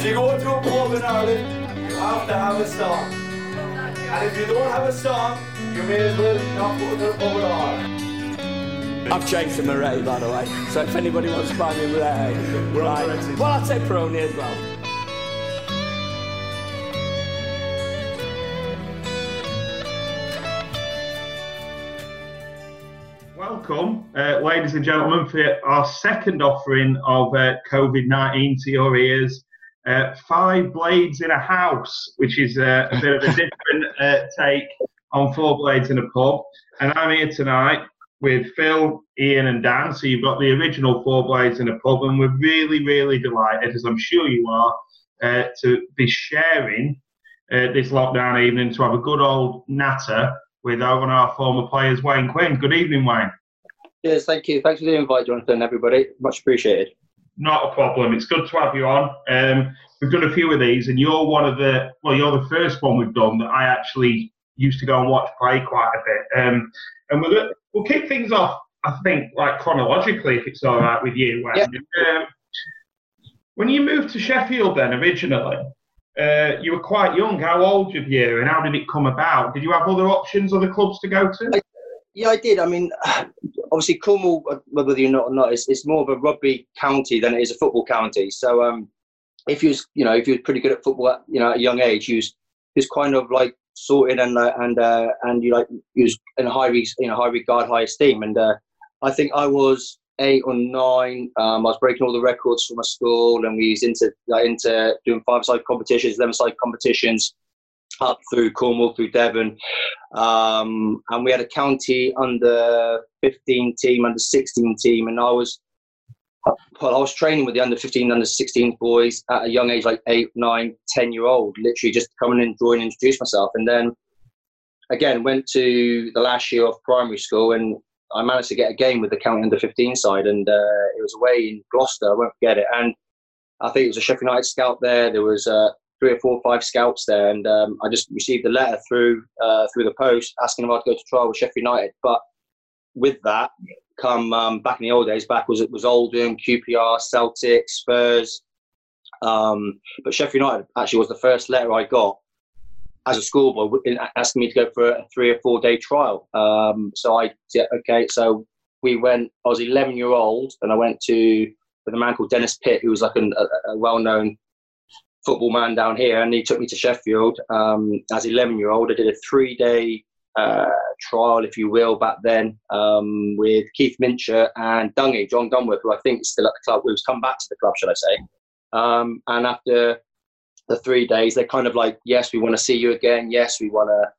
If you go to a pub in Ireland, you have to have a song. And if you don't have a song, you may as well not go to the pub at all. I've changed to Murray, by the way. So if anybody wants to buy me Murray, right. Well, I'll take Peroni as well. Welcome, uh, ladies and gentlemen, for our second offering of uh, COVID 19 to your ears. Uh, five blades in a house, which is uh, a bit of a different uh, take on four blades in a pub. And I'm here tonight with Phil, Ian, and Dan. So you've got the original four blades in a pub, and we're really, really delighted, as I'm sure you are, uh, to be sharing uh, this lockdown evening to have a good old natter with one of our former players, Wayne Quinn. Good evening, Wayne. Yes, thank you. Thanks for the invite, Jonathan. Everybody, much appreciated. Not a problem. It's good to have you on. Um, we've done a few of these, and you're one of the well, you're the first one we've done that I actually used to go and watch play quite a bit. Um, and we'll we'll kick things off. I think like chronologically, if it's all right with you. Wayne. Um, when you moved to Sheffield, then originally, uh, you were quite young. How old were you, and how did it come about? Did you have other options, other clubs to go to? I, yeah, I did. I mean, obviously Cornwall, whether you're not or not, it's, it's more of a rugby county than it is a football county. So, um, if you was, you know, if you were pretty good at football, at, you know, at a young age, you was, you was kind of like sorted and uh, and uh, and you like you was in high, you know, high regard, high esteem. And uh, I think I was eight or nine. Um, I was breaking all the records for my school, and we was into like, into doing five side competitions, eleven side competitions up through Cornwall, through Devon. Um, and we had a county under 15 team, under 16 team, and I was well, I was training with the under 15, under 16 boys at a young age, like eight, nine, 10 year old, literally just coming in, join, introduce myself. And then again, went to the last year of primary school and I managed to get a game with the county under 15 side. And uh, it was away in Gloucester, I won't forget it. And I think it was a Sheffield United scout there. There was uh, three or four, or five scouts there, and um, I just received a letter through uh, through the post asking if I'd go to trial with Sheffield United. But with that, come um, back in the old days, back was it was Oldham, QPR, Celtic, Spurs. Um, but Sheffield United actually was the first letter I got as a schoolboy asking me to go for a three or four day trial. Um, so I yeah okay, so we went. I was 11 year old, and I went to with a man called Dennis Pitt, who was like an, a, a well known football man down here, and he took me to Sheffield um, as 11 year old. I did a three day uh, trial, if you will, back then um, with Keith Mincher and Dungy, John Dunworth, who I think is still at the club, who's come back to the club, should I say. Um, and after the three days, they're kind of like, yes, we want to see you again. Yes, we want to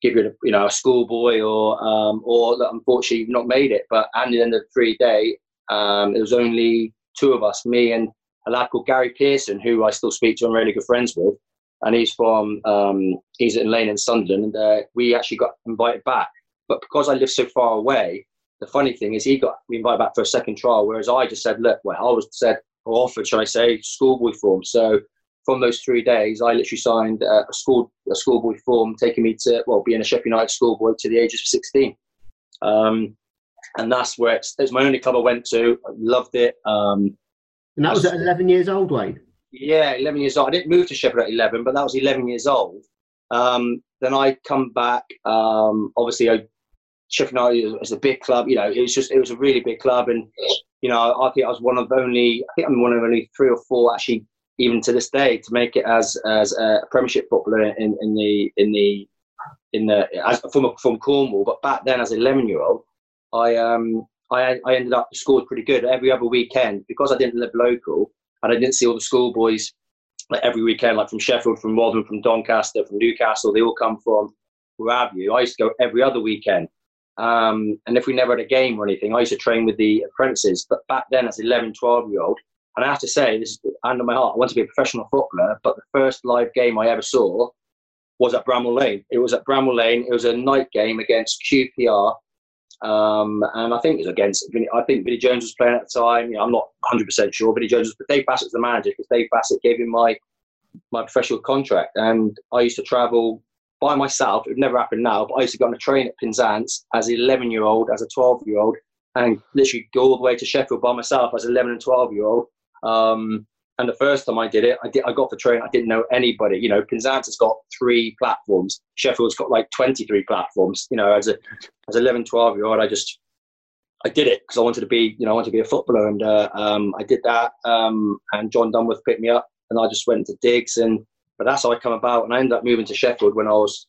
give you, a, you know, a schoolboy, or um, or unfortunately you've not made it. But at the end of the three day, um, it was only two of us, me and a lad called Gary Pearson, who I still speak to and really good friends with. And he's from, um, he's in Lane in Sunderland. And uh, we actually got invited back. But because I live so far away, the funny thing is he got we invited back for a second trial, whereas I just said, look, well, I was said, or offered, should I say, schoolboy form. So from those three days, I literally signed uh, a school a schoolboy form, taking me to well, being a Sheffield United schoolboy to the ages of 16. Um, and that's where it's, it's my only club I went to. I loved it. Um, and that was at 11 years old, Wayne? Yeah, 11 years old. I didn't move to Sheffield at 11, but that was 11 years old. Um, then I come back. Um, obviously, I, Sheffield United was a big club. You know, it was just it was a really big club, and you know, I think I was one of only. I think I'm one of only three or four actually, even to this day, to make it as as a Premiership footballer in, in the in the in the as, from from Cornwall. But back then, as an 11 year old, I um I, I ended up scored pretty good every other weekend because I didn't live local and I didn't see all the schoolboys like every weekend, like from Sheffield, from Waltham, from Doncaster, from Newcastle. They all come from where have you. I used to go every other weekend. Um, and if we never had a game or anything, I used to train with the apprentices. But back then, as 11, 12 year old, and I have to say, this is under my heart, I want to be a professional footballer. But the first live game I ever saw was at Bramall Lane. It was at Bramall Lane. It was a night game against QPR um, and I think it was against, I think Vinny Jones was playing at the time. You know, I'm not 100% sure. Billy Jones was, but Dave Bassett was the manager because Dave Bassett gave him my, my professional contract. And I used to travel by myself. It would never happen now, but I used to go on a train at Penzance as an 11 year old, as a 12 year old, and literally go all the way to Sheffield by myself as an 11 and 12 year old. Um, And the first time I did it, I did. I got the train. I didn't know anybody. You know, Penzance's got three platforms. Sheffield's got like 23 platforms. You know, as a as 11, 12 year old, I just I did it because I wanted to be, you know, I wanted to be a footballer, and uh, um, I did that. Um, and John Dunworth picked me up, and I just went to digs, and but that's how I come about, and I ended up moving to Sheffield when I was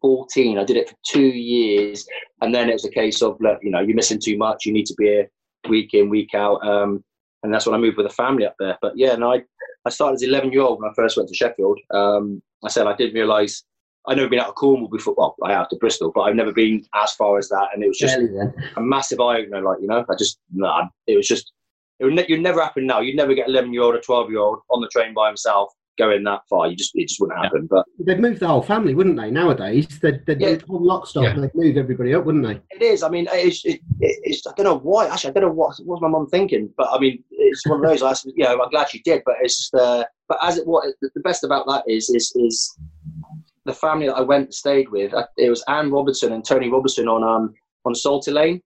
14. I did it for two years, and then it was a case of, look, you know, you're missing too much. You need to be here week in, week out, um, and that's when I moved with a family up there. But yeah, no, I, I started as 11 year old when I first went to Sheffield. Um, I said I didn't realise I'd never been out of Cornwall before. Well, I have to Bristol, but I've never been as far as that, and it was just a massive eye opener. Like you know, I just no, it was just it would ne- you'd never happen now. You'd never get eleven year old or twelve year old on the train by himself going that far. You just it just wouldn't happen. But They'd move the whole family, wouldn't they? Nowadays, they'd, they'd Yeah. do a whole lock stock Yeah. and they'd move everybody up, wouldn't they? it is. I mean, it's, it, it's I don't know why. Actually, I don't know what what was my mum thinking, but I mean, it's one of those. I, you know, I'm glad she did, but it's just. Uh, but as it what the best about that is is is the family that I went and stayed with. uh, It was Anne Robertson and Tony Robertson on um on Salty Lane.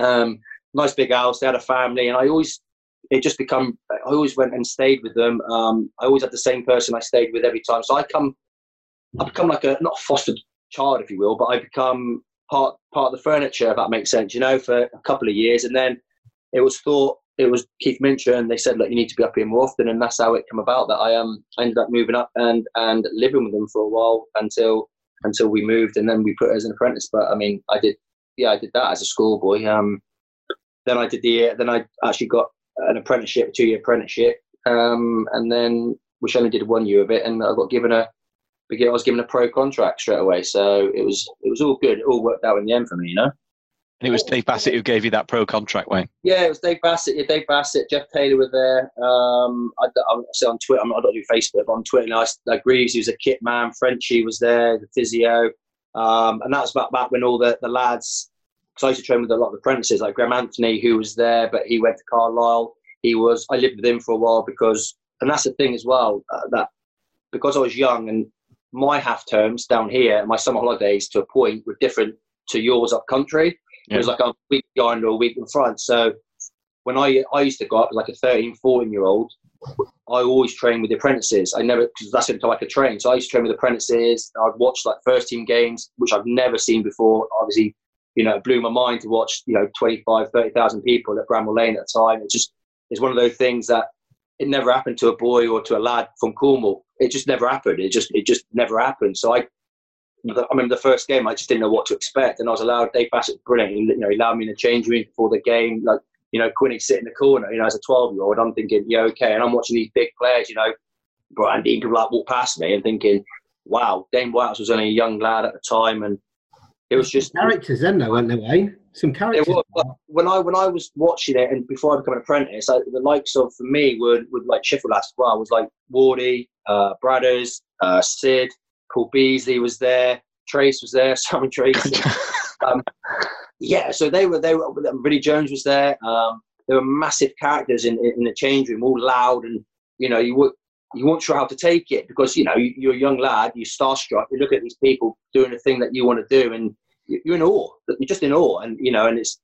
Um, nice big house. They had a family, and I always it just become. I always went and stayed with them. Um, I always had the same person I stayed with every time. So I come, I become like a not a fostered child, if you will, but I become part part of the furniture, if that makes sense. You know, for a couple of years, and then it was thought it was Keith Mincher, and they said, look, you need to be up here more often, and that's how it came about. That I um ended up moving up and and living with them for a while until until we moved, and then we put as an apprentice. But I mean, I did yeah, I did that as a schoolboy. Um, then I did the then I actually got an apprenticeship, a two year apprenticeship, um, and then which only did one year of it, and I got given a I was given a pro contract straight away. So it was it was all good. It all worked out in the end for me, you know. And it was Dave Bassett who gave you that pro contract, Wayne. Yeah, it was Dave Bassett. Yeah, Dave Bassett, Geoff Taylor were there. Um, I, I, say on Twitter, I'm not, I don't do Facebook, but on Twitter, and I, like Greaves, he was a kit man. Frenchie was there, the physio, um, and that was about back when all the, the lads. Because I used to train with a lot of apprentices, like Graham Anthony, who was there, but he went to Carlisle. He was. I lived with him for a while because, and that's the thing as well, uh, that because I was young and my half terms down here, and my summer holidays to a point were different to yours up country. It was like a week behind or a week in front. So when I I used to go up like a 13, 14 year old, I always trained with the apprentices. I never because that's the time I could train. So I used to train with apprentices. I'd watch like first team games, which I've never seen before. Obviously, you know, it blew my mind to watch, you know, 25, 30,000 people at Bramall Lane at the time. It just it's one of those things that it never happened to a boy or to a lad from Cornwall. It just never happened. It just it just never happened. So I I remember the first game, I just didn't know what to expect, and I was allowed. Dave Bassett, brilliant. You know, he allowed me in the change room before the game. Like, you know, Quinny sit in the corner. You know, as a twelve-year-old, I'm thinking, yeah, okay. And I'm watching these big players. You know, Brian Deane people like walk past me and thinking, wow, Dane Whitehouse was only a young lad at the time, and it was just Characters then, though, weren't there, Wayne? Some characters. was, when I when I was watching it, and before I became an apprentice, I, the likes of for me would would like Sheffield lads as well was like Wardy, uh, Bradders, uh, Sid, Paul Beesley was there, Trace was there, Simon Tracey. um, yeah, so they were they were. Vinny Jones was there. Um, there were massive characters in, in in the change room, all loud, and you know you would you weren't sure how to take it because you know you, you're a young lad, you're starstruck, you look at these people doing the thing that you want to do, and you- you're in awe. You're just in awe, and you know, and it's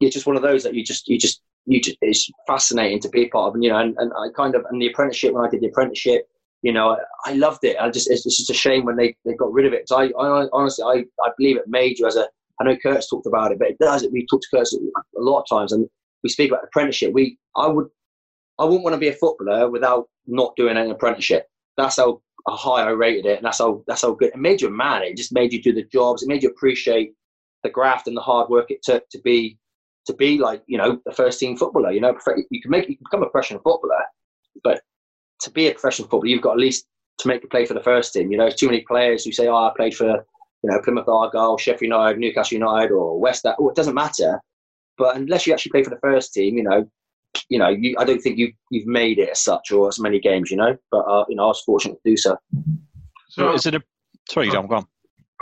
you're just one of those that you just you just you just it's fascinating to be a part of, and you know, and, and I kind of and the apprenticeship when I did the apprenticeship, you know, I, I loved it. I just it's, it's just a shame when they, they got rid of it. So I, I honestly I, I believe it made you as a I know Kurt's talked about it, but it does. We talked to Kurt a lot of times, and we speak about apprenticeship. We I would I wouldn't want to be a footballer without not doing an apprenticeship. That's how high I rated it, and that's how that's how good it made you a man. It just made you do the jobs. It made you appreciate the graft and the hard work it took to be to be like you know a first team footballer. You know, you can make you can become a professional footballer, but to be a professional footballer, you've got at least to make a play for the first team. You know, too many players who say, "Oh, I played for you know Plymouth Argyle, Sheffield United, Newcastle United, or West." Ham." Oh, it doesn't matter. But unless you actually play for the first team, you know, you know, you, I don't think you you've made it as such or as many games, you know. But uh, you know, I was fortunate to do so. So is it a? Sorry, John, go on.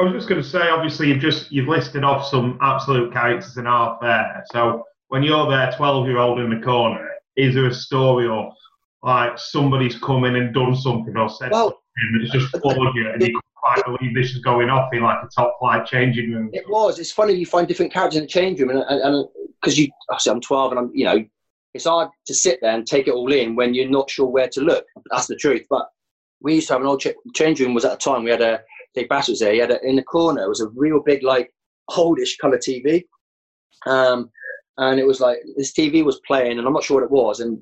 I was just going to say, obviously, you've just you've listed off some absolute characters in half there. So when you're there, twelve-year-old in the corner, is there a story or like somebody's come in and done something or said Well, something that's just floored you, and you can't quite believe this is going off in like a top-flight changing room? It was. It's funny you find different characters in the change room, and and because you, obviously I'm 12, and I'm you know it's hard to sit there and take it all in when you're not sure where to look. That's the truth. But we used to have an old ch- change room. Was at a time we had a Dave Bass was there. He had a, in the corner. It was a real big like oldish color TV, um, and it was like this TV was playing, and I'm not sure what it was. And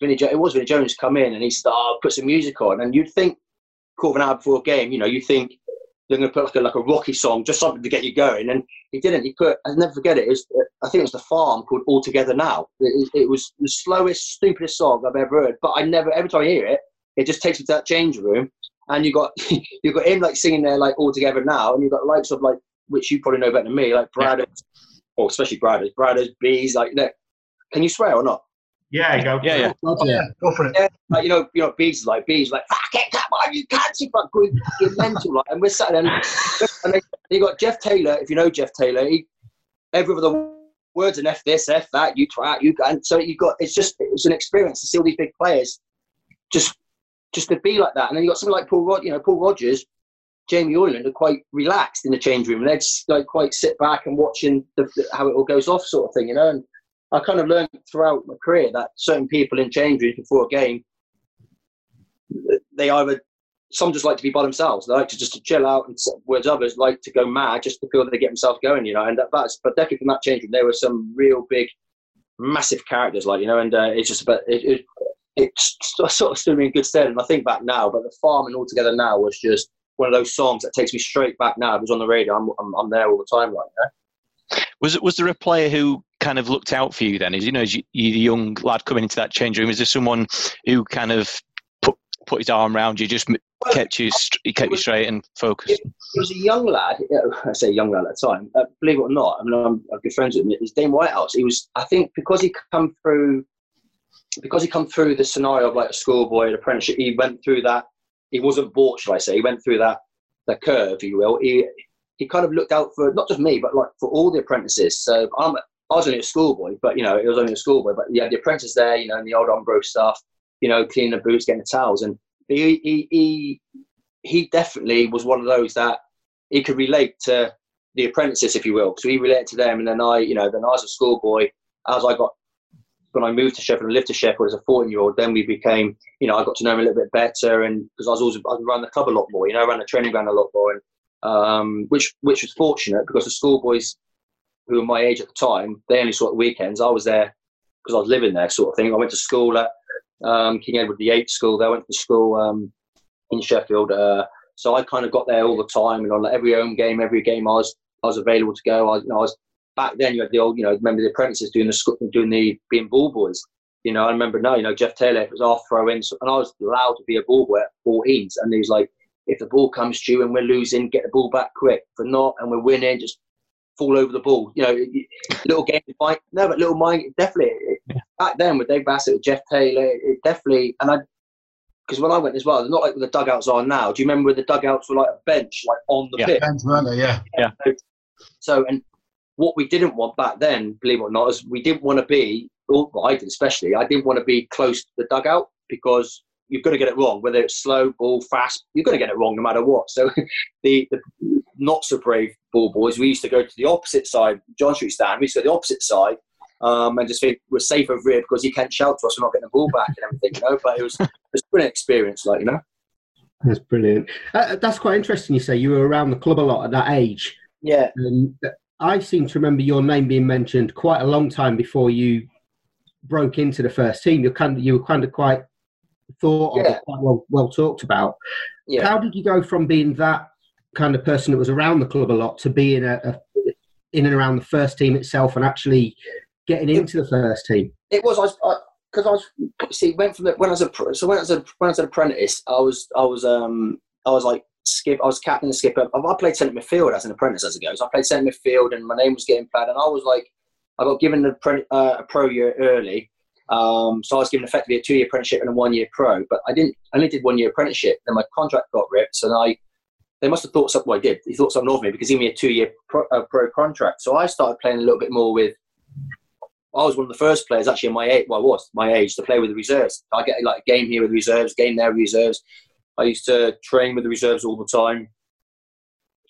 Vinny, it was Vinny Jones come in, and he started put some music on, and you'd think quarter of an hour before a game, you know, you think they're going to put like a, like a rocky song, just something to get you going. And he didn't. He put, I'll never forget it. it was, I think it was The Farm called All Together Now. It, it, was the slowest, stupidest song I've ever heard. But I never, every time I hear it, it just takes me to that change room. And you got you got him like singing there like All Together Now, and you've got likes of like which you probably know better than me, like Brad, or especially Brad, Brad's bees. Like, you know, can you swear or not? Yeah, go. Yeah, yeah. God, yeah. Go for it. Yeah, like, you know, you know, bees is like bees, like fuck it, come on, you can't see fuck going fucking mental, like, and we're sat there, and, and then you got Geoff Taylor. If you know Geoff Taylor, he every other words and f this, f that, you try, you and so you got. It's just it's an experience to see all these big players just just to be like that, and then you got something like Paul Rod, you know, Paul Rogers. Jamie Hoyland are quite relaxed in the change room. They're just like quite sit back and watching the, the, how it all goes off, sort of thing, you know. And I kind of learned throughout my career that certain people in change rooms before a game, they either some just like to be by themselves. They like to just to chill out, and whereas others like to go mad just to feel that they get themselves going, you know. And that, that's but definitely from that change room, there were some real big, massive characters, like you know. And uh, it's just about it, it, sort of stood me in good stead. And I think back now, but the farm and all together now was just one of those songs that takes me straight back now. It was on the radio. I'm, I'm, I'm there all the time, like that. Was it was there a player who kind of looked out for you then? Is you know, as you, you the young lad coming into that change room, is there someone who kind of put put his arm around you, just kept you st- kept you straight and focused? It, was a young lad. I say young lad at the time. Uh, believe it or not, I mean, I'm, I'm good friends with him. It was Dane Whitehouse. He was, I think, because he come through, because he come through the scenario of like a schoolboy, an apprenticeship. He went through that. He wasn't bought, shall I say? He went through that, the curve, if you will. He he kind of looked out for not just me, but like for all the apprentices. So I'm, I was only a schoolboy, but you know, it was only a schoolboy. But you had the apprentice there, you know, and the old Umbro stuff, you know, cleaning the boots, getting the towels, and he he he, he definitely was one of those that he could relate to the apprentices, if you will. So he related to them, and then I, you know, then I was a schoolboy. As I got when I moved to Sheffield and lived to Sheffield as a 14 year old, then we became, you know, I got to know him a little bit better, and because I was always I ran the club a lot more, you know, I ran the training ground a lot more, and um, which which was fortunate because the schoolboys who were my age at the time, they only saw it weekends. I was there because I was living there, sort of thing. I went to school at um, King Edward VIII school. There, I went to school um, in Sheffield, uh, so I kind of got there all the time, and on every home game, every game, I was I was available to go. I, you know, I was back then. You had the old, you know, remember the apprentices doing the school, doing the being ball boys. You know, I remember now, you know, Geoff Taylor was our throw in, and I was allowed to be a ball boy at 14s, and he was like if the ball comes to you and we're losing, get the ball back quick. If not, and we're winning, just fall over the ball. You know, little game fight. No, but little mind definitely. Yeah. Back then with Dave Bassett, with Geoff Taylor, it definitely. And I, because when I went as well, they're not like the dugouts are now. Do you remember where the dugouts were like a bench, like on the yeah. pitch? Bench, weren't they? Yeah. Yeah. So, and what we didn't want back then, believe it or not, is we didn't want to be. Well, I did especially. I didn't want to be close to the dugout because you're got to get it wrong, whether it's slow, ball, fast, you're going to get it wrong no matter what. So the, the not so brave ball boys, we used to go to the opposite side, John Street stand, we used to go to the opposite side um, and just think we're safe over here because he can't shout to us, we're not getting the ball back and everything, you know. But it was, it was a brilliant experience, like, you know. That's brilliant. Uh, that's quite interesting. You say you were around the club a lot at that age. Yeah. And I seem to remember your name being mentioned quite a long time before you broke into the first team. You're kind of, you were kind of quite thought Yeah. of, quite well, well talked about. Yeah. How did you go from being that kind of person that was around the club a lot to being a, a in and around the first team itself and actually getting into the first team? It was, I was, because I, was, see, went from the, when I was a, so when I was a, when I was an apprentice, I was, I was, um, I was like, skip, I was captain and skipper. I I played centre midfield as an apprentice as it goes. I played centre midfield and my name was getting played and I was like, I got given a, pre, uh, a pro year early. Um, so I was given effectively a two-year apprenticeship and a one-year pro, but I didn't. I only did one year apprenticeship. Then my contract got ripped, then I they must have thought something. Well, I did. They thought something of me because he gave me a two-year pro, uh, pro contract. So I started playing a little bit more with. I was one of the first players actually in my age. Well, I was my age to play with the reserves. I get like a game here with the reserves, game there with reserves. I used to train with the reserves all the time.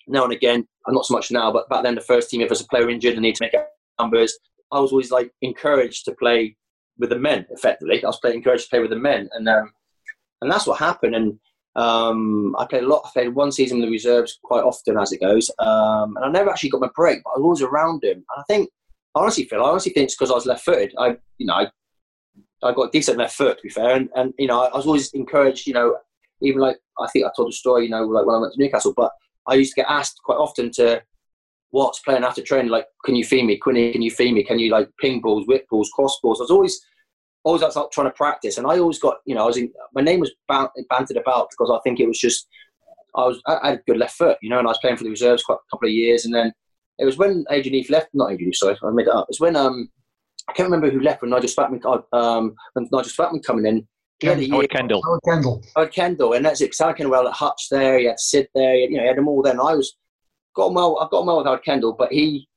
Now and again, I'm not so much now, but back then the first team, if there's a player injured and need to make numbers, I was always like encouraged to play with the men. Effectively, I was playing, encouraged to play with the men, and um, and that's what happened. And um, I played a lot. I played one season with the reserves quite often as it goes, um, and I never actually got my break, but I was always around him. And I think, honestly, Phil, I honestly think it's because I was left-footed. I, you know, I, I got a decent left foot to be fair, and, and you know, I was always encouraged. You know, even like I think I told a story. You know, like when I went to Newcastle, but I used to get asked quite often to what's playing after training. Like, can you feed me? Quinny, can you feed me? Can you like ping balls, whip balls, cross balls? I was always always I was like trying to practice, and I always got you know I was in, my name was bantered about because I think it was just I was I had a good left foot, you know, and I was playing for the reserves quite a couple of years, and then it was when Adrian Heath left, not Adrian Heath, sorry, I made it up. It was when um I can't remember who left when Nigel Spackman um when Nigel Spackman coming in. He Howard Kendall. Howard Kendall. Howard Kendall, and that's it. exactly well at Hutch there. He had Sid there. You know, he had them all. Then I was got on well. I've got on well with Howard Kendall, but he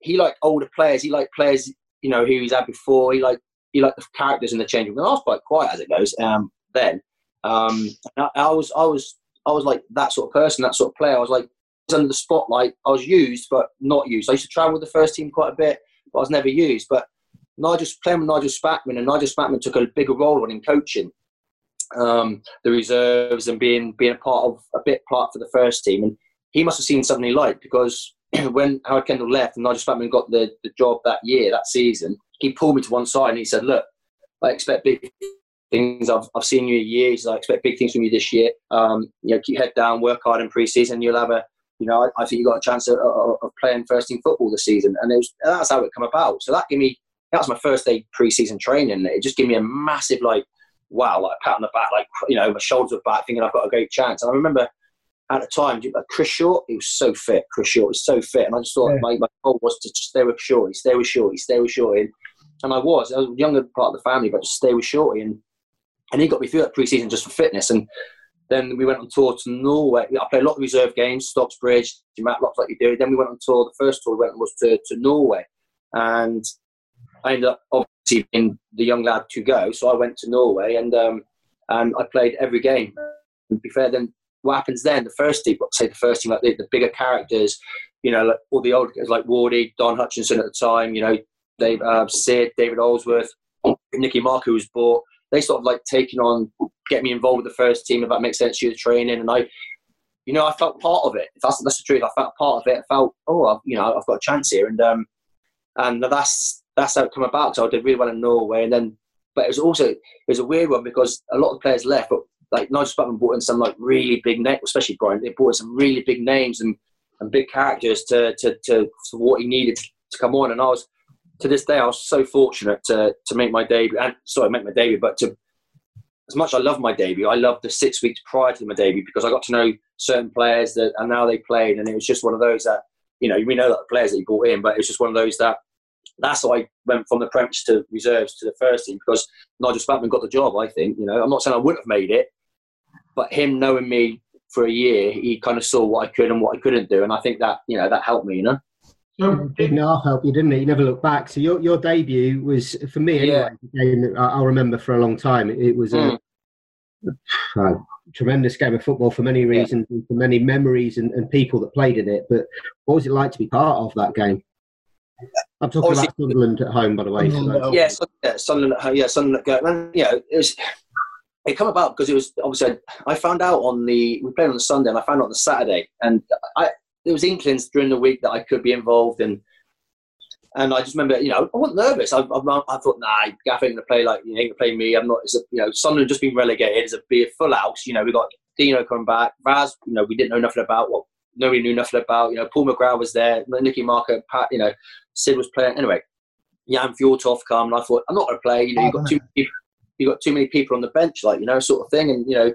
he liked older players. He liked players you know who he's had before. He liked you like the characters in the changing room. I was quite quiet as it goes. Um, then um, I, I, was I was I was like that sort of person, that sort of player. I was like under the spotlight. I was used but not used. I used to travel with the first team quite a bit, but I was never used. But Nigel playing with Nigel Spackman, and Nigel Spackman took a bigger role on in coaching um, the reserves and being being a part of a bit part for the first team. And he must have seen something he liked because when Howard Kendall left and Nigel Spackman got the, the job that year, that season, he pulled me to one side and he said, "Look, I expect big things. I've, I've seen you a year. I expect big things from you this year. Um, you know, keep head down, work hard in pre-season. You'll have a, you know, I, I think you got a chance of, of, of, playing first team football this season. And it was, that's how it come about. So that gave me, that was my first day pre-season training. It just gave me a massive like, wow, like pat on the back, like you know, my shoulders were back, thinking I've got a great chance. And I remember at the time, Chris Short, he was so fit. Chris Short was so fit, and I just thought yeah. my, my goal was to just stay with Shorty, stay with Shorty, stay with Shorty and I was. I was a younger part of the family, but just stay with Shorty, and and he got me through that pre-season just for fitness. And then we went on tour to Norway. I played a lot of reserve games, Stocksbridge, Matt lots like you do. Then we went on tour. The first tour we went was to, to Norway, and I ended up obviously being the young lad to go. So I went to Norway, and um, and I played every game. And to be fair, then what happens then? The first team, say the first team, like the, the bigger characters, you know, like all the old guys like Wardy, Don Hutchison at the time, you know, Dave uh, Sid, David Holdsworth, Nicky Mark, who was bought. They sort of like taking on, get me involved with the first team if that makes sense. to the training, and I, you know, I felt part of it. That's that's the truth. I felt part of it. I felt, oh, I've, you know, I've got a chance here, and um, and that's that's how it come about. So I did really well in Norway, and then, but it was also it was a weird one because a lot of players left, but like Nigel Spackman brought in some like really big names, especially Brian. They brought in some really big names and, and big characters to to to for what he needed to come on, and I was to this day, I was so fortunate to to make my debut. And sorry, make my debut, but to as much as I love my debut, I loved the six weeks prior to my debut because I got to know certain players that and now they played, and it was just one of those that you know we know that the players that he brought in, but it was just one of those that that's why I went from the Premiership to reserves to the first team because Nigel Spackman got the job. I think you know I'm not saying I wouldn't have made it, but him knowing me for a year, he kind of saw what I could and what I couldn't do, and I think that you know that helped me. You know. So didn't half help you, didn't it? You never look back. So your your debut was for me anyway. Yeah. I'll remember for a long time. It was mm. a, a, tremendous game of football for many reasons, yeah. for many memories and, and, people that played in it. But what was it like to be part of that game? I'm talking Obviously, about Sunderland at home, by the way. So yeah, yeah, Sunderland. Yeah, Sunderland. And, you know, it was. It come about because it was obviously I found out on the we played on the Sunday and I found out on the Saturday and I there was inklings during the week that I could be involved in. And I just remember, you know, I wasn't nervous. I, I, I thought, nah, Gaff ain't gonna play like you ain't gonna play me. I'm not. It's a, you know, Sunderland just been relegated. It's a be a full house. You know, we got Dino coming back. Raz, you know, we didn't know nothing about. What nobody knew nothing about. You know, Paul McGrath was there. Nicky Marker, Pat. You know, Sid was playing. Anyway, Jan Fjortoft come, and I thought, I'm not gonna play. You know, you've got oh, too many, you got too many people on the bench, like you know, sort of thing. And you know,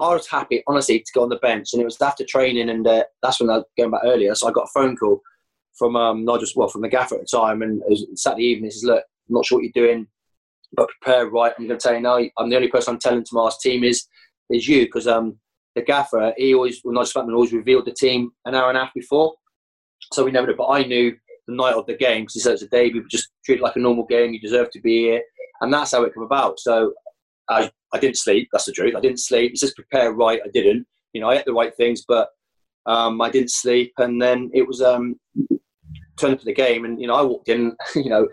I was happy, honestly, to go on the bench, and it was after training, and uh, that's when I was going back earlier. So I got a phone call from um, not just well from the gaffer at the time, and it was Saturday evening. He says, "Look, I'm not sure what you're doing, but prepare right. I'm going to tell you now. I'm the only person I'm telling tomorrow's team is is you because um, the gaffer he always, well, not just Batman, always revealed the team an hour and a half before, so we never did. But I knew the night of the game because he said it's a debut, but just treat it like a normal game. You deserve to be here, and that's how it came about. So I, I didn't sleep. That's the truth. I didn't sleep. It's just prepare right. I didn't. You know, I ate the right things, but um, I didn't sleep. And then it was um, turned up to the game, and you know, I walked in. You know,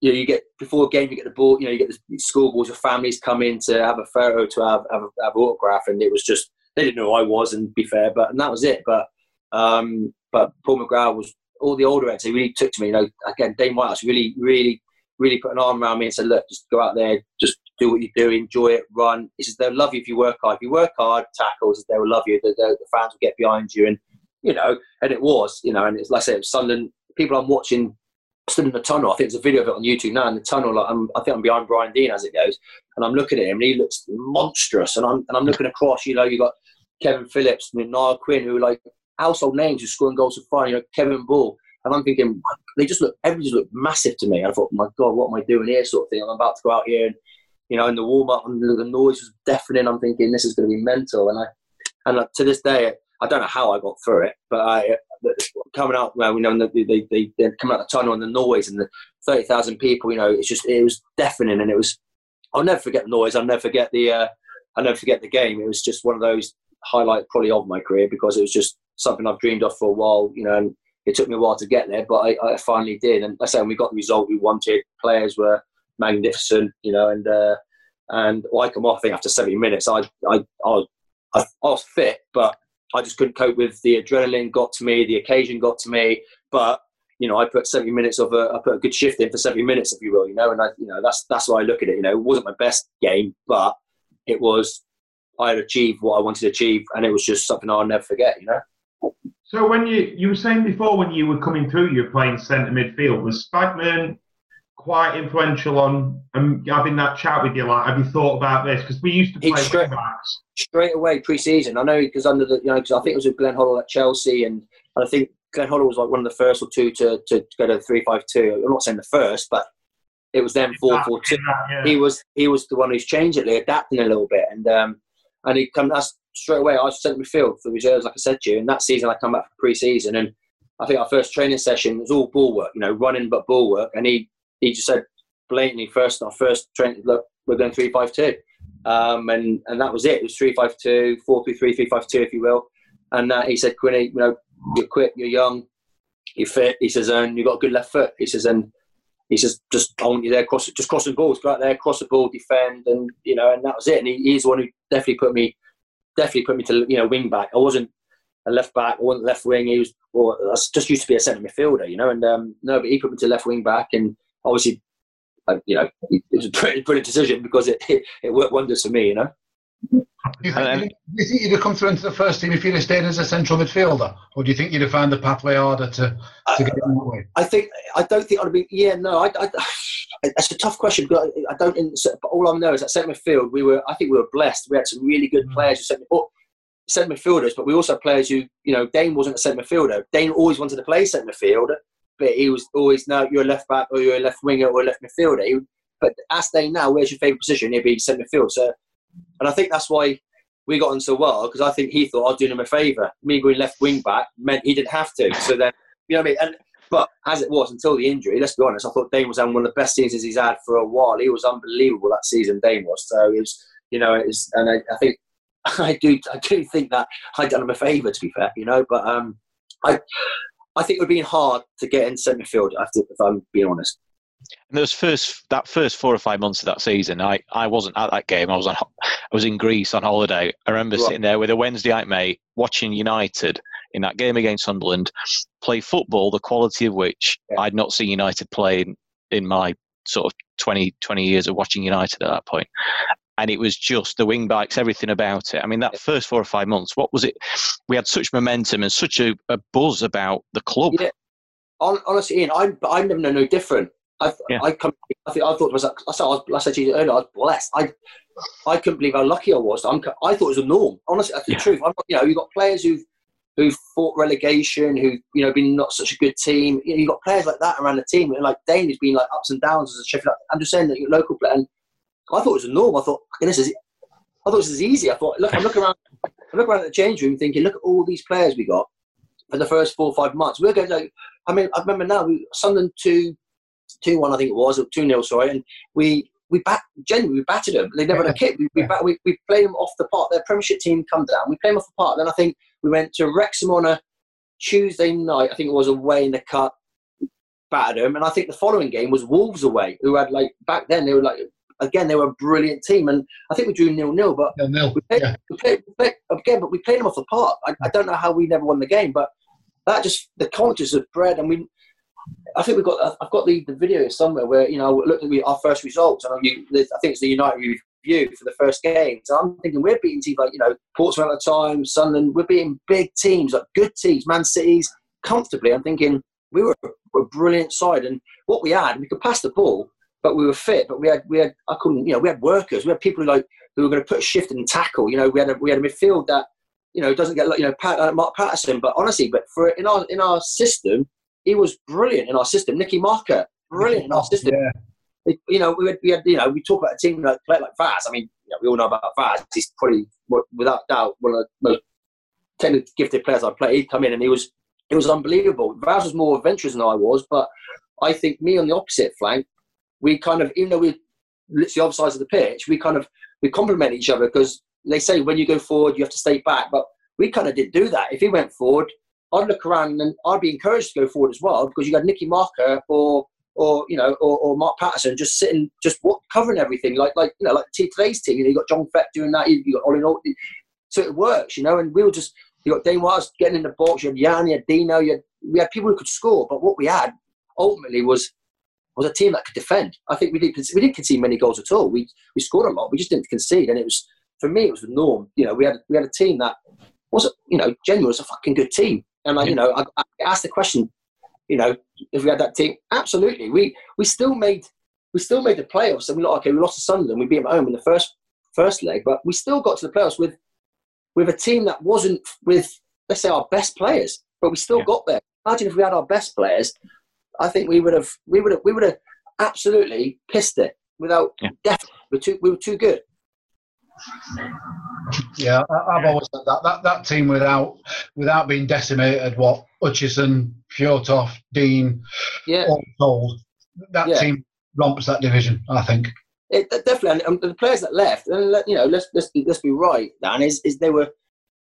you know, you get before a game, you get the ball, you know, you get the school boys of families come in to have a photo, to have have, have autograph, and it was just they didn't know who I was, and be fair, but and that was it. But um, but Paul McGrath was all the older actors. He really took to me. You know, again, Dane Whitehouse really, really, really put an arm around me and said, "Look, just go out there, just do what you do, enjoy it, run." He says they'll love you if you work hard. If you work hard, tackles, they will love you. The, the, the fans will get behind you, and you know, and it was, you know, and it's like I said, Sunderland. People I'm watching stood in the tunnel. I think there's a video of it on YouTube now in the tunnel. Like I'm, I think I'm behind Brian Deane as it goes, and I'm looking at him, and he looks monstrous. And I'm and I'm looking across. You know, you got Kevin Phillips, and Niall Quinn, who like household names who scoring goals for fun. You know, Kevin Ball. And I'm thinking, they just look, everything just looked massive to me. And I thought, my God, what am I doing here? Sort of thing. I'm about to go out here and, you know, in the warm up, and the noise was deafening. I'm thinking, this is going to be mental. And I, and to this day, I don't know how I got through it, but I, coming out, well, you know, they, they, they, they're coming out the tunnel and the noise and the 30,000 people, you know, it's just, it was deafening. And it was, I'll never forget the noise. I'll never forget the, uh, I'll never forget the game. It was just one of those highlight probably of my career because it was just something I've dreamed of for a while, you know, and it took me a while to get there, but I, I finally did. And I say, we got the result we wanted, players were magnificent, you know, and uh, and well, I come off, I think after 70 minutes, I, I, I, I, I was fit, but I just couldn't cope with the adrenaline got to me, the occasion got to me, but you know, I put 70 minutes of a, I put a good shift in for 70 minutes, if you will, you know, and I, you know, that's, that's why I look at it, you know, it wasn't my best game, but it was, I had achieved what I wanted to achieve and it was just something I'll never forget, you know. So when you you were saying before when you were coming through, you were playing centre midfield. Was Spackman quite influential on um, having that chat with you? Like, have you thought about this? Because we used to play straight, backs. straight away pre-season. I know because under the you know because I think it was with Glenn Hoddle at Chelsea, and, and I think Glenn Hoddle was like one of the first or two to to go to three five two. I'm not saying the first, but it was then four four two. He was he was the one who's changed it, adapting a little bit, and um and he come that's straight away. I was centre midfield for reserves, like I said to you. And that season, I come back for pre-season, and I think our first training session was all ball work, you know, running but ball work. And he he just said blatantly, first our first training, look, we're going three five two, um, and and that was it. It was three five two, four three three, three five two, if you will. And uh, he said, Quinny, you know, you're quick, you're young, you're fit. He says, and you've got a good left foot. He says, and he says, just want you there, cross, just cross the balls, go out there, cross the ball, defend, and you know, and that was it. And he, he's the one who definitely put me definitely put me to you know wing back. I wasn't a left back. I wasn't left wing. He was well, I just used to be a centre midfielder, you know. And um, no, but he put me to left wing back, and obviously, you know, it was a pretty brilliant decision because it, it, it worked wonders for me, you know. Do you, think, do you think you'd have come through into the first team if you'd have stayed as a central midfielder, or do you think you'd have found the pathway harder to, to get in that way? I think I don't think I'd have been. Yeah, no, I. I it's a tough question. But I don't. But all I know is that centre midfield, we were. I think we were blessed. We had some really good mm. players who centre, centre midfielders, but we also had players who, you know, Dane wasn't a centre midfielder. Dane always wanted to play centre midfield, but he was always no, you're a left back or you're a left winger or a left midfielder. He, but ask Dane now, where's your favourite position? He'd be centre midfield. So, and I think that's why we got on so well because I think he thought I'd do him a favour. Me going left wing back meant he didn't have to. So then, you know what I mean? And but as it was until the injury, let's be honest, I thought Dane was having one of the best seasons he's had for a while. He was unbelievable that season. Dane was so it was, you know, it was, and I, I think I do I do think that I'd done him a favour to be fair, you know. But um, I I think it would be hard to get in centre field if I'm being honest. And those first that first four or five months of that season, I, I wasn't at that game. I was on I was in Greece on holiday. I remember right. sitting there with a Wednesday night mate watching United in that game against Sunderland play football, the quality of which yeah. I'd not seen United play in, in my sort of 20, 20 years of watching United at that point. And it was just the wing bikes, everything about it. I mean, that first four or five months, what was it? We had such momentum and such a, a buzz about the club. Yeah. Honestly, Ian, I, I never know no different. I, yeah. I, come, I, think, I thought it was, I said, I, was, I said to you earlier, I was blessed. I, I couldn't believe how lucky I was. I'm, I thought it was a norm. Honestly, that's the yeah. truth. I'm, you know, you've got players who've, who've fought relegation, who've, you know, been not such a good team. You know, you've got players like that around the team. And like Dane has been like ups and downs as a Sheffield. I'm just saying that your local player. And I thought it was a norm. I thought, this is, I thought this is easy. I thought, look, I look around, I look around at the change room thinking, look at all these players we got for the first four or five months. We're going like, I mean, I remember now, we, Sunderland 2 2 1, I think it was, or 2 0, sorry. And we, we bat, genuinely, we battered them. They never had a kick. We, we, bat, we, we played them off the park. Their Premiership team come down. We played them off the park. Then I think we went to Wrexham on a Tuesday night. I think it was away in the cup. battered them. And I think the following game was Wolves away, who had like back then they were like again they were a brilliant team, and I think we drew nil nil. But Nil nil. we played, Yeah. we played, we played again, but we played them off the park. I, I don't know how we never won the game, but that just the confidence of bred, and we. I think we've got. I've got the, the video somewhere where you know look at our first results, and you, I think it's the United review for the first game. So I'm thinking we're beating teams like you know Portsmouth at the time, Sunderland. We're beating big teams, like good teams, Man City's comfortably. I'm thinking we were a, a brilliant side, and what we had, we could pass the ball, but we were fit. But we had we had I couldn't you know we had workers, we had people who like who were going to put a shift and tackle. You know we had a, we had a midfield that you know doesn't get you know Pat, uh, Mark Patterson, but honestly, but for in our in our system, he was brilliant in our system. Nicky Marker, brilliant in our system. Yeah. It- you know, we had, we had, you know, we talk about a team like play like Vaz. I mean, you know, we all know about Vaz. He's probably, without doubt, one of the most technically gifted players I've played. He'd come in and he was, it was unbelievable. Vaz was more adventurous than I was, but I think me on the opposite flank, we kind of, even though we're literally other sides of the pitch, we kind of we complement each other because they say when you go forward, you have to stay back. But we kind of didn't do that. If he went forward, I'd look around and I'd be encouraged to go forward as well because you got Nicky Marker or or you know or, or Mark Patterson just sitting just covering everything like like you know like today's team. You know, you got John Fleck doing that. You, got Ollie Norwood. So it works, you know. And we were just you got Dane Wise getting in the box. You had Jan, you had Dino. You had, we had people who could score. But what we had ultimately was was a team that could defend. I think we did we didn't concede many goals at all. We we scored a lot. We just didn't concede, and it was for me it was the norm. You know, we had we had a team that was you know genuine was a fucking good team. And like, you know, I, I asked the question, you know, if we had that team, absolutely. We we still made we still made the playoffs. And we like okay, we lost to Sunderland. We beat them at home in the first first leg, but we still got to the playoffs with with a team that wasn't with let's say our best players, but we still Yeah. got there. Imagine if we had our best players. I think we would have we would have we would have absolutely pissed it without Yeah. definitely we were too we were too good. Yeah, I've always said that. That that team without without being decimated, what Hutchison, Fjortoft, Deane, Yeah. all told, that Yeah. team romps that division. I think. It, it definitely, and the players that left, and let, you know, let's let's be, let's be right, Dan. Is is they were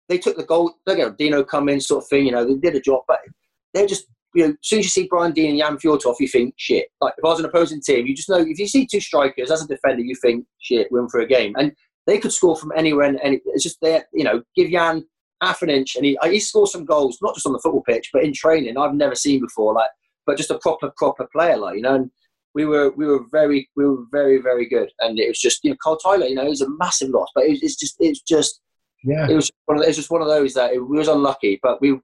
they took the goal. They got Dino come in, sort of thing. You know, they did a job, but they're just you know, as soon as you see Brian Deane and Jan Fjortoft, you think shit. Like if I was an opposing team, you just know if you see two strikers as a defender, you think shit, we're in for a game, and they could score from anywhere. And, and it's just there, you know, give Jan half an inch, and he he scored some goals, not just on the football pitch, but in training. I've never seen before, like, but just a proper proper player, like you know. And, we were we were very we were very very good, and it was just you know Carl Tiler, you know, it was a massive loss, but it it's just it's just Yeah. it was one of, it was just one of those that it, we was unlucky, but we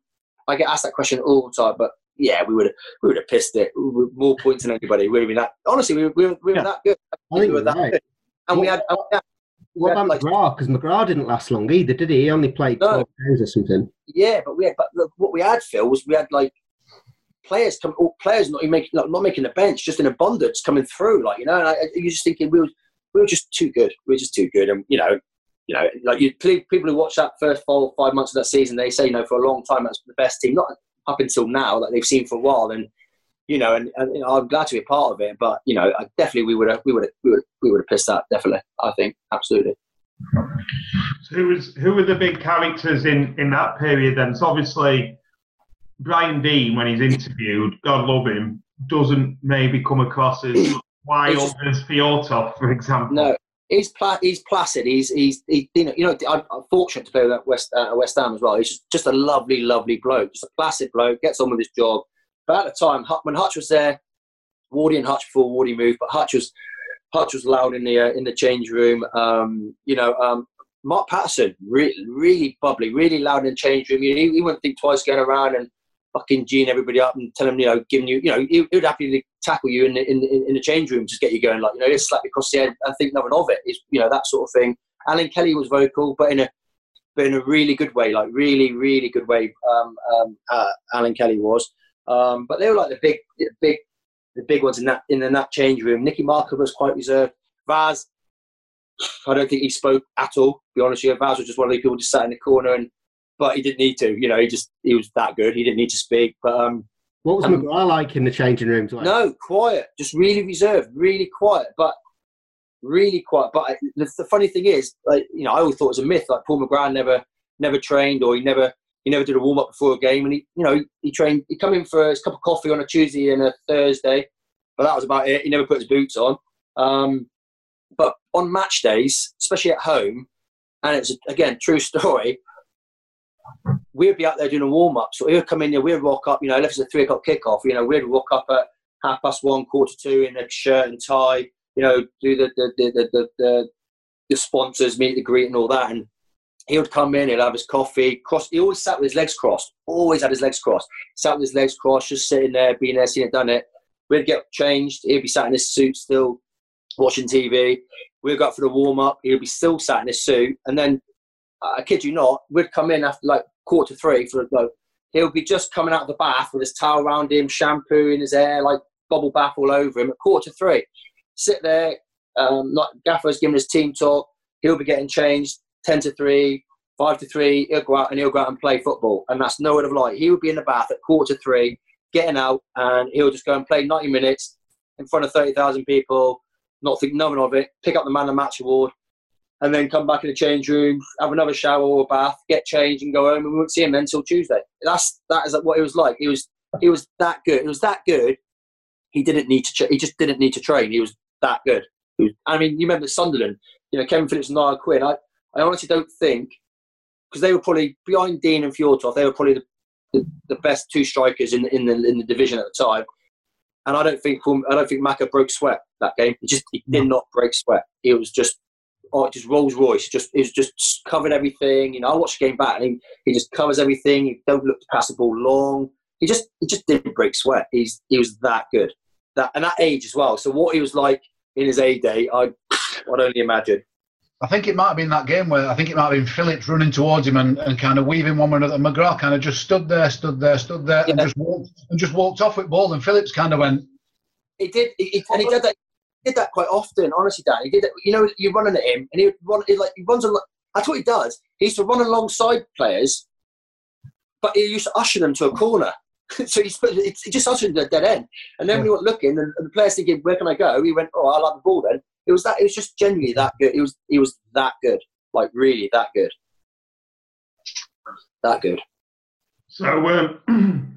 I get asked that question all the time, but yeah, we would have we would have pissed it We were more points than anybody. We would have been that honestly, we were, we were, we were Yeah. that good, I we were that right. good, and we had. And we had What about like- McGrath? Because McGrath didn't last long either, did he? He only played No. 12 games or something. Yeah, but we had, but look, what we had, Phil, was we had like players come, or players not even making, like, not making the bench, just in abundance coming through. Like you know, and I, you're just thinking we were, we were just too good. We were just too good, and you know, you know, like you people who watch that first four five months of that season, they say you know for a long time that's the best team, not up until now that they've seen for a while, and. You know, and, and you know, I'm glad to be a part of it, but you know, I definitely we would have, we would have, we would, we would have pissed that. Definitely, I think, absolutely. So who was who were the big characters in in that period? Then, so obviously, Brian Deane, when he's interviewed, God love him, doesn't maybe come across as wild as Fjortoft, for example. No, he's pla- he's placid. He's he's he, you know you know I'm, I'm fortunate to play with West uh, West Ham as well. He's just, just a lovely lovely bloke, just a placid bloke. Gets on with his job. But at the time, when Hutch was there, Wardy and Hutch before Wardy moved, but Hutch was Hutch was loud in the uh, in the change room. Um, you know, um, Mark Patterson, really really bubbly, really loud in the change room. You know, he, he wouldn't think twice going around and fucking geeing everybody up and telling them, you know, giving you, you know, he, he would happily tackle you in the, in, in, in the change room, just get you going, like, you know, just slap you across the head and think nothing of. It's, you know, that sort of thing. Alan Kelly was vocal, but in a, but in a really good way, like really, really good way. Um, um, uh, Alan Kelly was, um, but they were like the big, the big, the big ones in that in that change room. Nicky Marker was quite reserved. Vaz, I don't think he spoke at all. To be honest with you, Vaz was just one of the people just sat in the corner and but he didn't need to. You know, he just he was that good. He didn't need to speak. But um, What was Um, McGrath like in the changing rooms? Like? no, quiet, just really reserved, really quiet, but really quiet. But I, the, the funny thing is, like you know, I always thought it was a myth. Like Paul McGrath never never trained or he never He never did a warm up before a game, and he, you know, he trained. He come in for his cup of coffee on a Tuesday and a Thursday, but that was about it. He never put his boots on. Um, but on match days, especially at home, and it's again true story. We'd be out there doing a warm up, so he'd come in there. We'd rock up. You know, if it's a three o'clock kickoff, you know, we'd rock up at half past one, quarter two in a shirt and tie. You know, do the the the the, the, the sponsors meet the greet and all that, and he would come in, he'd have his coffee, cross. He always sat with his legs crossed. Always had his legs crossed. Sat with his legs crossed, just sitting there, being there, seeing it, done it. We'd get changed. He'd be sat in his suit still, watching TV. We'd go up for the warm up. He'd be still sat in his suit, and then I kid you not, we'd come in after like quarter three for a like he'll be just coming out of the bath with his towel around him, shampoo in his hair, like bubble bath all over him at quarter to three. Sit there, um, like Gaffer's giving his team talk. He'll be getting changed ten to three, five to three. He'll go out and he'll go out and play football, and that's no word of lie. He would be in the bath at quarter to three, getting out, and he'll just go and play ninety minutes in front of thirty thousand people, not think nothing of it. Pick up the man of the match award, and then come back in the change room, have another shower or bath, get changed, and go home. And we won't see him until Tuesday. That's that is what it was like. He was he was that good. It was that good. He didn't need to. He just didn't need to train. He was that good. I mean, you remember Sunderland? You know, Kevin Phillips and Niall Quinn. I, I honestly don't think because they were probably behind Deane and Fjortoft. They were probably the, the, the, best two strikers in in the in the division at the time. And I don't think I don't think Maka broke sweat that game. He just he did not break sweat. He was just oh, just Rolls Royce. Just he was just covered everything. You know, I watched the game back and he, he just covers everything. He don't look to pass the ball long. He just he just didn't break sweat. He's he was that good. That and that age as well. So what he was like in his A day, I I'd only imagine. I think it might have been that game where I think it might have been Phillips running towards him and, and kind of weaving one another. McGrath kind of just stood there, stood there, stood there, yeah. and just walked and just walked off with ball. And Phillips kind of went. He did, he, he, and he did that did that quite often, honestly, Dan. He did that. You know, you're running at him, and he run. He like he runs. Along, that's what he does. He used to run alongside players, but he used to usher them to a corner. so he, he just ushered them to a dead end. And then when he went looking, and the players thinking, "Where can I go?" He went, "Oh, I like the ball." Then it was that. It was just genuinely that good. It was. It was that good. Like really that good. That good. So, um,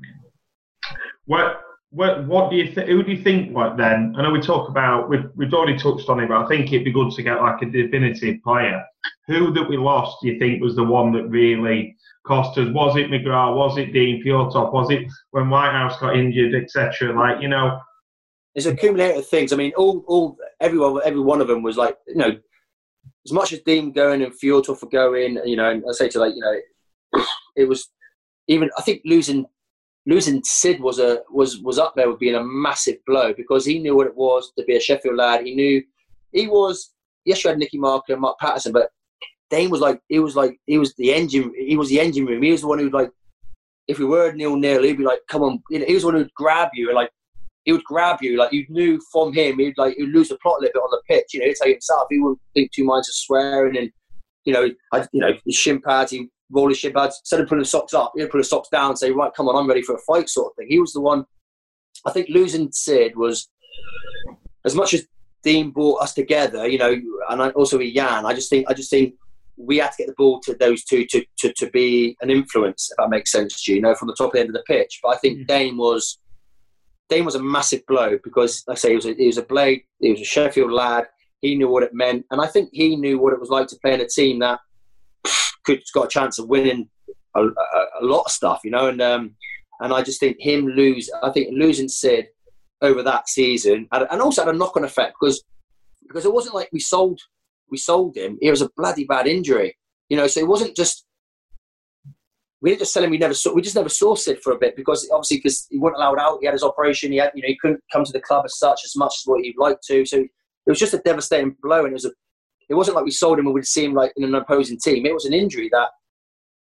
what what, what do you think? Who do you think? Like then, I know we talk about we've, we've already touched on it, but I think it'd be good to get like a definitive player. Who that we lost? Do you think was the one that really cost us? Was it McGrath? Was it Deane Fjortoft? Was it when Whitehouse got injured, etc.? Like you know, it's accumulated things. I mean, all all everyone, every one of them was like you know, as much as Deane going and Fjortoft for going, you know, and I say to like you know, it was even I think losing losing Sid was a was was up there with being a massive blow because he knew what it was to be a Sheffield lad. He knew he was. Yes, you had Nicky Marker and Mark Patterson, but Dane was like he was like he was the engine. He was the engine room. He was the one who'd like if we were nil nil, he'd be like, "Come on!" You know, he was the one who'd grab you and like he would grab you. Like you knew from him, he'd like he'd lose the plot a little bit on the pitch. You know, he'd tell you himself. He wouldn't think two minds of swearing and you know, I, you know, his shin pads. He roll his shin pads. Instead of putting the socks up, he'd put his socks down and say, right, come on, I'm ready for a fight sort of thing. He was the one, I think losing Sid was, as much as Deane brought us together, you know, and I, also with Jan, I just think, I just think we had to get the ball to those two to, to, to be an influence, if that makes sense to you, you know, from the top end of the pitch. But I think mm-hmm. Dane was, Dane was a massive blow because, like I say, he was a, he was a blade, he was a Sheffield lad. He knew what it meant, and I think he knew what it was like to play in a team that could got a chance of winning a, a, a lot of stuff, you know. And um, and I just think him lose. I think losing Sid over that season, and, and also had a knock-on effect because because it wasn't like we sold we sold him. It was a bloody bad injury, you know. So it wasn't just we didn't just sell him. We never saw. We just never saw Sid for a bit because obviously because he wasn't allowed out. He had his operation. He had you know he couldn't come to the club as such as much as what he'd like to. So it was just a devastating blow, and it was a it wasn't like we sold him and we'd see him like in an opposing team. It was an injury that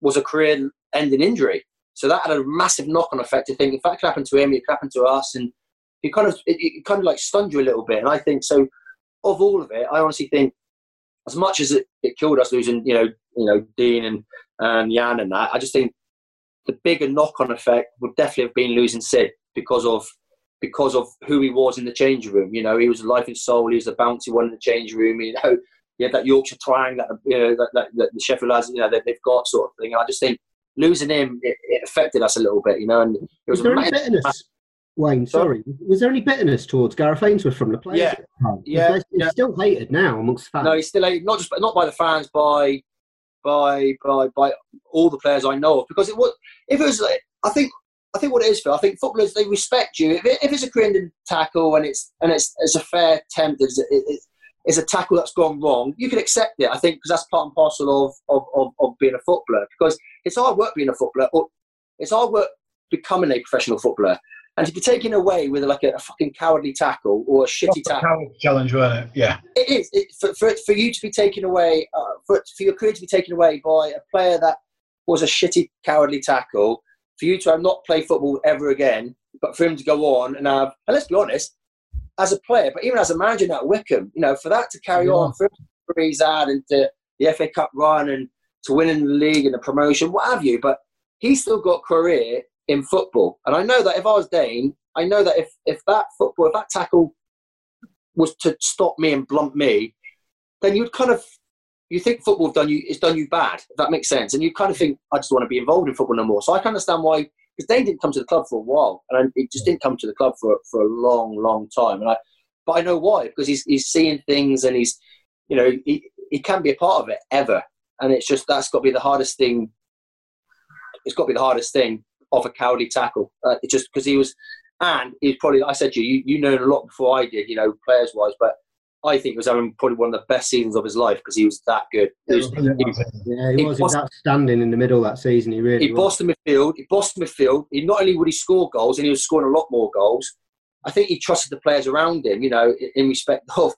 was a career-ending injury. So that had a massive knock-on effect. To think if that could happen to him, it could happen to us, and it kind of it, it kind of like stunned you a little bit. And I think so. Of all of it, I honestly think as much as it, it killed us losing, you know, you know, Deane and and Jan and that, I just think the bigger knock-on effect would definitely have been losing Sid because of because of who he was in the change room. You know, he was a life and soul. He was a bouncy one in the change room. You know, he had that Yorkshire twang that you know that, that, that the Sheffield lads you know that they've got sort of thing. And I just think losing him, it, it affected us a little bit, you know. And it was, Was there any bitterness, Wayne? Sorry, was there any bitterness towards Gareth Ainsworth from the players? Yeah. at the time? Yeah, He's yeah. still hated now amongst fans. No, he's still a, not just not by the fans, by by by by all the players I know of. Because it was if it was, like, I think I think what it is, Phil. I think footballers they respect you if, it, if it's a career tackle and it's and it's it's a fair attempt. It's, it, it, it's a tackle that's gone wrong. You can accept it. I think because that's part and parcel of, of of of being a footballer. Because it's hard work being a footballer. Or it's hard work becoming a professional footballer. And to be taken away with like a, a fucking cowardly tackle or a shitty tackle. Coward challenge, wasn't it? Yeah. It is it, for, for for you to be taken away, uh, for for your career to be taken away by a player that was a shitty, cowardly tackle. For you to have not play football ever again, but for him to go on and have, and let's be honest, as a player, but even as a manager now at Wycombe, you know, for that to carry Yeah. on, for him to he's had into the FA Cup run and to winning the league and the promotion, what have you, but he's still got career in football. And I know that if I was Dane, I know that if, if that football, if that tackle was to stop me and blunt me, then you'd kind of you think football done you it's done you bad, if that makes sense. And you kind of think, I just want to be involved in football no more. So I can understand why because they didn't come to the club for a while, and it just didn't come to the club for for a long, long time. And I, but I know why because he's he's seeing things and he's, you know, he he can be a part of it ever, and it's just that's got to be the hardest thing. It's got to be the hardest thing of a cowardly tackle. Uh, it's just because he was, and he's probably I said to you, you you know a lot before I did, you know, players wise, but I think he was having probably one of the best seasons of his life because he was that good. He was- Brilliant, he-. Yeah, he was. Was- outstanding in the middle that season. He really he was. bossed the midfield. He bossed the midfield. He not only would he score goals, and he was scoring a lot more goals. I think he trusted the players around him. You know, in, in respect of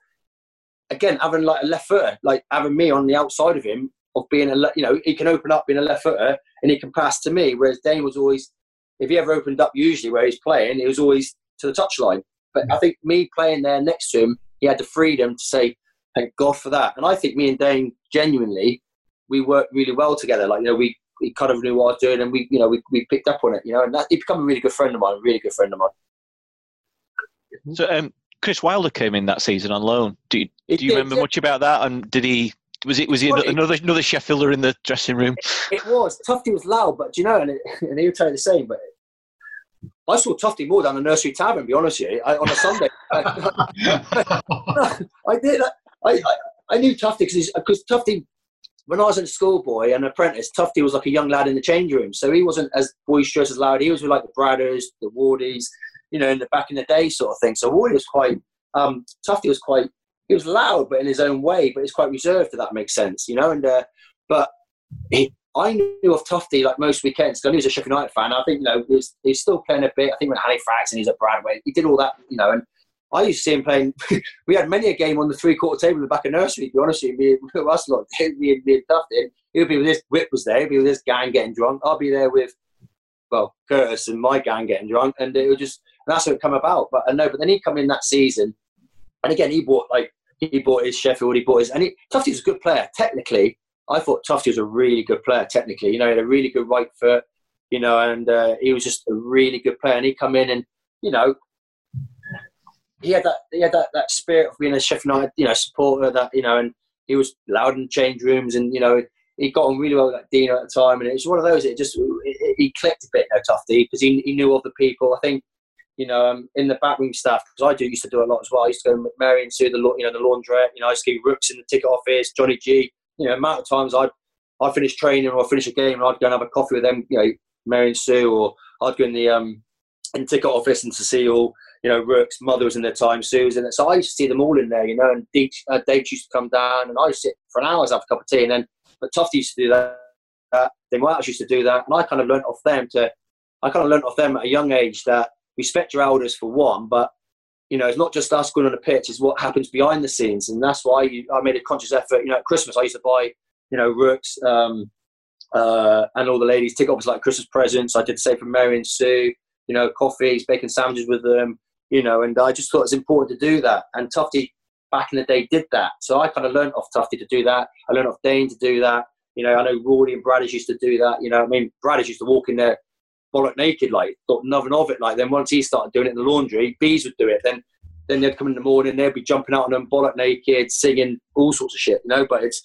again having like a left footer, like having me on the outside of him, of being a you know he can open up being a left footer and he can pass to me. Whereas Dane was always, if he ever opened up, usually where he's playing, he was always to the touchline. But mm. I think me playing there next to him, he had the freedom to say, "Thank God for that." And I think me and Dane genuinely, we worked really well together. Like you know, we he kind of knew what I was doing, and we, you know, we, we picked up on it, you know, and that, he become a really good friend of mine, a really good friend of mine. So, um, Chris Wilder came in that season on loan. Do you, do you did, remember yeah. much about that? And did he? Was it? Was he Well, it- another another Sheffielder in the dressing room? It was Tufty was loud, but do you know, and, it, and he'll tell you the same. But I saw Tufty more down the nursery tavern. Be honest with you, I, on a Sunday. I did. I, I, I knew Tufty because Tufty, when I was a schoolboy and apprentice, Tufty was like a young lad in the change room. So he wasn't as boisterous as loud. He was with like the Bradders, the Wardies, you know, in the back in the day sort of thing. So Wardy was quite, um, Tufty was quite, he was loud, but in his own way, but he's quite reserved, if that makes sense, you know. And uh, but he, I knew of Tufty like most weekends because I knew he was a Sheffield United fan. I think you know he was, he still playing a bit. I think when Halifax and he's at Bradway, he did all that, you know. And I used to see him playing. we had many a game on the three quarter table in the back of nursery. To be honest with you, me us lot, me and me and Tufty. He would be with his Whip was there. He'll be with his gang getting drunk. I'll be there with well Curtis and my gang getting drunk, and it would just and that's how it come about. But I know, but then he come in that season, and again he bought like he bought his Sheffield, he bought his, and he, Tufty was a good player technically. I thought Tufty was a really good player technically. You know, he had a really good right foot. You know, and uh, he was just a really good player. And he come in and you know he had that he had that, that spirit of being a Sheffield United you know supporter that you know, and he was loud in change rooms and you know he got on really well with like Dino at the time, and it was one of those. It just he clicked a bit, you know, Tufty, because he, he knew the people. I think you know um, in the backroom staff because I do used to do a lot as well. I used to go with Mary and Sue, the you know the laundrette. You know, I used to give Rooks in the ticket office, Johnny G. You know, amount of times I'd I finish training or I finish a game and I'd go and have a coffee with them. You know, Mary and Sue, or I'd go in the um in ticket office and to see all you know, Rook's mother was in their time, Susan. So I used to see them all in there, you know, and Dave, uh, Dave used to come down and I used to sit for an hour, have a cup of tea. And then, but Tufty used to do that. Uh, then White used to do that. And I kind of learnt off them to, I kind of learnt off them at a young age that respect your elders for one, but, you know, it's not just us going on the pitch, it's what happens behind the scenes. And that's why you, I made a conscious effort. You know, at Christmas, I used to buy, you know, Rook's um, uh, and all the ladies ticket offers like Christmas presents. I did the same for Mary and Sue, you know, coffees, bacon sandwiches with them you know, and I just thought it was important to do that. And Tufty back in the day did that. So I kind of learned off Tufty to do that. I learned off Dane to do that. You know, I know Rory and Bradders used to do that. You know, I mean, Bradders used to walk in there bollock naked, like, thought nothing of it. Like, then once he started doing it in the laundry, bees would do it. Then then they'd come in the morning, they'd be jumping out on them bollock naked, singing all sorts of shit, you know. But it's,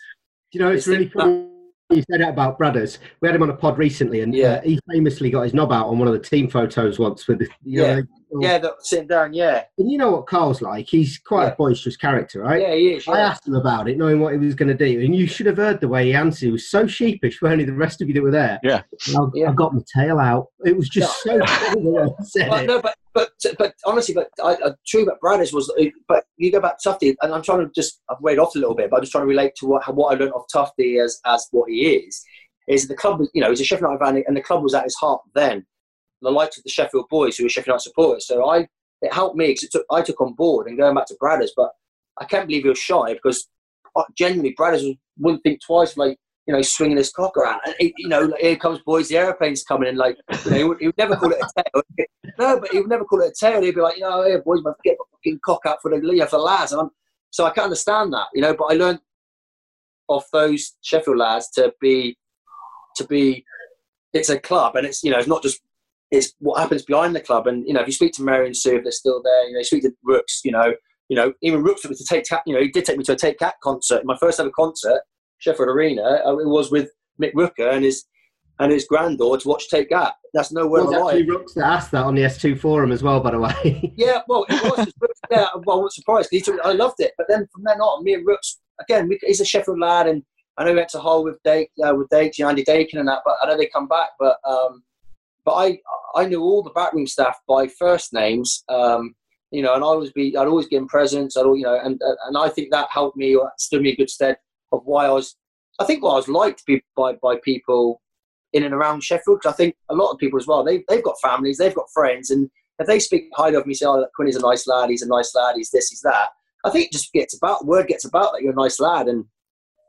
you know, it's It's really funny you said that about Bradders. We had him on a pod recently, and Yeah. uh, he famously got his knob out on one of the team photos once with the. You Yeah. Know, Yeah, that, sitting down. Yeah, And you know what Carl's like? He's quite Yeah. a boisterous character, right? yeah, he is. I asked him about it, knowing what he was going to do, and you should have heard the way he answered. He was so sheepish for only the rest of you that were there. Yeah. I, Yeah. I got my tail out. It was just so funny the way he said Well, it. no, but but but honestly, but I, I, true. But Bradders was. Uh, but you go back to Tufty, and I'm trying to just I've weighed off a little bit, but I'm just trying to relate to what what I learned of Tufty as as what he is. Is the club? was- You know, he's a Sheffield United fan, and the club was at his heart then. The likes of the Sheffield boys, who were Sheffield United supporters. So I, it helped me because took, I took on board and going back to Bradders, but I can't believe he was shy because uh, genuinely Bradders wouldn't think twice, like you know, swinging his cock around, and he, you know, like, here comes boys, the airplane's coming in, like you know, he would, he would never call it a tail. No, but he would never call it a tail. He'd be like, you know, hey boys, get fucking cock out for the you know, for the lads. And I'm, so I can understand that, you know. But I learned off those Sheffield lads to be, to be, it's a club, and it's you know, it's not just it's what happens behind the club. And you know, if you speak to Mary and Sue, if they're still there, you know, you speak to Rooks, you know, you know, even Rooks me to take cat. You know, he did take me to a Take That concert. My first ever concert, Sheffield Arena. uh, It was with Mick Rooker and his and his granddaughter to watch Take That. That's no It word was of a actually Rooks that asked that on the S2 forum as well, by the way. Yeah, well, it was. Yeah, well, I wasn't surprised. He took, I loved it. But then from then on, me and Rooks, again, we, he's a Sheffield lad, and I know he went to Hull with Dake, uh, with Dake, Andy Dakin and that, but I know they come back. But um, but I I knew all the backroom staff by first names, um, you know, and I always be, I'd always give them presents, I'd, al- you know, and and I think that helped me, or stood me in good stead of why I was, I think why I was liked by by people in and around Sheffield. Because I think a lot of people as well, they they've got families, they've got friends, and if they speak highly of me, say, "Oh, Quinn is a nice lad. He's a nice lad. He's this. He's that." I think it just gets about word gets about that you're a nice lad, and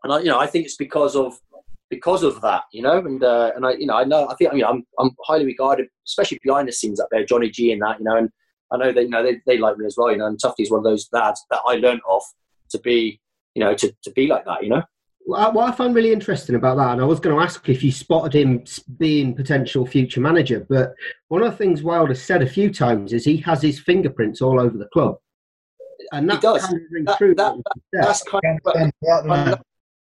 and I, you know, I think it's because of because of that, you know, and uh, and I, you know, I know, I think, I mean, I'm I'm highly regarded, especially behind the scenes up there, Johnny G and that, you know, and I know that you know they, they like me as well, you know, and Tufty's one of those lads that I learned off to be, you know, to, to be like that, you know. What what I find really interesting about that, and I was going to ask if you spotted him being potential future manager, but one of the things Wilder said a few times is he has his fingerprints all over the club, and He does. kind of rings That- that- what you said. That's kind of, Understand that, don't I?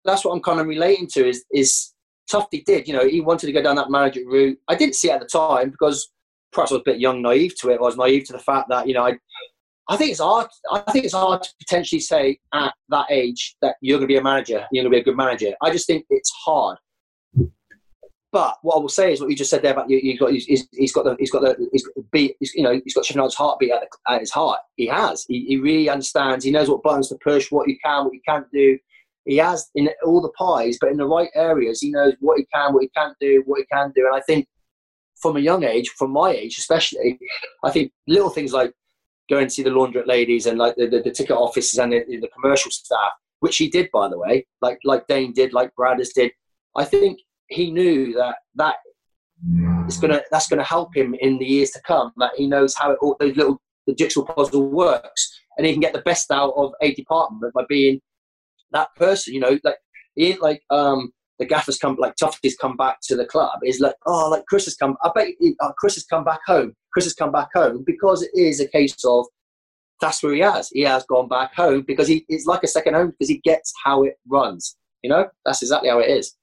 That's what I'm kind of relating to is is Tufty did, you know, he wanted to go down that manager route. I didn't see it at the time because perhaps I was a bit young, naive to it. I was naive to the fact that, you know, I I think it's hard I think it's hard to potentially say at that age that you're gonna be a manager, you're gonna be a good manager. I just think it's hard. But what I will say is what you just said there about you, you got he's, he's got the he's got the he's got the beat he's, you know he's got Sheffield United's heartbeat at, the, at his heart. He has. He, he really understands. He knows what buttons to push, what you can, what you can't do. He has in all the pies, but in the right areas, he knows what he can, what he can't do, what he can do. And I think from a young age, from my age especially, I think little things like going to see the laundrette ladies and like the, the, the ticket offices and the, the commercial staff, which he did by the way, like like Dane did, like Brad Bradders did. I think he knew that that is gonna that's gonna help him in the years to come. That he knows how it all those little the jigsaw puzzle works, and he can get the best out of a department by being that person. You know, like he ain't like um the gaffers come like Tufty's come back to the club. Is like oh like Chris has come. I bet he- uh, Chris has come back home. Chris has come back home because it is a case of that's where he has. He has gone back home because he it's like a second home because he gets how it runs. You know, that's exactly how it is.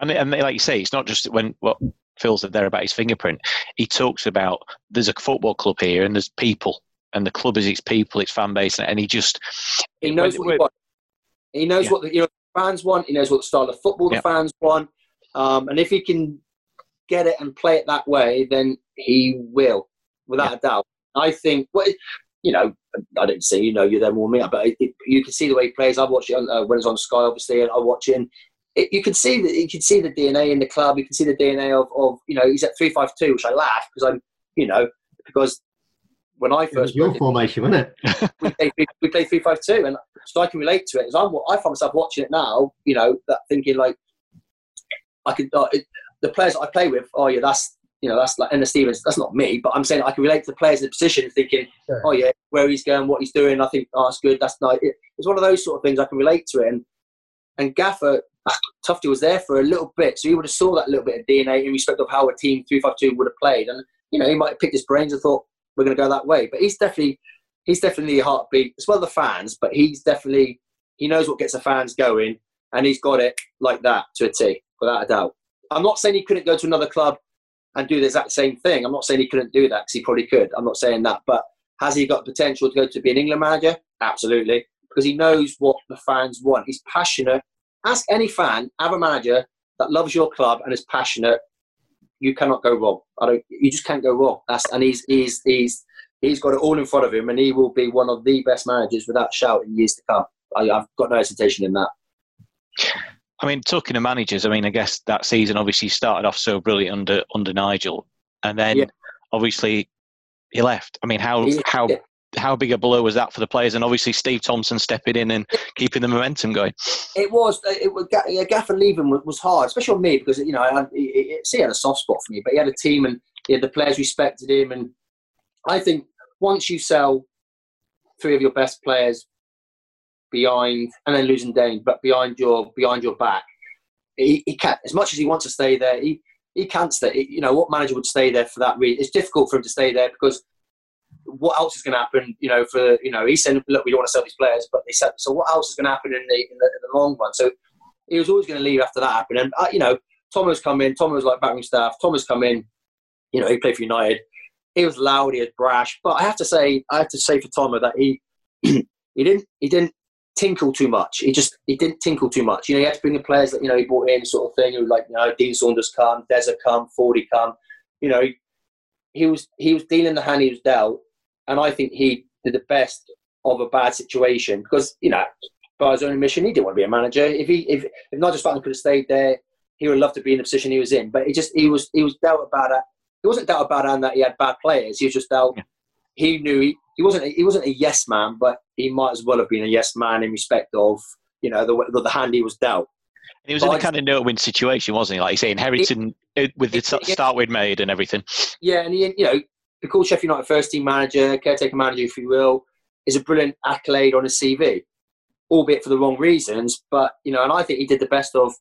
And, and like you say, it's not just when what Phil said there about his fingerprint. He talks about there's a football club here and there's people, and the club is its people, its fan base, and he just He knows what he wants. He knows Yeah. what the you know, fans want. He knows what style of football the fans want. Um, and if he can get it and play it that way, then he will, without a doubt. I think. Well, you know, I didn't see. You know, you're there more than me, but it, it, you can see the way he plays. I watch it on, uh, when it's on Sky, obviously, and I watch it. And it, you can see that you can see the DNA in the club. You can see the DNA of, of you know he's at three five two, which I laugh because I'm you know because when I It was first your went formation, wasn't it? we play three- we play three five two, and so I can relate to it. As I'm, I find myself watching it now, you know, that thinking like, I could uh, it, the players I play with. Oh yeah, that's you know that's like Enna Stevens. That's not me, but I'm saying I can relate to the players in the position, thinking, Sure. oh yeah, where he's going, what he's doing. I think oh that's good. That's nice. It, it's one of those sort of things I can relate to it. And and Gaffer Tufty was there for a little bit, so he would have saw that little bit of DNA in respect of how a team three five two would have played, and you know he might have picked his brains and thought we're going to go that way. But he's definitely he's definitely a heartbeat as well the fans, but he's definitely he knows what gets the fans going, and he's got it like that to a T, without a doubt. I'm not saying he couldn't go to another club and do the exact same thing. I'm not saying he couldn't do that because he probably could. I'm not saying that, but has he got potential to go to be an England manager? Absolutely, because he knows what the fans want. He's passionate. Ask any fan, have a manager that loves your club and is passionate. You cannot go wrong. I don't. You just can't go wrong. That's and he's he's he's he's got it all in front of him, and he will be one of the best managers without shout in years to come. I, have got no hesitation in that. I mean, talking to managers, I mean, I guess that season obviously started off so brilliant under under Nigel, and then yeah. obviously he left. I mean, how yeah. how how big a blow was that for the players? And obviously Steve Thompson stepping in and keeping the momentum going. It was. It was. Yeah, Gaffer leaving was hard, especially on me because you know I, he, had a soft spot for me, but he had a team and the players respected him, and I think once you sell three of your best players behind, and then losing Dane, but behind your behind your back, he, he can't. As much as he wants to stay there, he he can't stay. You know what manager would stay there for that reason? It's difficult for him to stay there because what else is going to happen? You know, for you know, he said, look, we don't want to sell these players, but they said, so what else is going to happen in the, in the, in the long run? So he was always going to leave after that happened. And uh, you know, Thomas come in. Thomas was like backroom staff. Thomas come in. You know, he played for United. He was loud. He was brash. But I have to say, I have to say for Thomas that he he didn't he didn't tinkle too much. He just he didn't tinkle too much. You know, he had to bring the players that you know he brought in, sort of thing. Who like you know Dean Saunders come, Deza come, Fordy come. You know, he, he was he was dealing the hand he was dealt, and I think he did the best of a bad situation because you know by his own admission he didn't want to be a manager. If he if if Nigel Spackman could have stayed there, he would love to be in the position he was in. But he just he was he was dealt about it. He wasn't dealt about and that he had bad players. He was just dealt. Yeah. He knew he, he wasn't he wasn't a yes man, but he might as well have been a yes man in respect of you know the the, the hand he was dealt. And he was but in a kind of no-win situation, wasn't he? Like you say, inheriting it, with the it, start we'd made and everything. Yeah, and he, you know, the called Sheffield United first team manager, caretaker manager, if you will, is a brilliant accolade on his CV, albeit for the wrong reasons. But you know, and I think he did the best of.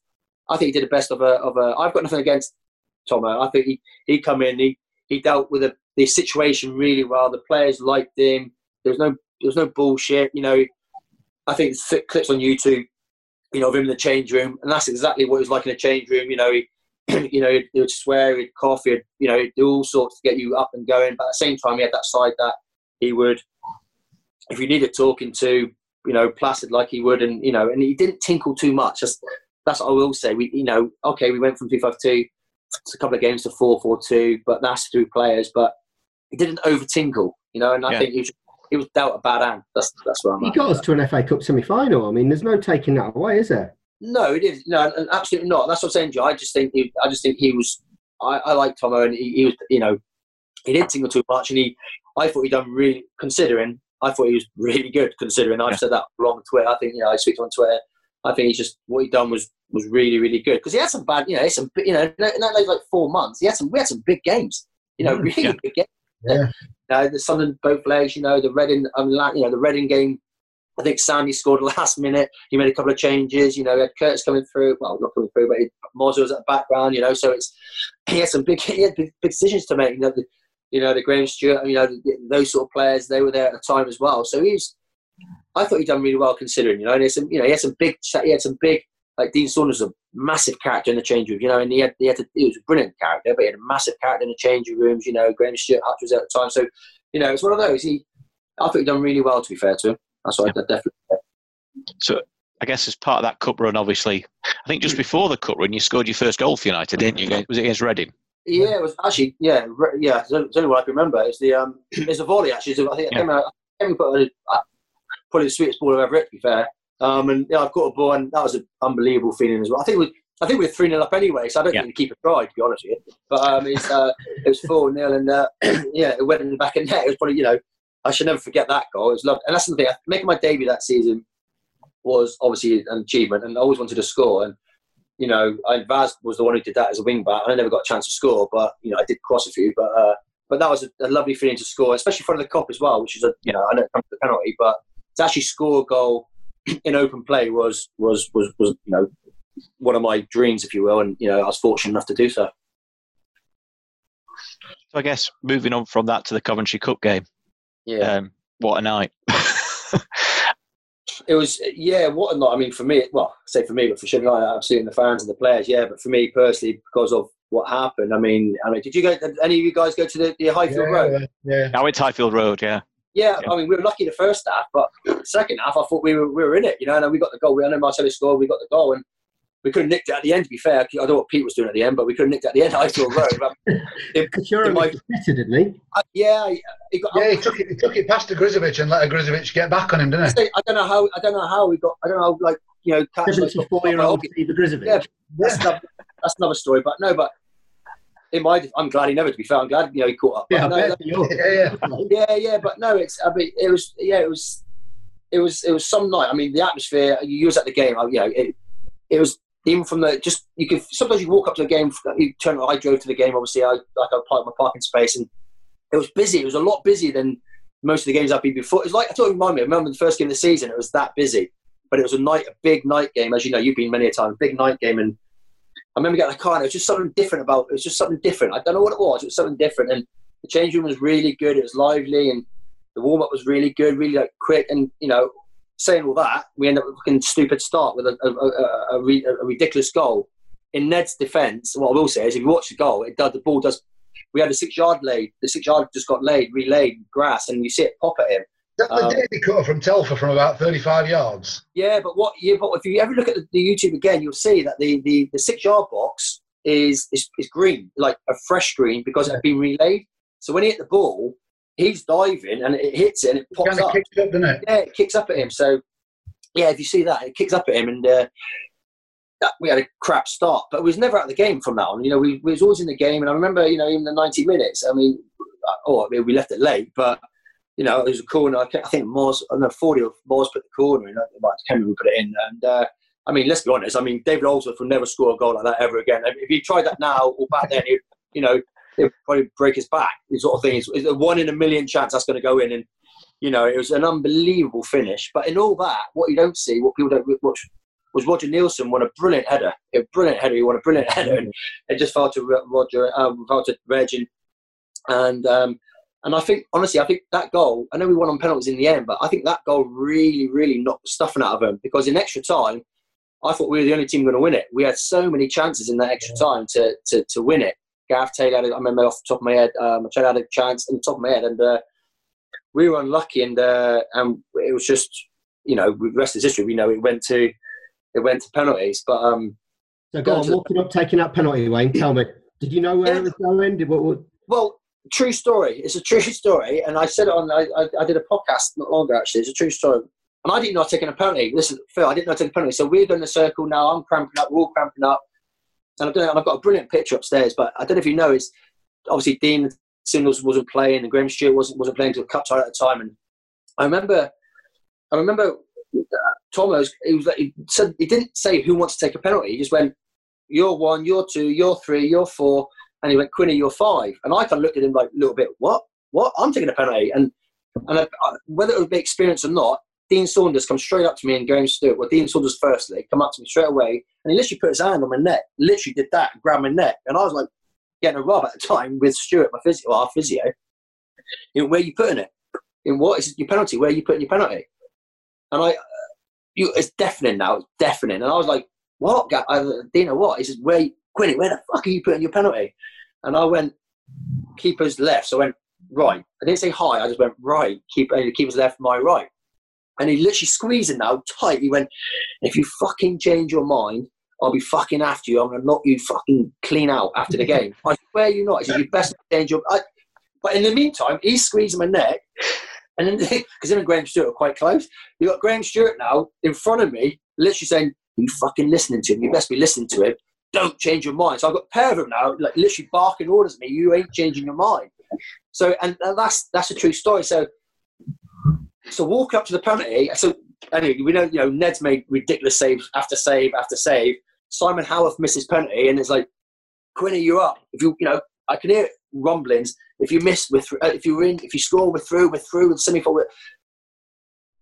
I think he did the best of a. Of a I've got nothing against Tomo. I think he he come in. He he dealt with a, the situation really well. The players liked him. There was no there was no bullshit. You know, I think clips on YouTube, you know, of him in the change room, and that's exactly what it was like in the change room. You know, he you know, he would swear, he'd cough, he'd, you know, he'd do all sorts to get you up and going. But at the same time, he had that side that he would, if you needed talking to, you know, placid like he would, and you know, and he didn't tinkle too much. That's that's what I will say. We, you know, okay, we went from two five two a couple of games to four four two, but that's through players. But he didn't over tinkle, you know, and I yeah. think he was, he was dealt a bad hand. That's that's where I'm. He got us to an FA Cup semi final. I mean, there's no taking that away, is there? No, he didn't. No, absolutely not. That's what I'm saying, Joe. I just think he, I just think he was. I, I like Tomo, and he, he, was. You know, he didn't tingle too much, and he. I thought he done really considering. I thought he was really good considering. I've yeah. said that wrong on Twitter. I think you know I speak on Twitter. I think he's just what he done was was really really good because he had some bad. You know, some you know, in that like four months, he had some. We had some big games. You know, mm, really yeah. big games. Yeah. Uh, the Sunderland both legs. You know, the Reading. Um, you know, the Reading game I think Sandy scored last minute. He made a couple of changes. You know, he had Curtis coming through. Well, not coming through, but Mozer was at the background. You know, so it's he had some big he had big, decisions to make. You know, the, you know the Graham Stuart. You know, the, those sort of players. They were there at the time as well. So he's. I thought he'd done really well considering. You know, and he had some. You know, he had some big. He had some big. Like Dean Saunders was a massive character in the change room, you know, and he had he had to, he was a brilliant character, but he had a massive character in the change rooms, you know. Graham Stuart Hutch was at the time, so you know, it's one of those. He, I thought he'd done really well. To be fair to him, that's what yeah. I definitely. So I guess as part of that cup run, obviously, I think just before the cup run, you scored your first goal for United, didn't you? Was it against Reading? Yeah, it was actually yeah, yeah. It's only what I can remember. It's the um, it's a volley actually. So I think yeah. I came out, I came put a, probably the sweetest ball I've ever hit. To be fair, um, and yeah, I've got a ball, and that was an unbelievable feeling as well. I think we, I think we are three 0 up anyway, so I don't yeah. think the keeper tried to be honest with you. But um, it's, uh, it was four 0 and uh, yeah, it went in the back of the net. It was probably you know, I should never forget that goal. It was lovely, and that's the thing. Making my debut that season was obviously an achievement, and I always wanted to score. And you know, I, Vaz was the one who did that as a wing back, I never got a chance to score, but you know, I did cross a few. But uh, but that was a, a, lovely feeling to score, especially in front of the Kop as well, which is a you know, I know it comes to the penalty, but to actually score a goal in open play was was was was you know one of my dreams, if you will, and you know, I was fortunate enough to do so. So I guess moving on from that to the Coventry Cup game. Yeah. Um, what a night. it was yeah, what a night. I mean, for me, well, I say for me, but for sure, I absolutely the fans and the players, yeah. But for me personally, because of what happened, I mean, I mean, did you go? Did any of you guys go to the, the Highfield yeah, Road? Yeah. I went to Highfield Road, yeah. Yeah, I mean, we were lucky the first half, but second half, I thought we were we were in it. You know, and we got the goal. We I know Marcelo scored. We got the goal, and we could have nicked it at the end. To be fair, I don't know what Pete was doing at the end, but we could have nicked it at the end. I Highfield Road. But if, Katchouro in my- was better, didn't he? uh, yeah, he got, Yeah, he took it. He took it past the Ogrizovic and let Ogrizovic get back on him, didn't he? I don't know how. I don't know how we got. I don't know, how like you know, catch, like, Seventy-four-year-old Steve Ogrizovic. Yeah. that's, another, that's another story. But no, but in my, I'm glad he never. To be fair, I'm glad you know he caught up. Yeah, no, bet that- Yeah, yeah. yeah, yeah, but no, it's. I mean, it was. Yeah, it was. It was. It was some night. I mean, the atmosphere. You was at the game. I- You know, it. It was even from the just. You could sometimes you walk up to the game. You turn. I drove to the game. Obviously, I like I parked my parking space, and it was busy. It was a lot busier than most of the games I've been before. It was like I don't remind me. I remember the first game of the season. It was that busy, but it was a night, a big night game. As you know, you've been many a time. Big night game, and I remember getting a car. And it was just something different about. It was just something different. I don't know what it was. It was something different, and the change room was really good. It was lively, and the warm up was really good, really like quick. And you know, saying all that, we end up with a fucking stupid start with a, a, a, a, a ridiculous goal. In Ned's defence, what I will say is, if you watch the goal, it does the ball does. We had a six yard laid. The six yard just got laid, relayed grass, and you see it pop at him. That the Um, Davy cutter from Telfer from about 35 yards. Yeah, but what? Yeah, but if you ever look at the, the YouTube again, you'll see that the, the, the six yard box is, is is green, like a fresh green, because it had been relayed. So when he hit the ball, he's diving and it hits it and it pops up. kicked up, it? Yeah, it kicks up at him. So yeah, if you see that, it kicks up at him, and uh, that, we had a crap start, but we was never out of the game from that on. You know, we, we was always in the game, and I remember, you know, even the ninety minutes. I mean, uh, oh, I mean, we left it late, but you know, it was a corner. I think Moores, I know, forty or Moores put the corner in. I can't remember who put it in, and. Uh, I mean, let's be honest. I mean, David Holdsworth will never score a goal like that ever again. If he tried that now or back then, you know, he'd probably break his back. This sort of thing. It's, it's a one in a million chance that's going to go in, and you know, it was an unbelievable finish. But in all that, what you don't see, what people don't watch, was Roger Nilsen won a brilliant header. A brilliant header. He won a brilliant header, and it just fell to Roger, um, fell to Reg, and and um, and I think honestly, I think that goal. I know we won on penalties in the end, but I think that goal really, really knocked the stuffing out of them because in extra time. I thought we were the only team going to win it. We had so many chances in that extra time to, to, to win it. Gav Taylor, I remember off the top of my head, um, Taylor had a chance on the top of my head, and uh, we were unlucky, and uh, and it was just, you know, the rest is history. We know it went to it went to penalties, but um, So go on, walking up, taking that penalty, Wayne. Tell me, did you know where Yeah. it was going? Did what? what well, true story. It's a true story, and I said it on. I, I, I did a podcast not long ago actually. It's a true story, and I didn't know I was taking a penalty. Listen, Phil, I didn't know I was taking a penalty. So we're doing the circle now. I'm cramping up. We're all cramping up, and. And I've got a brilliant picture upstairs. But I don't know if you know, is obviously Dean Singles wasn't playing, and Graham Stuart wasn't wasn't playing to a cup tie at the time. And I remember, I remember uh, Thomas. He was like, he said he didn't say who wants to take a penalty. He just went, "You're one, you're two, you're three, you're four. And he went, Quinny, you're five. And I kind of looked at him like a little bit, what? What? I'm taking a penalty. And and I, I, whether it would be experience or not, Dean Saunders comes straight up to me and Graham Stuart, well, Dean Saunders firstly, come up to me straight away, and he literally put his hand on my neck, literally did that, grabbed my neck. And I was like, getting a rub at the time with Stewart, my physio, our physio. Where are you putting it? In what is your penalty? Where are you putting your penalty? And I, you, it's deafening now, it's deafening. And I was like, what? I, Dino, what? He says, where, Quinny, where the fuck are you putting your penalty? And I went, keeper's left. So I went, right. I didn't say hi, I just went, right. Keep, uh, keeper's left, my right. And he literally squeezed it now tight. He went, if you fucking change your mind, I'll be fucking after you. I'm going to knock you fucking clean out after the game. I swear you're not. He said, you best change your I, But in the meantime, he's squeezing my neck. And then, because him and Graham Stuart are quite close, you got Graham Stuart now in front of me, literally saying, you fucking listening to him. You best be listening to him. Don't change your mind. So I've got a pair of them now, like literally barking orders at me. You ain't changing your mind. So, and, and that's that's a true story. So, so walk up to the penalty. So anyway, we know you know Ned's made ridiculous saves after save after save. Simon Haworth misses penalty, and it's like, Quinny, you're up. If you you know, I can hear rumblings. If you miss with, uh, if you're in, if you score, we're through, we're through with semi final.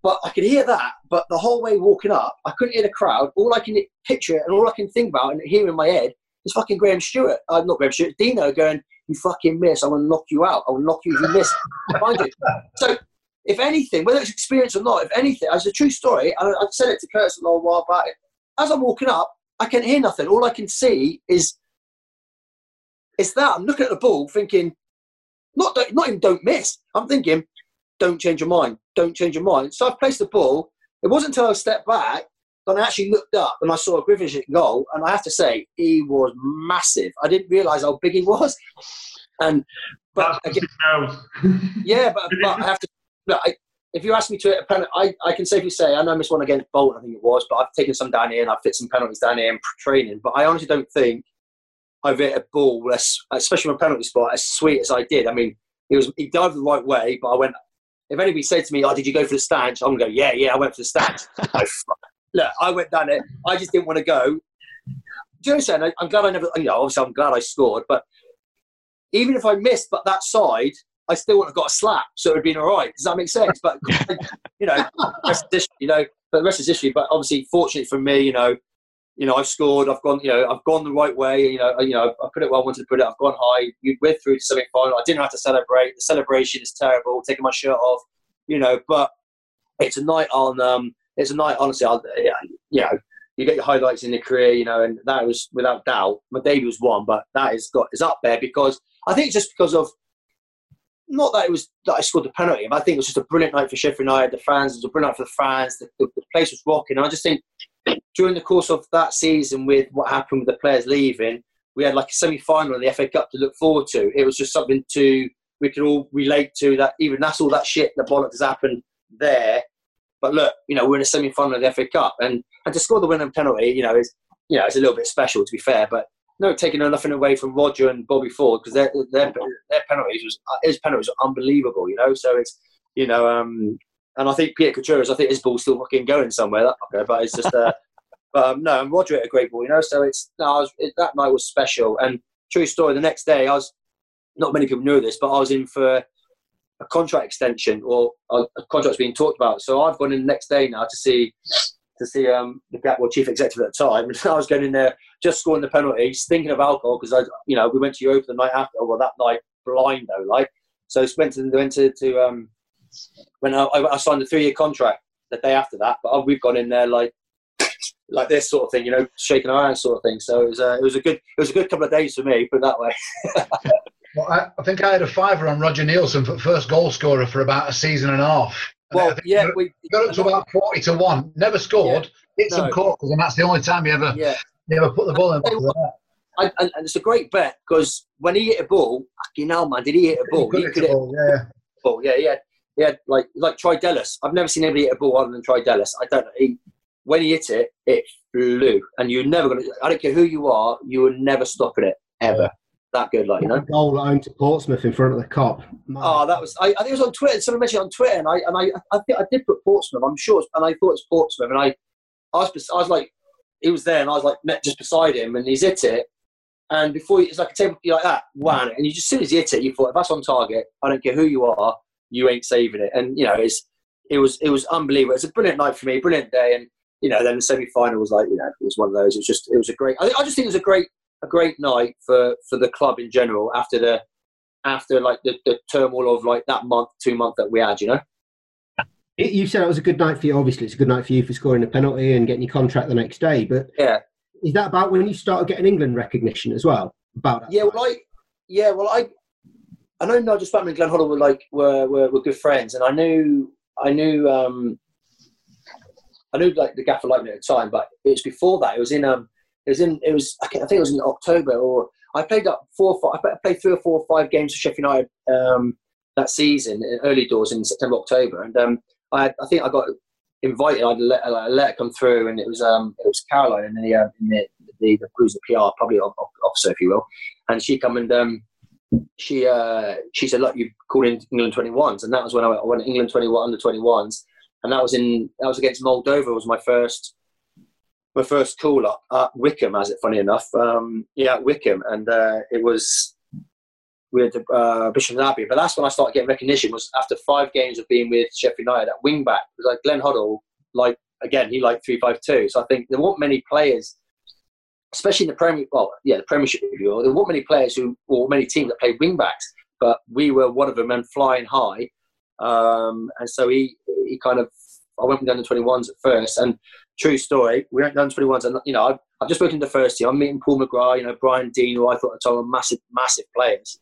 But I could hear that. But the whole way walking up, I couldn't hear the crowd. All I can picture and all I can think about and hear in my head is fucking Graham Stuart. Uh, not Graham Stuart. Dino going, "You fucking miss. I'm gonna knock you out. I will knock you if you miss." You. So if anything, whether it's experience or not, if anything, as a true story, I, I said it to Curtis a little while back. As I'm walking up, I can hear nothing. All I can see is it's that I'm looking at the ball, thinking, not not even don't miss. I'm thinking, don't change your mind, don't change your mind. So I placed the ball. It wasn't until I stepped back then I actually looked up and I saw a Griffin goal, and I have to say he was massive. I didn't realise how big he was, and but again, yeah, but, but I have to. Look, I, if you ask me to hit a penalty, I, I can safely say I know I missed one against Bolton, I think it was, but I've taken some down here and I've fit some penalties down here in training. But I honestly don't think I've hit a ball, especially from a penalty spot, as sweet as I did. I mean, he was he dived the right way, but I went. If anybody said to me, "Oh, did you go for the stance?" I'm gonna go, "Yeah, yeah, I went for the stance." look, I went down it. I just didn't want to go. Do you understand? I, I'm glad I never, you know, obviously I'm glad I scored, but even if I missed, but that side, I still would have got a slap, so it would have been all right. Does that make sense? But you know, rest is you know, but the rest is history. But obviously, fortunately for me, you know, you know, I've scored. I've gone, you know, I've gone the right way. You know, you know, I put it where I wanted to put it. I've gone high. We're through to semi final. I didn't have to celebrate. The celebration is terrible. Taking my shirt off, you know, but it's a night on. Um, it's a night, honestly, I'll, you know, you get your highlights in your career, you know, and that was without doubt. My debut was one, but that is got is up there because I think just because of not that it was that I scored the penalty, but I think it was just a brilliant night for Sheffield United. The fans, it was a brilliant night for the fans. The, the, the place was rocking. And I just think during the course of that season, with what happened with the players leaving, we had like a semi-final in the FA Cup to look forward to. It was just something to we could all relate to. That even that's all that shit, the bollocks has happened there but look, you know, we're in a semi-final of the FA Cup, and and to score the winning penalty, you know, is you know, it's a little bit special to be fair. But no, taking nothing away from Roger and Bobby Ford because their, their their penalties was his penalties were unbelievable, you know. So it's you know, um, and I think Peter Katchouro's, I think his ball's still fucking going somewhere. That fucker, but it's just. Uh, but um, no, and Roger hit a great ball, you know. So it's no, was, it, that night was special. And true story, the next day I was. Not many people knew this, but I was in for a contract extension or a, a contract's being talked about. So I've gone in the next day now to see to see um, the Blackwell chief executive at the time, and I was going in there just scoring the penalties, thinking of alcohol because I, you know, we went to Europe the night after. Well, that night blind though, like so. Went to went to, to um, when I, I signed a three year contract the day after that, but we've gone in there like like this sort of thing, you know, shaking our hands sort of thing. So it was uh, it was a good it was a good couple of days for me, put it that way. Well, I, I, think I had a fiver on Roger Nilsen for first goal scorer for about a season and a half. Well, yeah, we got up to about forty to one. Never scored. Yeah, hit no. some corners, and that's the only time he ever, yeah. He ever put the ball in. and, and, it's a great bet because when he hit a ball, you know, man, did he hit a ball? He, he could hit a ball, yeah. Ball, yeah, yeah, yeah. Like like Troy Dallas. I've never seen anybody hit a ball other than Troy Dallas. I don't know. He, when he hit it, it flew, and you're never gonna. I don't care who you are, you were never stopping it ever that good, like you know. Goal home to Portsmouth in front of the Kop. Oh, ah, that was. I, I, think it was on Twitter. Someone mentioned on Twitter, and I and I, I think I did put Portsmouth. I'm sure, and I thought it's Portsmouth, and I, I was, I was like, he was there, and I was like, met just beside him, and he's hit it, and before it's like a table like that, wham, and you just as soon as he hit it, you thought, if that's on target, I don't care who you are, you ain't saving it, and you know, it's, it was, it was unbelievable. It's a brilliant night for me, brilliant day, and you know, then the semi final was like, you know, it was one of those. It was just, it was a great. I, I just think it was a great a great night for for the club in general after the after like the, the turmoil of like that month, two month that we had, you know. You said it was a good night for you. Obviously, it's a good night for you for scoring a penalty and getting your contract the next day. But yeah, is that about when you started getting England recognition as well? About that yeah, well, I yeah, well, I I know Nigel Spackman and Glenn Hoddle were like were, were, were good friends, and I knew I knew um I knew like the gaffer liked me at the time, but it was before that. It was in um it was in. It was. I think it was in October, or I played up four. Five, I played three or four or five games for Sheffield United um, that season, early doors in September, October, and um, I, I think I got invited. I had a letter, a letter come through, and it was um, it was Caroline, and the uh, the the, the who's the PR probably officer, if you will, and she come and um, she uh, she said, "Look, you called in England 21s," and that was when I went, I went England 21 under 21s, and that was in that was against Moldova. Was my first my first call up at Wycombe, as it funny enough. Um, yeah, Wycombe, and uh, it was with uh, Bisham Abbey. But that's when I started getting recognition. Was after five games of being with Sheffield United at wing back. Like Glenn Hoddle, like again, he liked three five two. So I think there weren't many players, especially in the Premier. Well, yeah, the Premiership. There weren't many players who, or many teams that played wing backs. But we were one of them and flying high. Um, and so he he kind of I went from the under 21s at first, and true story, we went down 21s, and you know I've, I've just spoken to the first team. I'm meeting Paul McGrath, you know Brian Deane, who I thought at the time were massive massive players,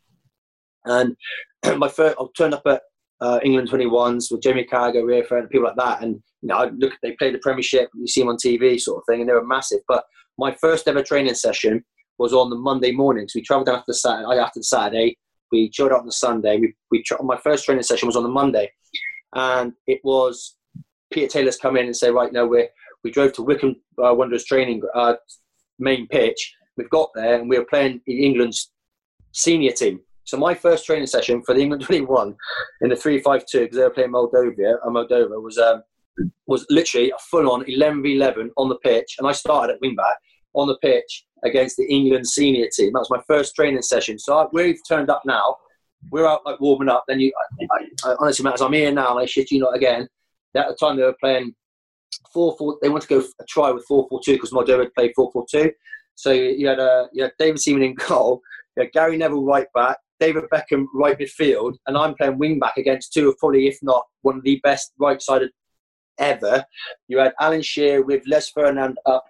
and my first I turned up at uh, England 21s with Jamie Carragher, Rio and people like that, and you know I look they played the Premiership, you see them on TV sort of thing, and they were massive. But my first ever training session was on the Monday morning. So we travelled down after the Saturday, after the Saturday. We chilled out on the Sunday. We, we tra- my first training session was on the Monday, and it was Peter Taylor's come in and say, right now we we drove to Wycombe uh, Wanderers training uh, main pitch. We've got there, and we were playing England's senior team. So my first training session for the England 21 in the 3-5-2 because they were playing Moldova. Uh, Moldova was um, was literally a full-on 11 v 11 on the pitch, and I started at wing back on the pitch against the England senior team. That was my first training session. So I, we've turned up now. We're out like warming up. Then you, I, I, honestly, Matt, as I'm here now, and I shit you not again. At the time they were playing four four. They wanted to go a try with four four two because Moldova played four four two. So you had uh, you had David Seaman in goal. You had Gary Neville right back. David Beckham right midfield, and I'm playing wing back against two of probably, if not one of the best right-sided ever. You had Alan Shearer with Les Ferdinand up,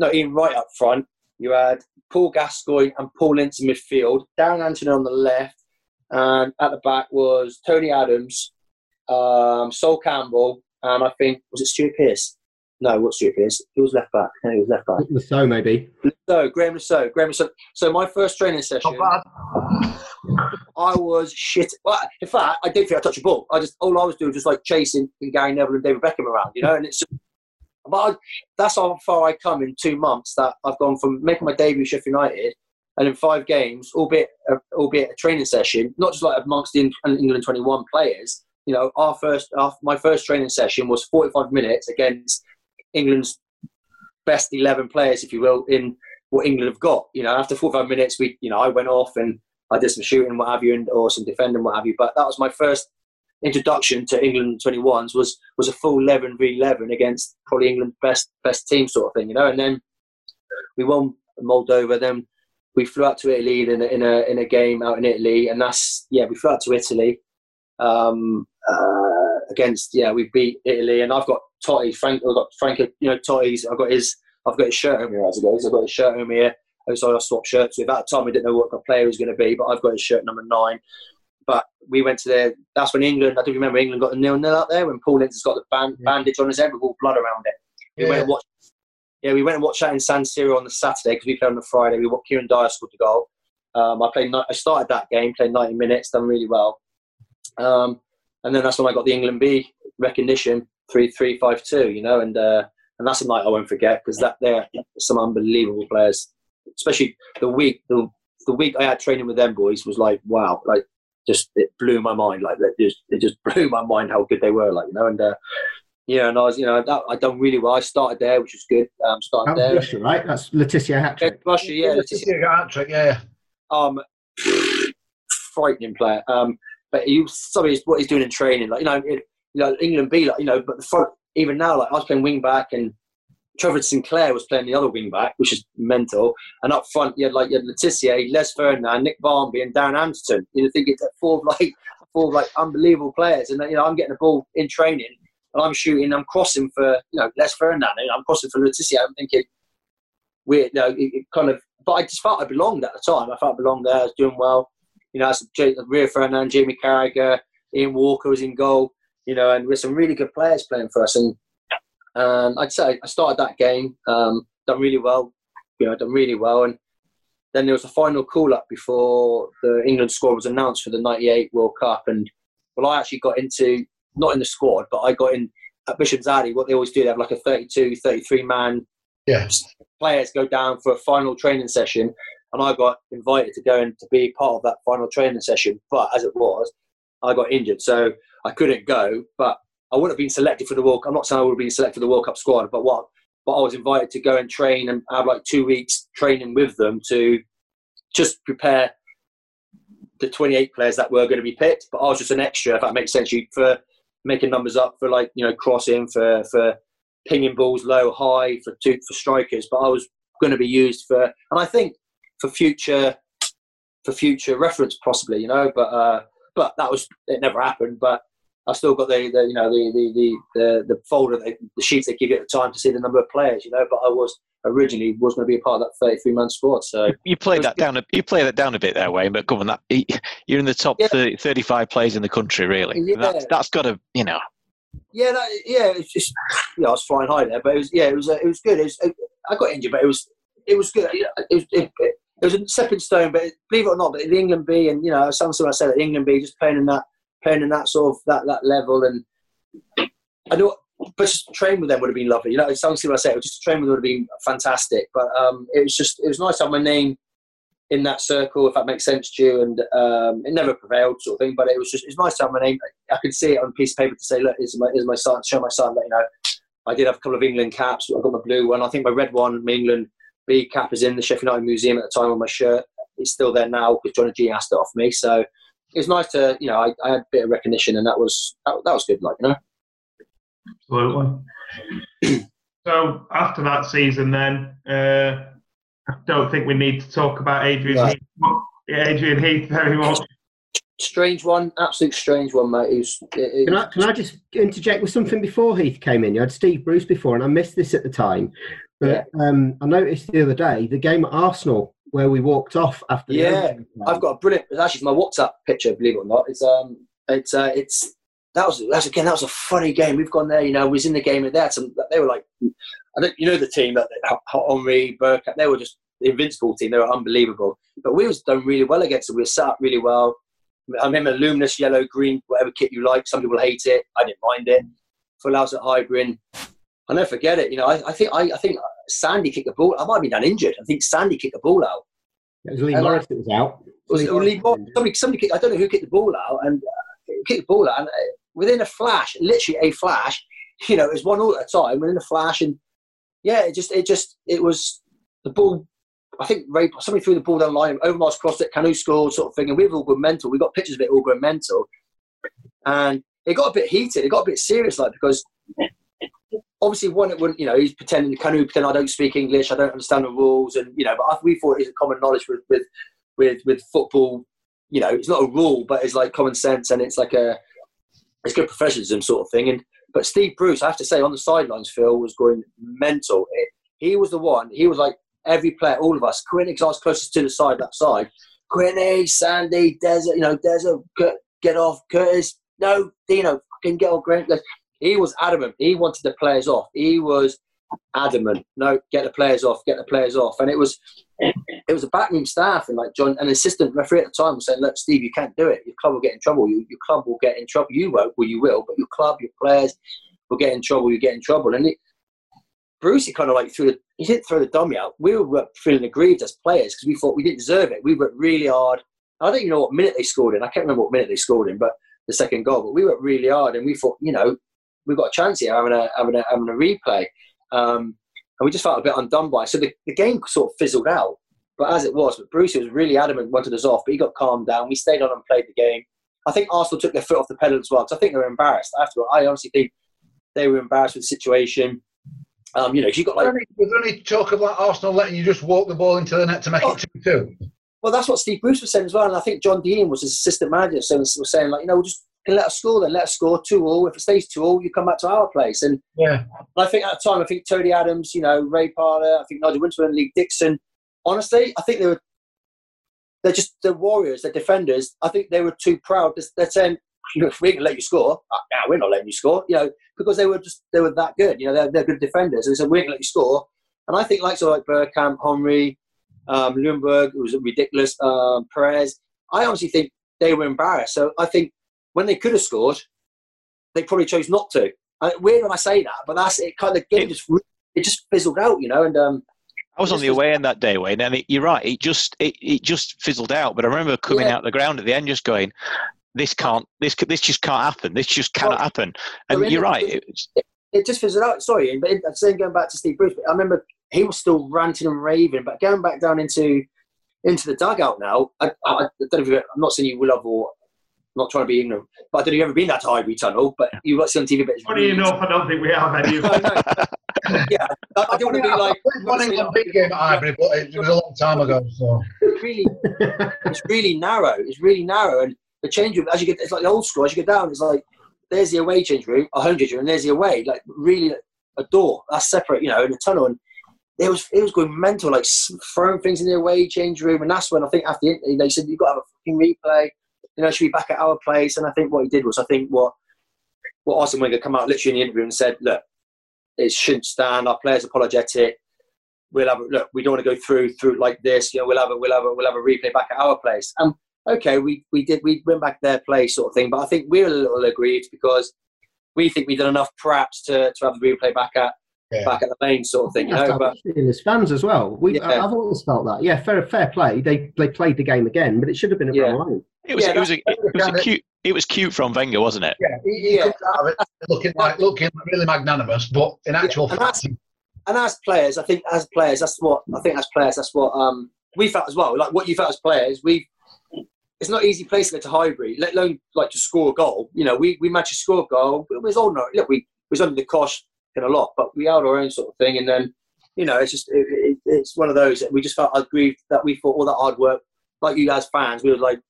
no, Ian Wright up front, you had Paul Gascoigne and Paul Ince in midfield, Darren Anderton on the left, and at the back was Tony Adams, um, Sol Campbell, and I think was it Stuart Pearce? No, what's Stuart Pearce? He was left back. No, he was left back. So maybe. So Graeme Le Saux, Graham Lasso. So my first training session. I was shit. Well, in fact, I didn't think I touched a ball. I just all I was doing was just like chasing Gary Neville and David Beckham around, you know. And it's but I, that's how far I come in two months. That I've gone from making my debut at Sheffield United, and in five games, albeit a, albeit a training session, not just like amongst the England 21 players. You know, our first, our, my first training session was 45 minutes against England's best 11 players, if you will, in what England have got. You know, after 45 minutes, we, you know, I went off and I did some shooting, what have you, and, or some defending, what have you. But that was my first introduction to England 21s was was a full 11 v 11 against probably England's best best team sort of thing, you know. And then we won Moldova. Then we flew out to Italy in a, in a in a game out in Italy, and that's yeah, we flew out to Italy um, uh, against yeah, we beat Italy, and I've got Totti, Frank, I've got Frank, you know, Totti's, I've got his, I've got his shirt on here as it goes. I've got his shirt on here. So I swapped shirts with. At the time, we didn't know what the player was going to be, but I've got his shirt number nine. But we went to there. That's when England. I do remember England got a nil nil out there when Paul Ince has got the band, yeah. bandage on his head with all blood around it. We yeah. went and watched. Yeah, we went and watched that in San Siro on the Saturday because we played on the Friday. We watched Kieran Dyer scored the goal. Um, I played. I started that game, played 90 minutes, done really well. Um, and then that's when I got the England B recognition three three five two. You know, and uh, and that's a night I won't forget because that there some unbelievable players, especially the week the the week I had training with them boys was like wow, like just it blew my mind. Like it just it just blew my mind how good they were. Like you know, and uh, yeah, and I was you know that, I done really well. I started there, which was good. Um, started there. Russia, right? That's Le Tissier hat trick. Russia, yeah, Le Tissier hat trick, yeah. Um, frightening player. Um, but he sorry, what he's doing in training, like you know, it, you know, England B, like you know, but the front even now, like I was playing wing back and Trevor Sinclair was playing the other wing back, which is mental. And up front, you had like you had Le Les Ferdinand, Nick Barmby, and Darren Anderton. You know, think it's four of like four of like unbelievable players. And you know, I'm getting the ball in training, and I'm shooting, I'm crossing for you know Les Ferdinand, and I'm crossing for Le I'm thinking weird, you know, it, it kind of. But I just felt I belonged at the time. I felt I belonged there. I was doing well. You know, I Rio Ferdinand, Jamie Carragher, Ian Walker was in goal. You know, and with some really good players playing for us, and and I'd say I started that game, um, done really well, you know, done really well. And then there was a final call up before the England squad was announced for the 98 World Cup. And well, I actually got into, not in the squad, but I got in at Bisham Abbey. What they always do, they have like a 32, 33 man yes. players go down for a final training session. And I got invited to go and to be part of that final training session. But as it was, I got injured. So I couldn't go. But I wouldn't have been selected for the World. I'm not saying I would have been selected for the World Cup squad, but what? But I was invited to go and train and have like two weeks training with them to just prepare the 28 players that were going to be picked. But I was just an extra, if that makes sense. You for making numbers up for like you know crossing for for pinging balls low, high for two for strikers. But I was going to be used for, and I think for future for future reference possibly, you know. But uh, but that was it never happened. But I've still got the, the you know the the the the, the folder, the, the sheets they give you at the time to see the number of players. You know, but I was originally was going to be a part of that 33 man squad. So you played that down. A, you play that down a bit there, Wayne. But come on, that you're in the top yeah. 30, 35 players in the country, really. Yeah. That's, that's got to you know. Yeah, that, yeah. It's just yeah, I was flying high there, but it was yeah, it was uh, it was good. It was, I got injured, but it was it was good. It was, it, it, it was a stepping stone, but believe it or not, but the England B and you know, something I said at England B, just playing in that playing in that sort of that that level, and I know, but just train with them would have been lovely. You know, it sounds silly I say it, just to train with them would have been fantastic. But um, it was just it was nice to have my name in that circle, if that makes sense to you. And um, it never prevailed, sort of thing. But it was just it's nice to have my name. I could see it on a piece of paper to say, look, here's my here's my son, show my son that you know. I did have a couple of England caps. I got my blue one. I think my red one, my England B cap, is in the Sheffield United Museum at the time on my shirt. It's still there now because Johnny G asked it off me. So it was nice to, you know, I, I had a bit of recognition, and that was that, that was good, like you know. Absolutely. so after that season, then uh, I don't think we need to talk about Adrian right. Heath, Adrian Heath very much. Strange one, absolute strange one, mate. It was, it, it, can, I, can I just interject with something before Heath came in? You had Steve Bruce before, and I missed this at the time. But yeah. um, I noticed the other day the game at Arsenal where we walked off after. Yeah, I've got a brilliant. It's actually my WhatsApp picture, believe it or not. It's um, it's uh, it's that was that's again that was a funny game. We've gone there, you know, we was in the game and they had some. They were like, I don't, you know, the team that hot Henry Bergkamp, they were just the invincible team. They were unbelievable. But we was done really well against them. We were set up really well. I remember luminous yellow, green, whatever kit you like. Some people hate it. I didn't mind it. Full house at Highbury. I'll never forget it. You know, I, I think I, I think Sandy kicked the ball. I might have been done injured. I think Sandy kicked the ball out. It was Lee and Morris that was out. Was it Lee Morris? Somebody, somebody kicked, I don't know who kicked the ball out and uh, kicked the ball out. And uh, within a flash, literally a flash, you know, it was one all at a time. Within a flash, and yeah, it just, it just, it was the ball. I think Ray, somebody threw the ball down the line, Overmars crossed it, Kanu scored, sort of thing. And we've all gone mental. We got pictures of it all going mental, and it got a bit heated. It got a bit serious, like because obviously one wouldn't you know he's pretending Kanu pretend I don't speak English? I don't understand the rules and you know but we thought it's a common knowledge with with with with football you know it's not a rule but it's like common sense and it's like a it's good professionalism sort of thing. And but Steve Bruce I have to say on the sidelines Phil was going mental. It, he was the one he was like every player all of us. Quinn I was closest to the side that side. Quinny Sandy Desert you know Desert get off Curtis. No Dino fucking get off Grant he was adamant. He wanted the players off. He was adamant. No, get the players off. Get the players off. And it was it was a backroom staff and like John, an assistant referee at the time was saying, "Look, Steve, you can't do it. Your club will get in trouble. You, your club will get in trouble. You won't. Well, you will, but your club, your players will get in trouble. You get in trouble." And it, Brucey kind of like threw the he didn't throw the dummy out. We were feeling aggrieved as players because we thought we didn't deserve it. We worked really hard. I don't even know what minute they scored in. I can't remember what minute they scored in, but the second goal. But we worked really hard, and we thought, you know, we've got a chance here having a having a, having a replay. Um, and we just felt a bit undone by. It. So the, the game sort of fizzled out. But as it was, but Bruce was really adamant, wanted us off, but he got calmed down. We stayed on and played the game. I think Arsenal took their foot off the pedal as well because I think they were embarrassed after. All, I honestly think they were embarrassed with the situation. Um, you know, you got like. Was there, any, talk of like Arsenal letting you just walk the ball into the net to make oh, it two two? Well, that's what Steve Bruce was saying as well, and I think John Deehan was his assistant manager, so was saying like, you know, we'll just and let us score then. Let us score two all. If it stays two all, you come back to our place. And yeah, I think at the time, I think Tony Adams, you know, Ray Parlour, I think Nigel Winterburn, Lee Dixon. Honestly, I think they were. They're just the warriors, they're defenders. I think they were too proud. They're saying, "We can let you score." Ah, no, we're not letting you score. You know, because they were just they were that good. You know, they're, they're good defenders. And they said, "We can let you score." And I think like so like Bergkamp, Henry, um, Ljungberg, it was a ridiculous. Um, Perez. I honestly think they were embarrassed. So I think when they could have scored, they probably chose not to. Uh, weird when I say that, but that's it. Kind of game just it just fizzled out, you know. And um, I was on the away end that day, Wayne, and it, you're right. It just it, it just fizzled out. But I remember coming yeah. out the ground at the end, just going, "This can't. This this just can't happen. This just cannot well, happen." And you're right. It, it, it, just fizzled out. Sorry, but I'm saying going back to Steve Bruce, I remember he was still ranting and raving. But going back down into into the dugout now, I, I, I don't know if you, I'm not saying you will have or not trying to be ignorant, but I don't know if you've ever been that to Highbury Tunnel, but you've got some TV. But Funny really enough, I don't think we have any. yeah, I, I don't want to be like one England big game at Highbury, but it was a long time ago. So it's really, it's really narrow. It's really narrow, and the change room as you get, it's like the old school. As you get down, it's like there's the away change room, a home change room, and there's the away, like really a door that's separate, you know, in a tunnel. And it was it was going mental, like throwing things in the away change room. And that's when I think after the, they said you've got to have a fucking replay. You know, should be back at our place. And I think what he did was, I think what what Arsene Wenger come out literally in the interview and said, look, it shouldn't stand. Our players apologetic. We'll have a, look. We don't want to go through through like this. You know, we'll have a we'll have a we'll have a replay back at our place. And okay, we we did we went back their place sort of thing. But I think we're a little aggrieved because we think we did enough perhaps to, to have the replay back at yeah. back at the main sort of thing. You know, but as fans as well, we yeah. I've always felt that. Yeah, fair fair play. They they played the game again, but it should have been a yeah. line. It was, yeah, it was, a, it was a cute. It was cute from Wenger, wasn't it? Yeah, he, he yeah. looking like looking really magnanimous, but in actual and fact, and as players, I think as players, that's what I think as players, that's what um, we felt as well. Like what you felt as players, we it's not easy place to go to Highbury, let alone like to score a goal. You know, we we managed to score a goal. It was all no, look, we was under the cosh in a lot, but we held our own sort of thing. And then, you know, it's just it, it, it's one of those that we just felt aggrieved that we thought all that hard work, like you guys fans, we were like,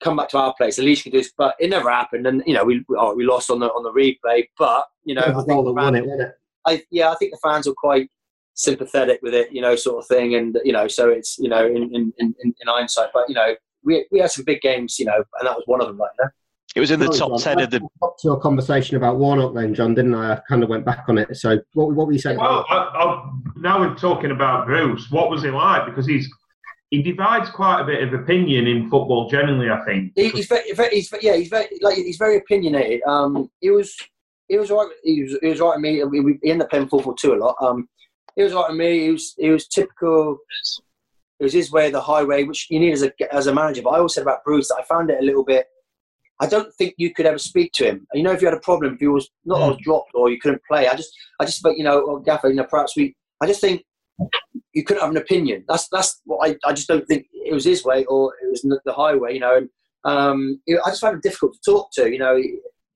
come back to our place. At least you can do this, but it never happened. And you know, we oh, we lost on the on the replay, but you know, I think fans, it, I, yeah, I think the fans were quite sympathetic with it, you know, sort of thing. And you know, so it's you know, in in, in, in hindsight, but you know, we we had some big games, you know, and that was one of them, like you know. It was in the top ten of the. Up to a conversation about Warnock, then, John, didn't I? I kind of went back on it. So, what, what were you saying? Well, I, I, now we're talking about Bruce. What was he like? Because he's he divides quite a bit of opinion in football generally. I think he, he's, very, very, he's yeah, he's very like he's very opinionated. Um, he was he was right. He was he was right with me. We, he ended up playing four four two a lot. Um, he was right with me. He was he was typical. It was his way, the highway, which you need as a as a manager. But I always said about Bruce that I found it a little bit. I don't think you could ever speak to him. You know, if you had a problem, if you was not mm. dropped or you couldn't play, I just I just felt you know, Gaffer, you know, perhaps we. I just think you couldn't have an opinion. That's that's what I, I just don't think it was his way or it was the highway. You know, and um, I just found it difficult to talk to. You know,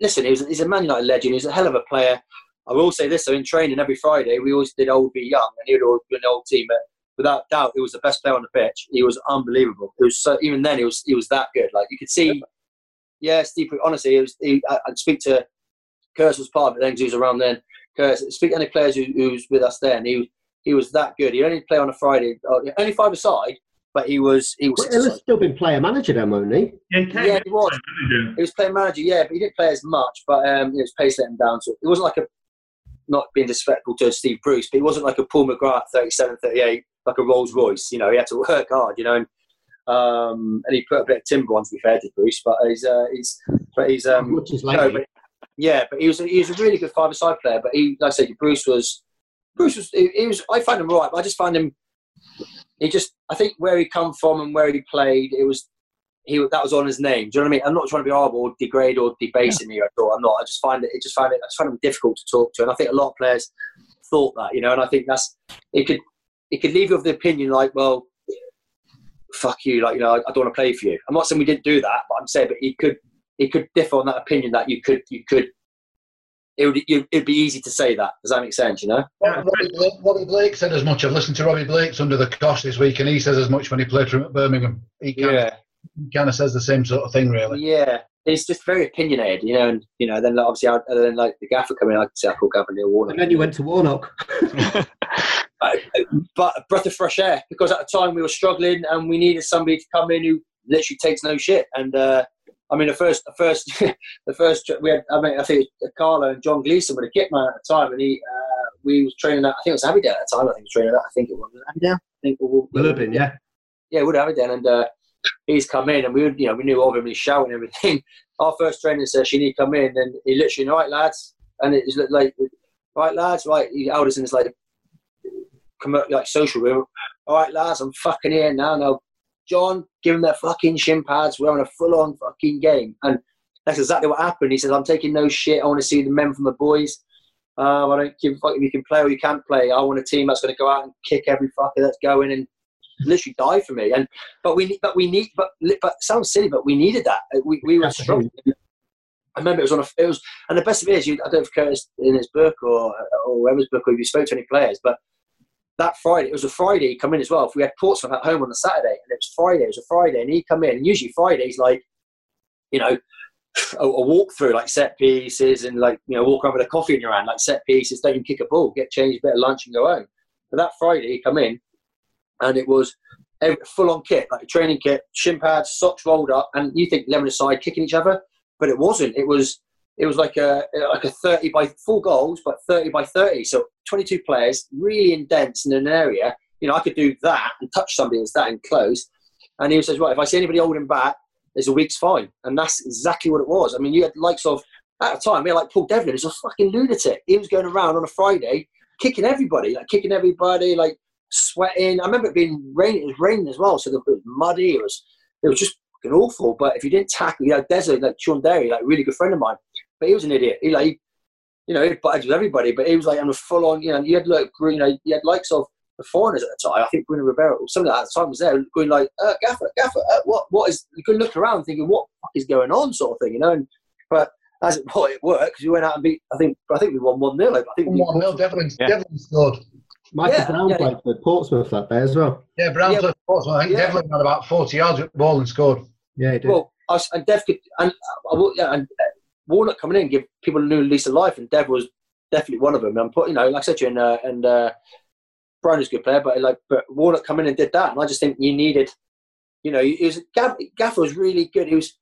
listen, he was, he's a Man United legend. He's a hell of a player. I will say this: so in training every Friday, we always did old be young, and he would always be an old team. But without doubt, he was the best player on the pitch. He was unbelievable. It was so even then he was he was that good. Like you could see, yeah, Steve. Honestly, it was. He, I, would speak to Curtis was part of it then because he was around then. Curtis, speak to any players who, who was with us then. He was he was that good. He only play on a Friday, uh, only five aside, but he was he was. Well, still been player manager then, won't he? Yeah, yeah he was. He was player manager, yeah, but he didn't play as much. But um, his pace let him down. So it wasn't like a not being disrespectful to Steve Bruce, but he wasn't like a Paul McGrath 37, 38, like a Rolls Royce. You know, he had to work hard. You know, and, um, and he put a bit of timber on to be fair to Bruce, but he's uh, he's but he's um, which is no, but, yeah, but he was he was a really good five-a-side player. But he, like I said, Bruce was Bruce was he, he was I found him right, but I just find him he just I think where he come from and where he played, it was he that was on his name. Do you know what I mean? I'm not trying to be horrible, or degrade, or debase him here at all. I'm not. I just find it. It just find it. I just find him difficult to talk to, and I think a lot of players thought that, you know. And I think that's it could it could leave you with the opinion like, well, fuck you, like you know, I, I don't want to play for you. I'm not saying we didn't do that, but I'm saying, but he could he could differ on that opinion that you could you could it would it'd be easy to say that. Does that make sense? You know. Robbie Blake, Robbie Blake said as much. I've listened to Robbie Blake's under the cosh this week, and he says as much when he played for him at Birmingham. He kind yeah. of, kind of says the same sort of thing, really. Yeah, he's just very opinionated, you know. And you know, then obviously, I, then like the gaffer coming, I could say I call Gaffer Neil Warnock. And then you went to Warnock. but a breath of fresh air because at the time we were struggling and we needed somebody to come in who literally takes no shit and. uh I mean, the first, the first, the first we had. I mean, I think Carlo and John Gleeson were the kit man at the time, and he, uh, we was training at. I think it was Aberdeen at the time. I think he was training at. I think it was Aberdeen. I think it would have been, yeah. Yeah, would have Aberdeen, and uh, he's come in, and we, you know, we knew all of him. He's shouting everything. Our first training session, he come in, and he literally, right, lads, and it was like, right, lads, right. He held us in this like, like social room. All right, lads, I'm fucking here now. Now John, give them their fucking shin pads. We're having a full on fucking game. And that's exactly what happened. He says, I'm taking no shit. I want to see the men from the boys. Um, I don't give a fuck if you can play or you can't play. I want a team that's going to go out and kick every fucker that's going and literally die for me. And but we but we need but but sounds silly, but we needed that. We, we were struggling. I remember it was on a it was and the best of it is you, I don't know if Curtis in his book or or whoever's book or if you spoke to any players, but that Friday, it was a Friday, he come in as well. If we had Portsmouth at home on the Saturday, and it was Friday, it was a Friday, and he'd come in, and usually Fridays like, you know, a, a walk through like set pieces and like you know walk around with a coffee in your hand like set pieces. Don't even kick a ball. Get changed, a bit of lunch, and go home. But that Friday, he come in, and it was full on kit, like a training kit, shin pads, socks rolled up, and you think lemon aside kicking each other, but it wasn't. It was it was like a like a thirty by four goals, but thirty by thirty. So twenty two players, really intense in an area. You know, I could do that and touch somebody that's that enclosed. And he says, right, if I see anybody holding back, there's a week's fine. And that's exactly what it was. I mean, you had likes of at the time, we had like Paul Devlin, he's a fucking lunatic. He was going around on a Friday kicking everybody, like kicking everybody, like sweating. I remember it being rain. It was raining as well, so it was muddy. It was it was just fucking awful. But if you didn't tackle, you know, Desert, like Sean Derry, like really good friend of mine, but he was an idiot. He like, you know, he butted with everybody, but he was like on a full on. You know, you had like, you know, you had likes of the foreigners at the time. I think Bruno or something like that at the time was there, going like, uh, Gaffer, Gaffer, uh, what, what is? You could look around thinking, what is going on, sort of thing, you know. And, but as it, well, it worked because we went out and beat. I think I think we won one 0 I think one 0 Devlin, yeah. Devlin scored. Michael yeah, Brown yeah, played for Portsmouth that day as well. Yeah, Brown yeah. played for Portsmouth. I think yeah. Devlin had about 40 yards with the ball and scored. Yeah, he did. Well, I was, and Dev could, and, uh, yeah, and uh, Warnock coming in give people a new lease of life, and Dev was definitely one of them. And put, you know, like I said you, and, uh, and uh, Brian is a good player, but like, but Warnock come in and did that, and I just think you needed, you know, he was, Gaffer was really good. He was,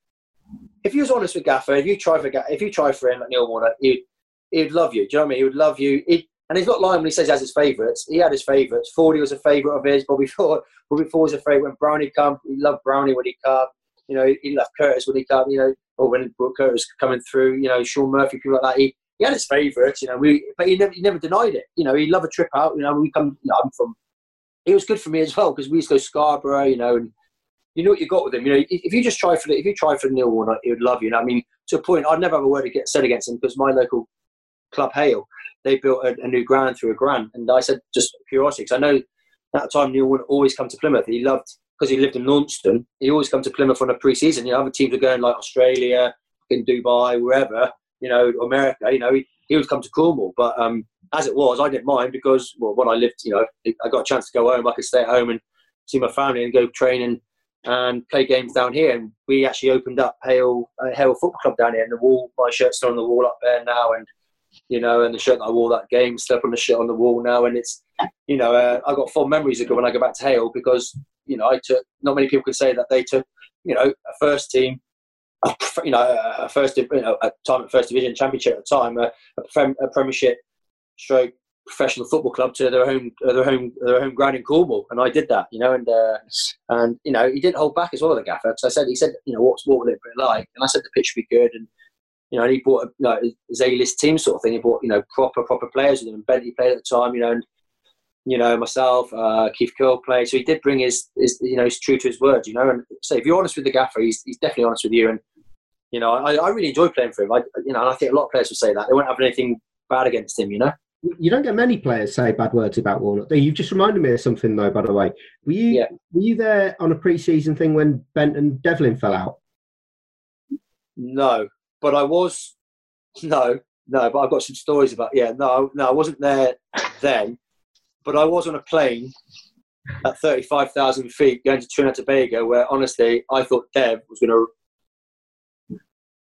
if he was honest with Gaffer, if you try for if you try for him, like Neil Warnock, he'd, he'd love you. Do you know what I mean? He would love you. He'd, and he's not lying when he says he has his favourites. He had his favourites. Fordy was a favourite of his. Bobby Ford, Bobby Ford was a favourite when Brownie come. He loved Brownie when he come. You know, he loved Curtis when he come. You know, or when Curtis coming through. You know, Sean Murphy, people like that. He, he had his favourites. You know, we but he never he never denied it. You know, he loved a trip out. You know, we come. You know, I'm from. It was good for me as well because we used to go Scarborough. You know, and you know what you got with him. You know, if you just try for the, if you try for Neil Warnock, he would love you. And I mean, to a point, I'd never have a word to get said against him because my local club Hayle they built a, a, new ground through a grant. And I said, just curiosity, because I know that time Neil would always come to Plymouth. He loved, because he lived in Launceston, he always come to Plymouth on a pre-season. You know, other teams are going like Australia, in Dubai, wherever, you know, America, you know, he, he would come to Cornwall. But um, as it was, I didn't mind because, well, when I lived, you know, I got a chance to go home. I could stay at home and see my family and go training and play games down here. And we actually opened up Hayle, uh, Hayle Football Club down here, and the wall, my shirt's still on the wall up there now. And you know, and the shirt that I wore that game, still on the shirt on the wall now, and it's, you know, uh, I got fond memories of when I go back to Hayle because, you know, I took. Not many people can say that they took, you know, a first team, a, you know, a first, you know, a time at first division championship at the time, a, a, a Premiership, stroke professional football club to their home, their home, their home ground in Cornwall, and I did that, you know, and uh, and you know, he didn't hold back as well, the gaffer. So I said, he said, you know, what's what would it be like? And I said the pitch would be good, and you know, and he bought a, you know, his A-list team sort of thing. He bought, you know, proper, proper players with him. Bentley played at the time, you know, and, you know, myself, uh, Keith Curle played. So he did bring his, his, you know, he's true to his word, you know. And so if you're honest with the gaffer, he's, he's definitely honest with you. And, you know, I, I really enjoy playing for him. I, you know, and I think a lot of players will say that. They won't have anything bad against him, you know. You don't get many players say bad words about Warnock. You've just reminded me of something, though. By the way, were you yeah. were you there on a pre-season thing when Bent and Devlin fell out? No, but I was no, no, but I've got some stories about. Yeah, no, no, I wasn't there then, but I was on a plane at thirty-five thousand feet going to Trinidad and Tobago, where honestly I thought Dev was going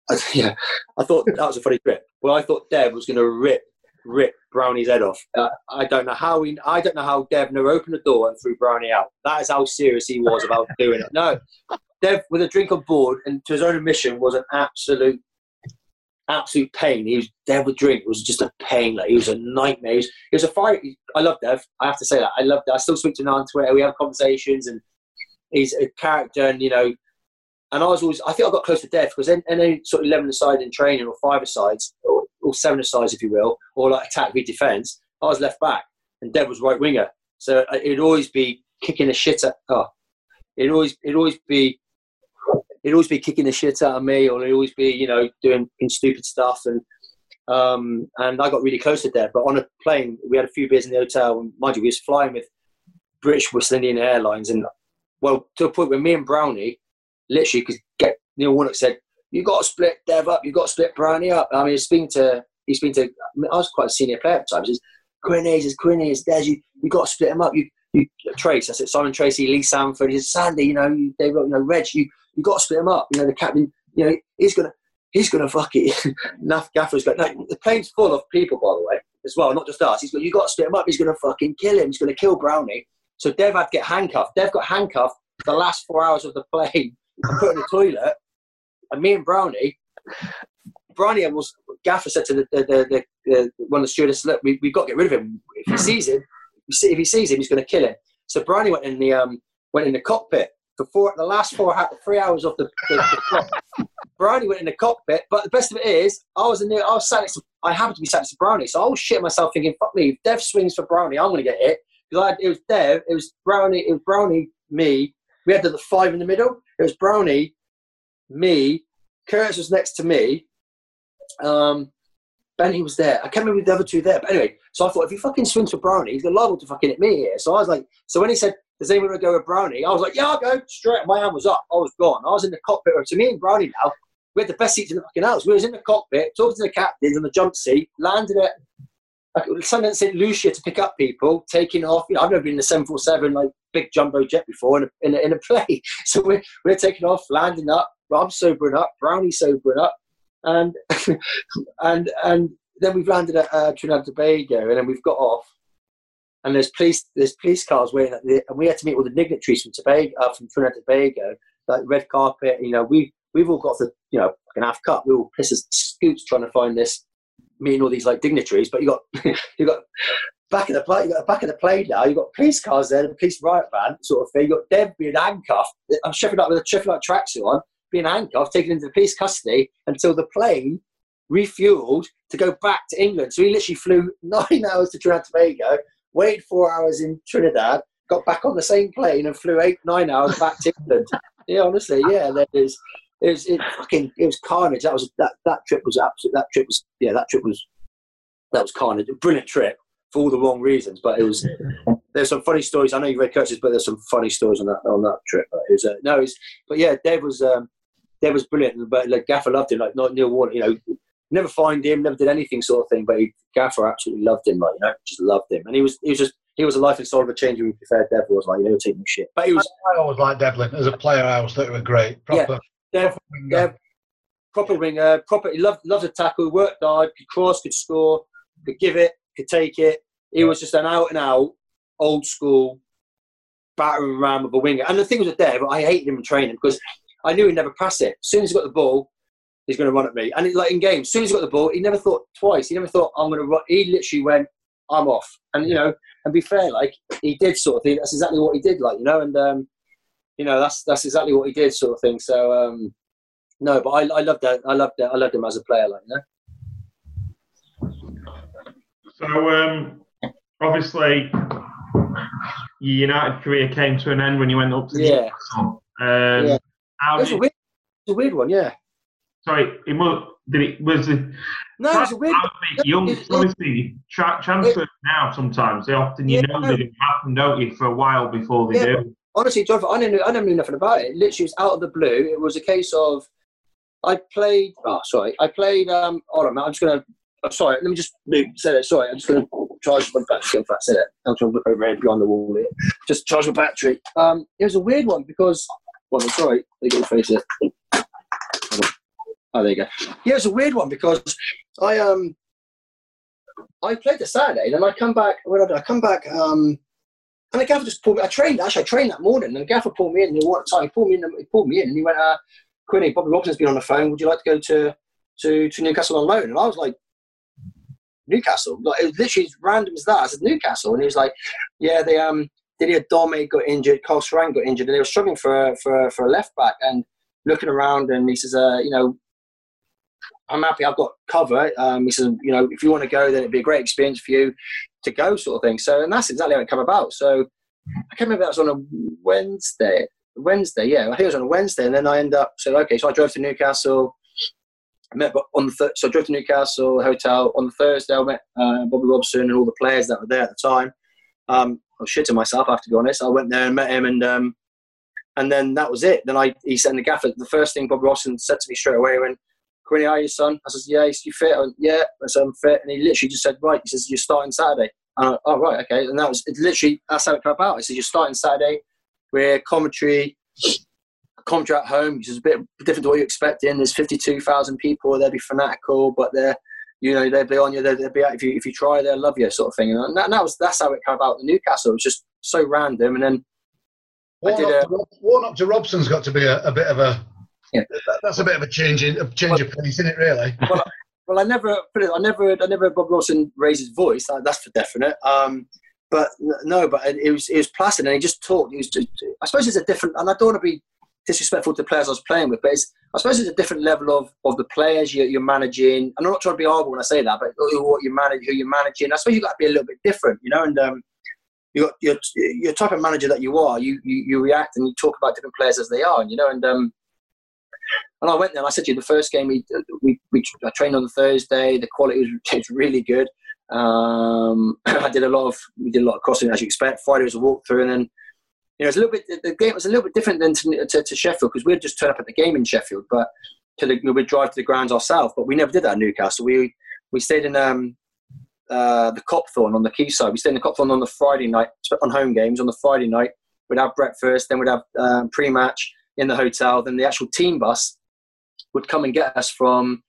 to. Yeah, I thought that was a funny trip. Well, I thought Dev was going to rip rip Brownie's head off. Uh, I don't know how he. I don't know how Dev never opened the door and threw Brownie out. That is how serious he was about doing it. No, Dev with a drink on board and to his own admission was an absolute absolute pain. He was Dev with drink It was just a pain. Like he was a nightmare. He was, he was a fight. I love Dev. I have to say that. I love. I still speak to him on Twitter. We have conversations, and he's a character. And you know, and I was always. I think I got close to Dev because then, and sort of eleven aside in training or five sides or, or seven sides, if you will, or like attack v defence. I was left back, and Dev was right winger. So uh, it'd always be kicking the shit at. Oh, it'd always it'd always be he'd always be kicking the shit out of me, or he'd always be, you know, doing stupid stuff. And um, and I got really close to Dad. But on a plane, we had a few beers in the hotel, and mind you, we was flying with British West Indian Airlines, and well, to a point where me and Brownie, literally, because get Neil Warnock said, "You got to split Dev up. You got to split Brownie up." I mean, he's been to, he's been to. I, mean, I was quite a senior player at times. He's Quinny, it's Quinny, it's Des. You you got to split them up. You you Trace. I said Simon Tracey, Lee Sandford. He said Sandy. You know, they you know Reg. You you got to split them up. You know, the captain, you know, he's going to, he's going to fuck it. Naff Gaffer's going, no, the plane's full of people, by the way, as well, not just us. He's got, you got to split him up. He's going to fucking kill him. He's going to kill Brownie. So Dev had to get handcuffed. Dev got handcuffed the last four hours of the plane put in the toilet. And me and Brownie, Brownie was, Gaffer said to the, the, the, the one of the stewardess, look, we, we've got to get rid of him. If he sees him, if he sees him, he's going to kill him. So Brownie went in the, um, went in the cockpit for four, the last four, three hours of the, the, the Brownie went in the cockpit, but the best of it is, I was in there, I was sat next to, I happened to be sat next to Brownie, so I was shitting myself thinking, fuck me, if Dev swings for Brownie, I'm going to get hit. Because it was Dev, it was Brownie, it was Brownie, me. We had the five in the middle. It was Brownie, me. Curtis was next to me. Um, Benny was there. I can't remember the other two there. But anyway, so I thought, if he fucking swings for Brownie, he's liable to fucking hit me here. So I was like, so when he said, does anyone want to go with Brownie? I was like, yeah, I'll go. Straight, my hand was up. I was gone. I was in the cockpit. So me and Brownie now, we had the best seats in the fucking house. We was in the cockpit, talking to the captains on the jump seat, landed at Sundance St. Lucia to pick up people, taking off. You know, I've never been in a 747, like big jumbo jet before in a, in a, in a plane. So we're, we're taking off, landing up, I'm sobering up, Brownie sobering up. And, and, and then we've landed at uh, Trinidad and Tobago and then we've got off. And there's police, there's police cars waiting, the, and we had to meet all the dignitaries from Tobago, uh, from Trinidad and Tobago, like red carpet. You know, we we've all got the you know an half cut. We all piss scoots trying to find this me and all these like dignitaries, but you got you got back of the plane, you got back of the plane now. You've got police cars there, the police riot van sort of thing. You got Dev being handcuffed. I'm Sheffield up with a Sheffield tracksuit on, being handcuffed, taken into the police custody until the plane refueled to go back to England. So he literally flew nine hours to Trinidad and Tobago, waited four hours in Trinidad, got back on the same plane and flew eight nine hours back to England. yeah, honestly, yeah, there is it was it fucking it was carnage. That was that that trip was absolute. That trip was yeah. That trip was that was carnage. A brilliant trip for all the wrong reasons, but it was. There's some funny stories. I know you read Curtis, but there's some funny stories on that on that trip. But it was uh, no, it's but yeah, Dave was um, Dave was brilliant. But like Gaffer loved him. Like not Neil Warnock, you know, never find him, never did anything sort of thing. But he, Gaffer absolutely loved him. Like you know, just loved him, and he was he was just he was a life and soul of a change. With fair, Dev was like you know taking shit, but he was. I always liked Devlin as a player. I always thought he was great, proper. Yeah. Dev, Dev, proper winger, proper. He loved loved to tackle, worked hard, could cross, could score, could give it, could take it. He was just an out and out, old school, battering ram of a winger. And the thing was with Dev, I hated him in training because I knew he'd never pass it. As soon as he got the ball, he's going to run at me. And it, like in games, as soon as he got the ball, he never thought twice. He never thought I'm going to run. He literally went, I'm off. And you know, and be fair, like he did sort of thing. That's exactly what he did, like you know, and um, you know that's that's exactly what he did, sort of thing. So um, no, but I, I loved that. I loved that. I loved him as a player, like you know. So um, obviously, your United career came to an end when you went up to yeah. Um, yeah. How it was, did, a weird, it was a weird one, yeah. Sorry, it was. Did it was it? No, it was a weird. Young, it- obviously, tra- transfers now sometimes they often you Yeah, know no. they didn't happen, don't you, for a while before they Yeah, do. honestly, Jonathan, I didn't, know, I never knew nothing about it. Literally, it was out of the blue. It was a case of I played. Oh, sorry, I played. Um, hold on, man, I'm just gonna. I'm sorry, let me just move, say that. Sorry, I'm just gonna charge my battery. Fact, say that. I'm trying to look over here behind the wall here. Just charge my battery. Um, it was a weird one because. Well, I'm sorry. They got face it. Oh, there you go. Yeah, it's a weird one because I um I played the Saturday, and then I come back. When I, did, I come back, um, and the gaffer just pulled me. I trained actually. I trained that morning, and the gaffer pulled me in. And he one time he pulled me in. He pulled me in, and he went, uh, "Quinny, Bobby Robson's been on the phone. Would you like to go to to to Newcastle on loan?" And I was like, "Newcastle?" Like it was literally as random as that. I said Newcastle, and he was like, "Yeah, they um Didier Domi got injured, Carl Serrant got injured, and they were struggling for for for a left back." And looking around, and he says, uh, "You know." I'm happy I've got cover. Um, he says, you know, if you want to go, then it'd be a great experience for you to go, sort of thing. So, and that's exactly how it came about. So, I can't remember that was on a Wednesday. Wednesday, yeah, I think it was on a Wednesday, and then I end up. So, okay, so I drove to Newcastle. I met on the th- so I drove to Newcastle hotel on the Thursday. I met uh, Bobby Robson and all the players that were there at the time. Um, I was shitting myself, I have to be honest. I went there and met him, and um, and then that was it. Then I he sent the gaffer. The first thing Bobby Robson said to me straight away when Quinny, how are you, son? I says, yeah, you fit? I went, yeah. I said, I'm fit. And he literally just said, right. He says, you're starting Saturday. And I went, oh, right, okay. And that was it literally, that's how it came about. He says, you're starting Saturday. We're commentary. Coventry at home, which is a bit different to what you're expecting. There's 52,000 people. They'll be fanatical, but they're you know they'll be on you. They'll, they'll be if you if you try, they'll love you, sort of thing. And that, that was that's how it came about. The Newcastle it was just so random, and then Warnock, I did a, to, Warnock to Robson's got to be a, a bit of a Yeah. That's a bit of a change in a change of pace, isn't it? Really. well, well, I never put it. I never, I never. Bobby Robson raised his voice. That, that's for definite. Um, but no, but it was it was placid, and he just talked. He was just, I suppose it's a different, and I don't want to be disrespectful to the players I was playing with, but it's, I suppose it's a different level of, of the players you're, you're managing. And I'm not trying to be horrible when I say that, but what you manage, who you're managing. I suppose you've got to be a little bit different, you know. And um, you're, you're you're type of manager that you are. You, you you react and you talk about different players as they are, you know. And um, and I went there and I said to you, the first game we, we, we I trained on the Thursday. The quality was, was really good. Um, I did a lot of we did a lot of crossing as you expect. Friday was a walkthrough, and then you know it's a little bit the game was a little bit different than to, to, to Sheffield because we'd just turn up at the game in Sheffield, but to the, we'd drive to the grounds ourselves. But we never did that at Newcastle. We we stayed in um, uh, the Copthorne on the quayside. We stayed in the Copthorne on the Friday night on home games on the Friday night. We'd have breakfast, then we'd have um, pre-match in the hotel. Then the actual team bus would come and get us from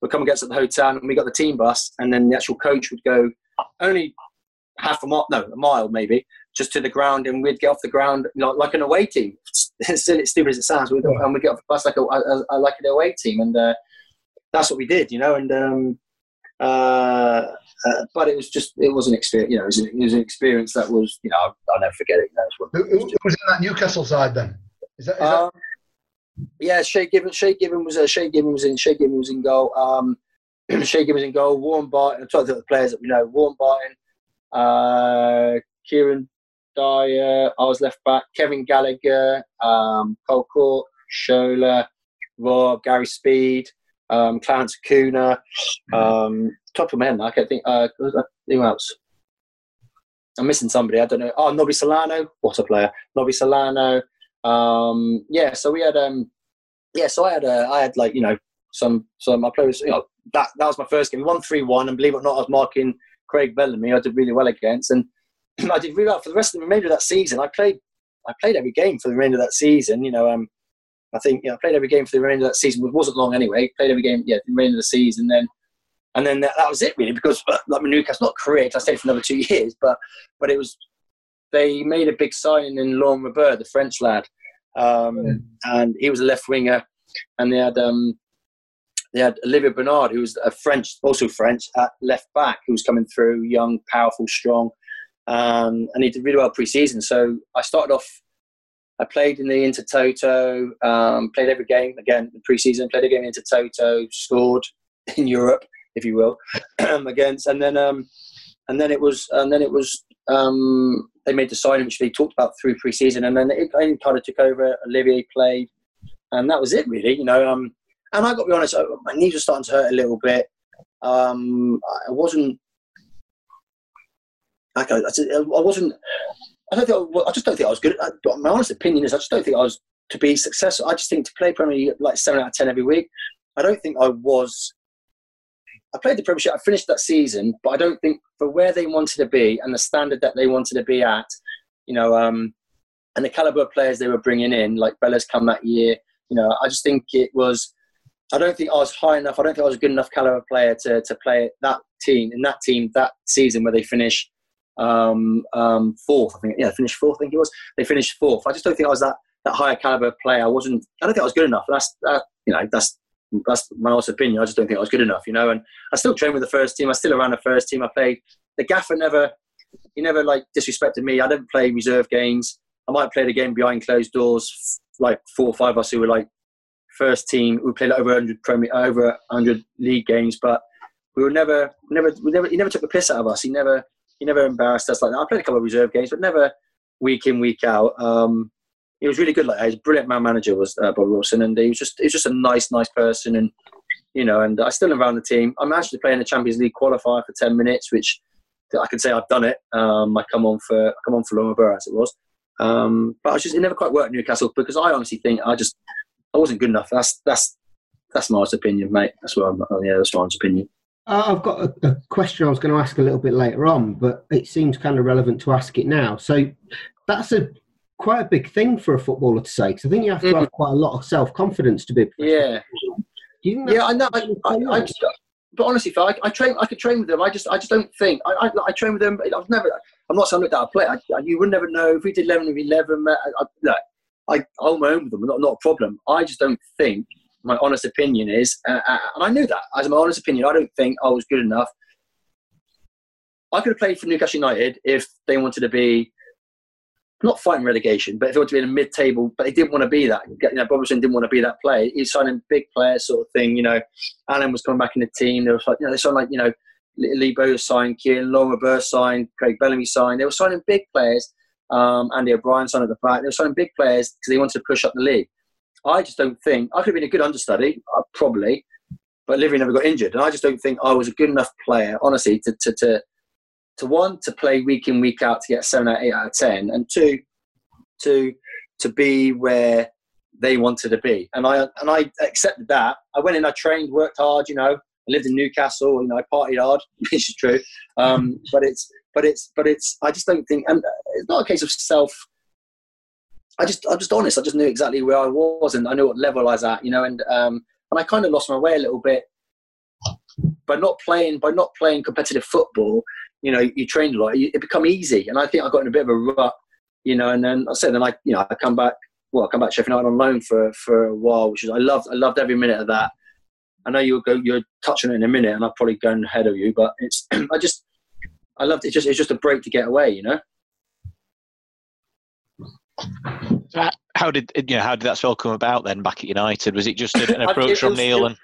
would come and get us at the hotel, and we got the team bus, and then the actual coach would go only half a mile, no, a mile maybe, just to the ground, and we'd get off the ground know, like an away team. Silly, stupid as it sounds, we'd, and we'd get off the bus like a, a, a like an away team, and uh, that's what we did, you know. And um, uh, uh, but it was just it was an experience, you know, it was an, it was an experience that was, you know, I'll, I'll never forget it. You know, Who, who was in that Newcastle side then? Is that, is that um, yeah, Shay Given. Shay Given was uh, Shay Given was in. Shay Given was in goal. Um, Shay Given was in goal. Warren Barton. I'm to the players that we know. Warren Barton, uh, Kieran Dyer. I was left back. Kevin Gallacher, um, Carl Cort, Shola, Rob, Gary Speed, um, Clarence Acuna. Um, top of my head, I can't think. Uh, who else? I'm missing somebody. I don't know. Oh, Nobby Solano. What a player! Nobby Solano. Um, yeah, so we had um, yeah, so I had uh, I had like you know some some my players. You know that that was my first game. We won three one, and believe it or not, I was marking Craig Bellamy. I did really well against, and I did really well for the rest of the remainder of that season. I played I played every game for the remainder of that season. You know, um, I think you know, I played every game for the remainder of that season. It wasn't long anyway. Played every game, yeah, the remainder of the season. Then and then that, that was it really because like my Newcastle not career I stayed for another two years but but it was they made a big signing in Laurent Robert the French lad. Um, and he was a left winger. And they had um, they had Olivier Bernard who was a French also French at left back who was coming through young powerful strong. Um, and he did really well pre-season. So I started off I played in the Intertoto um, played every game again in pre-season played a game in Intertoto scored in Europe if you will, against, and then um, and then it was, and then it was, um, they made the signing which they talked about through pre-season, and then it, I kind of took over. Olivier played, and that was it really, you know. Um, and I got to be honest, my knees were starting to hurt a little bit. Um, I wasn't, I, I wasn't. I don't think I, I just don't think I was good. I, my honest opinion is, I just don't think I was to be successful. I just think to play Premier League like seven out of ten every week. I don't think I was I played the Premiership. I finished that season, but I don't think for where they wanted to be and the standard that they wanted to be at, you know, um, and the caliber of players they were bringing in, like Bella's come that year. You know, I just think it was. I don't think I was high enough. I don't think I was a good enough caliber player to to play that team in that team that season where they finished um, um, fourth. I think yeah, finished fourth. I think it was. They finished fourth. I just don't think I was that that higher caliber player. I wasn't. I don't think I was good enough. That's that. You know, that's that's my honest opinion. I just don't think I was good enough, you know. And I still trained with the first team. I still around the first team. I played. The gaffer never, he never like disrespected me. I didn't play reserve games. I might play the game behind closed doors, like four or five of us who were like first team. We played like over 100 Premier, over 100 league games, but we were never, never, we never. He never took the piss out of us. He never, he never embarrassed us like that. I played a couple of reserve games, but never week in week out. Um, he was really good. Like his brilliant man manager was uh, Bobby Robson, and he was just he was just a nice, nice person, and you know, and I still around the team. I'm actually playing the Champions League qualifier for ten minutes, which I can say I've done it. Um, I come on for I come on for Longmore as it was, um, but I just it never quite worked Newcastle because I honestly think I just I wasn't good enough. That's that's that's my opinion, mate. That's what I'm, yeah, that's my opinion. Uh, I've got a, a, question I was going to ask a little bit later on, but it seems kind of relevant to ask it now. So that's a quite a big thing for a footballer to say because I think you have to Mm. have quite a lot of self confidence to be. Yeah. Yeah, I know. I, I, I just, but honestly, Phil, I, I train. I could train with them. I just, I just don't think. I, I, I train with them. I've never. I'm not saying that I play. I, you would never know if we did eleven of eleven. I, I, no, I hold my own with them. Not, not a problem. I just don't think. My honest opinion is, uh, uh, and I knew that as my honest opinion. I don't think I was good enough. I could have played for Newcastle United if they wanted to be not fighting relegation, but if they wanted to be in a mid-table, but they didn't want to be that. You know, Robertson didn't want to be that player. He's signing big players, sort of thing. You know, Allen was coming back in the team. They were like, you know, they signed like you know, Lee Bowyer signed, Kieran Long Roberts signed, Craig Bellamy signed. They were signing big players. Um, Andy O'Brien signed at the back. They were signing big players because they wanted to push up the league. I just don't think I could have been a good understudy, uh, probably, but Livy never got injured, and I just don't think I was a good enough player, honestly, to to to, to one to play week in week out to get seven out eight out of ten, and two to to be where they wanted to be, and I and I accepted that. I went in, I trained, worked hard, you know. I lived in Newcastle, you know. I partied hard, which is true, um, but it's but it's but it's. I just don't think, and it's not a case of self. I just I'm just honest. I just knew exactly where I was, and I knew what level I was at, you know. And um, and I kind of lost my way a little bit by not playing by not playing competitive football. You know, you trained a lot. It become easy, and I think I got in a bit of a rut. You know, and then I said, then I you know I come back. Well, I come back to Sheffield United on loan for for a while, which is I loved. I loved every minute of that. I know you'll go. You're touching it in a minute, and I'll probably go ahead of you, but it's. I just. I loved it. Just it's just a break to get away. You know. How did you know? How did that spell come about then? Back at United, was it just an approach from Neil it- and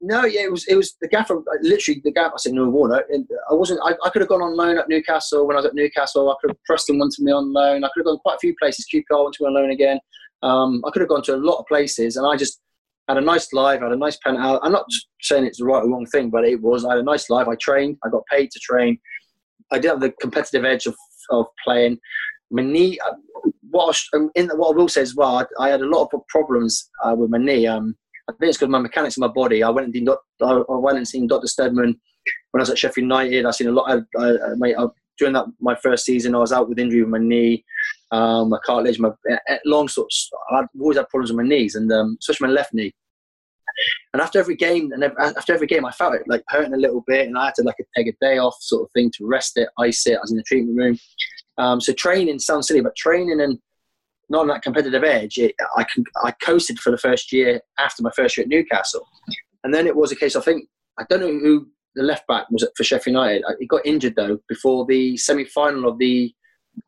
No, yeah, it was it was the gaffer. Literally, the gaffer. I said Neil Warnock. And I wasn't. I, I could have gone on loan at Newcastle when I was at Newcastle. I could have Preston wanted me on loan. I could have gone quite a few places. QPR wanted me on loan again. Um, I could have gone to a lot of places, and I just had a nice life. Had a nice pen out. I'm not saying it's the right or wrong thing, but it was. I had a nice life. I trained. I got paid to train. I did have the competitive edge of of playing. My knee. uh, What I, um, in what I will say as well, I, I had a lot of problems uh, with my knee. Um, I think it's because my mechanics in my body. I went and seen I went and seen Dr. Steadman when I was at Sheffield United. I seen a lot. Of, I, I, I, during that my first season, I was out with injury with my knee, um, my cartilage, my long sort. Of, I've always had problems with my knees, and um, especially my left knee. And after every game, and after every game, I felt it like hurting a little bit, and I had to like take a day off, sort of thing, to rest it, ice it. I was in the treatment room. Um, so training sounds silly, but training and not on that competitive edge, it, I can I coasted for the first year after my first year at Newcastle, and then it was a case. I think I don't know who the left back was for Sheffield United. He got injured though before the semi final of the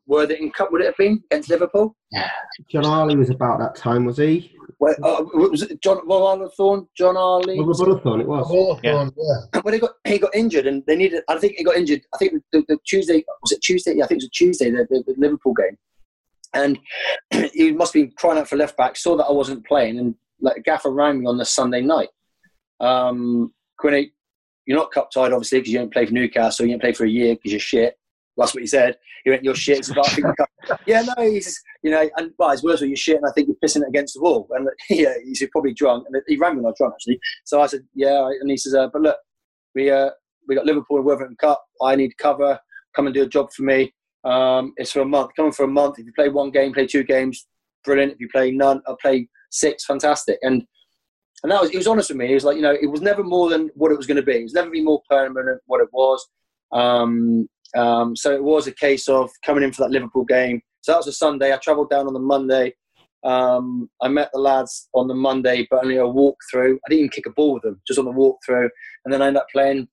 Worthington Cup. Would it have been against Liverpool? Yeah. John Arley was about that time, was he? Where, uh, was it John Well, Thorne, John Arley? Well, I would it was. Hawthorne, yeah. when he got he got injured and they needed I think he got injured I think the, the Tuesday was it Tuesday yeah I think it was a Tuesday the, the, the Liverpool game and he must be crying out for left back. Saw that I wasn't playing and like Gaffer rang me on the Sunday night. Um Quinny you're not cup tied obviously because you don't play for Newcastle you don't play for a year because you're shit. That's what he said. He went you're shit He said, I think the cup-" yeah no he's you know and well his words were you're shit and I think you're pissing it against the wall. And yeah he's probably drunk. And he rang me when I drunk actually. So I said yeah and he says uh, but look we uh, we got Liverpool and Worthington Cup. I need cover. Come and do a job for me. Um, it's for a month. Coming for a month. If you play one game, play two games, brilliant. If you play none, I'll play six, fantastic. And and that was he was honest with me. He was like, you know, it was never more than what it was going to be. It was never be more permanent than what it was. Um, um, so it was a case of coming in for that Liverpool game. So that was a Sunday. I travelled down on the Monday. Um, I met the lads on the Monday, but only a walk through. I didn't even kick a ball with them, just on the walk through. And then I ended up playing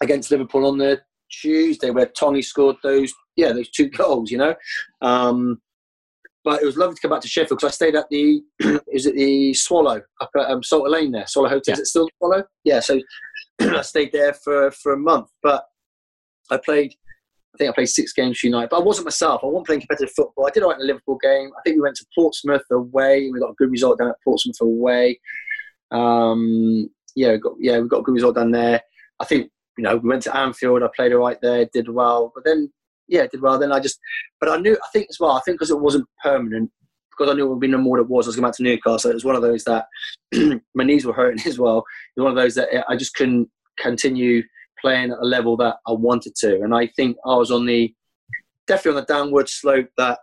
against Liverpool on the Tuesday, where Tongy scored those, yeah, those two goals. You know, um, but it was lovely to come back to Sheffield because I stayed at the, is it the Swallow up at um, Psalter Lane there, Swallow Hotel. Is it still Swallow? Yeah. So I stayed there for for a month, but I played. I think I played six games for United, but I wasn't myself. I wasn't playing competitive football. I did all right in the Liverpool game. I think we went to Portsmouth away. We got a good result down at Portsmouth away. Um, yeah, we got yeah, we got a good result down there. I think you know we went to Anfield. I played all right there, did well, but then yeah, did well. Then I just, but I knew I think as well. I think because it wasn't permanent, because I knew it would be no more than it was. I was going back to Newcastle. It was one of those that my knees were hurting as well. It was one of those that I just couldn't continue playing at a level that I wanted to. And I think I was on the definitely on the downward slope that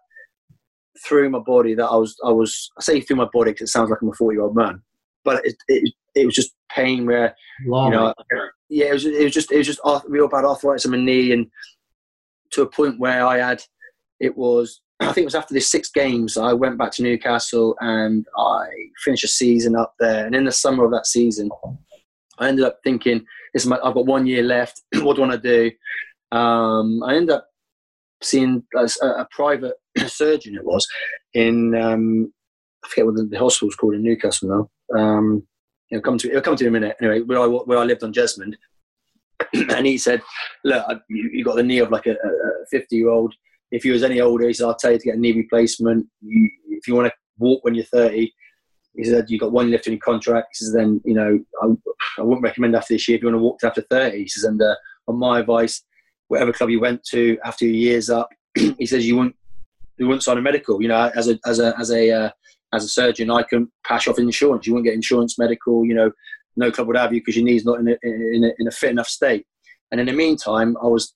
through my body that I was I was I say through my body because it sounds like I'm a 40 year old man, but it, it it was just pain where Wow. you know yeah it was it was just it was just real bad arthritis in my knee and to a point where I had it was I think it was after the six games I went back to Newcastle and I finished a season up there. And in the summer of that season I ended up thinking this is my, I've got one year left what do I want to do? Um, I ended up seeing a, a private surgeon it was in um, I forget what the, the hospital's called in Newcastle now. Um, it'll come to it'll come to in a minute anyway where I, where I lived on Jesmond and he said, "Look, you, you got the knee of like a fifty-year-old. If you was any older, he said, I'll tell you to get a knee replacement. You, if you want to walk when you're 30, he said you've got one left in your contract. He says, then you know I, I wouldn't recommend after this year if you want to walk to after 30. He says, and uh, on my advice, whatever club you went to after your years up, he says you wouldn't you wouldn't sign a medical. You know, as a as a as a uh, as a surgeon, I can pass off insurance. You wouldn't get insurance, medical. You know, no club would have you because your knee's not in a, in a, in a fit enough state. And in the meantime, I was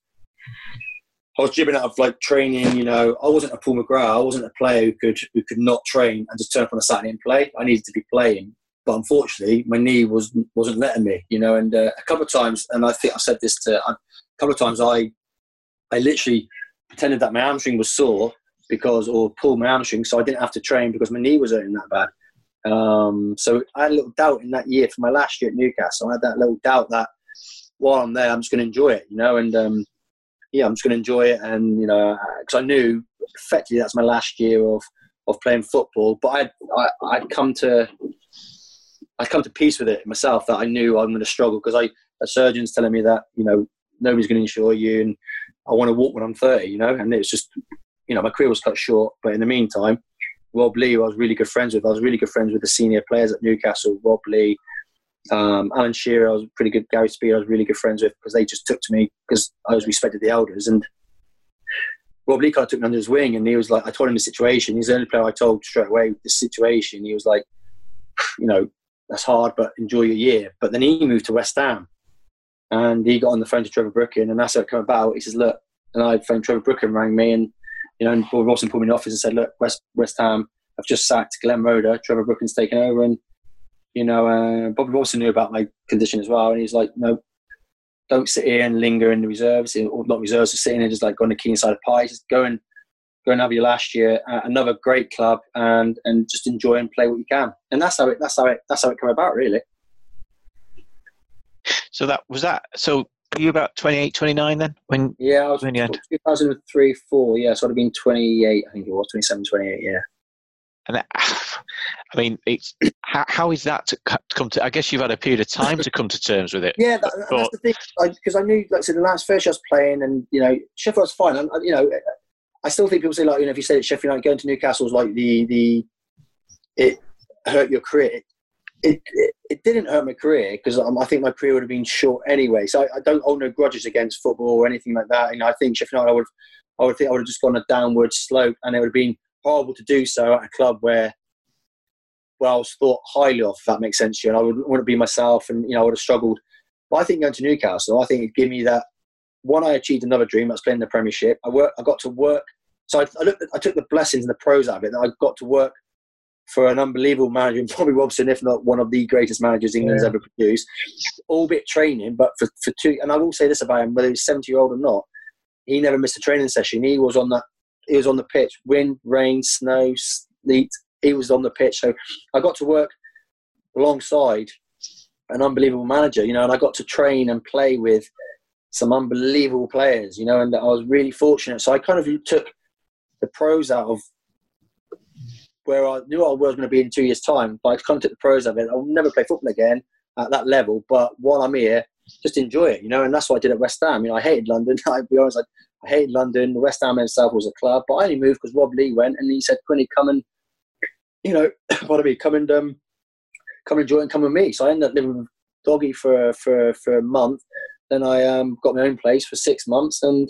I was jibbing out of like training. You know, I wasn't a Paul McGrath. I wasn't a player who could who could not train and just turn up on a Saturday and play. I needed to be playing, but unfortunately, my knee was wasn't letting me. You know, and uh, a couple of times, and I think I said this to a couple of times. I I literally pretended that my hamstring was sore because or pulled my hamstring, so I didn't have to train because my knee was hurting that bad. Um, so I had a little doubt in that year for my last year at Newcastle. I had that little doubt that while I'm there, I'm just going to enjoy it, you know, and um, yeah, I'm just going to enjoy it, and you know, because I knew effectively that's my last year of of playing football. But I'd I'd come to I'd come to peace with it myself that I knew I'm going to struggle because I a surgeon's telling me that you know nobody's going to insure you, and I want to walk when I'm 30, you know, and it's just you know my career was cut short, but in the meantime. Rob Lee, I was really good friends with. I was really good friends with the senior players at Newcastle. Rob Lee, um, Alan Shearer, I was pretty good. Gary Speed, I was really good friends with because they just took to me because I was respected the elders. And Rob Lee kind of took me under his wing, and he was like, I told him the situation. He's the only player I told straight away the situation. He was like, you know, that's hard, but enjoy your year. But then he moved to West Ham, and he got on the phone to Trevor Brooking, and that's how it came about. He says, look, and I phoned Trevor Brooking, rang me, and you know, and Paul Robson put me in the office and said, look, West West Ham, I've just sacked Glenn Roeder. Trevor Brooking's taken over, and you know, uh, Bobby Robson knew about my condition as well, and he's like, no, don't sit here and linger in the reserves, or not reserves, just sitting there just like on the keen side of pie. Just go and go and have your last year at another great club, and and just enjoy and play what you can. And that's how it that's how it that's how it came about, really. So that was that. So you about 28, 29 then? When Yeah, I was When you had- 2003, four. Yeah, so I'd have been 28. I think it was 27, 28. Yeah. and that, I mean, it's how, how is that to come to? I guess you've had a period of time to come to terms with it. Yeah, that, and that's the thing. Because I, knew, like I said, the last first year I was playing, and you know, Sheffield was fine. And you know, I still think people say like, you know, if you say that Sheffield United going to Newcastle was like the the it hurt your career. It it, it didn't hurt my career because I think my career would have been short anyway. So I, I don't hold no grudges against football or anything like that. Know, I think Sheffield United, I would I would think I would have just gone a downward slope, and it would have been horrible to do so at a club where. Well, I was thought highly of, if that makes sense to you, and I would, wouldn't be myself, and you know, I would have struggled. But I think going to Newcastle, I think it'd give me that one, I achieved another dream. That's playing the Premiership. I work. I got to work. So I, I, looked I took the blessings and the pros out of it. That I got to work for an unbelievable manager, and Bobby Robson, if not one of the greatest managers England's Yeah. ever produced. Albeit training, but for, for two. And I will say this about him: whether he's seventy year old or not, he never missed a training session. He was on that. He was on the pitch, wind, rain, snow, sleet. He was on the pitch. So I got to work alongside an unbelievable manager, you know, and I got to train and play with some unbelievable players, you know, and I was really fortunate. So I kind of took the pros out of where I knew I was going to be in two years' time, but I of took the pros of it. I'll never play football again at that level, but while I'm here, just enjoy it, you know, and that's what I did at West Ham. You know, I hated London. I'll be honest, I, I hated London. The West Ham itself was a club, but I only moved because Rob Lee went and he said, Quinny, come and, you know, pardon me, come and, um, come and join, come with me. So I ended up living with Doggy for, for, for a month. Then I um, got my own place for six months, and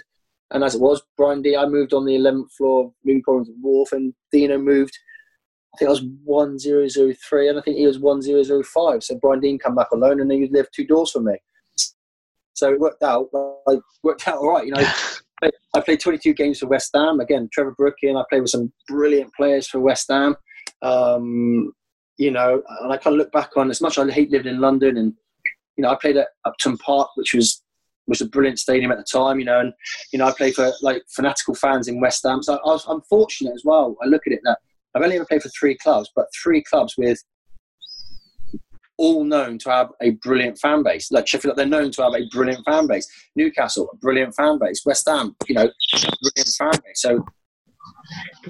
and as it was, Brian D, I moved on the 11th floor, of New Providence Wharf, and Dino moved. I think I was one zero zero three, and I think he was one zero zero five. So Brian Deane come back alone, and he lived two doors from me. So it worked out. Like worked out all right, you know. I played 22 games for West Ham. Again, Trevor Brooking. I played with some brilliant players for West Ham. Um, you know, and I kind of look back on as much as I hate living in London, and you know, I played at Upton Park, which was was a brilliant stadium at the time. You know, and you know, I played for like fanatical fans in West Ham. So I was, I'm fortunate as well. I look at it that I've only ever played for three clubs, but three clubs with all known to have a brilliant fan base. Like Sheffield, they're known to have a brilliant fan base. Newcastle, a brilliant fan base. West Ham, you know, brilliant fan base. So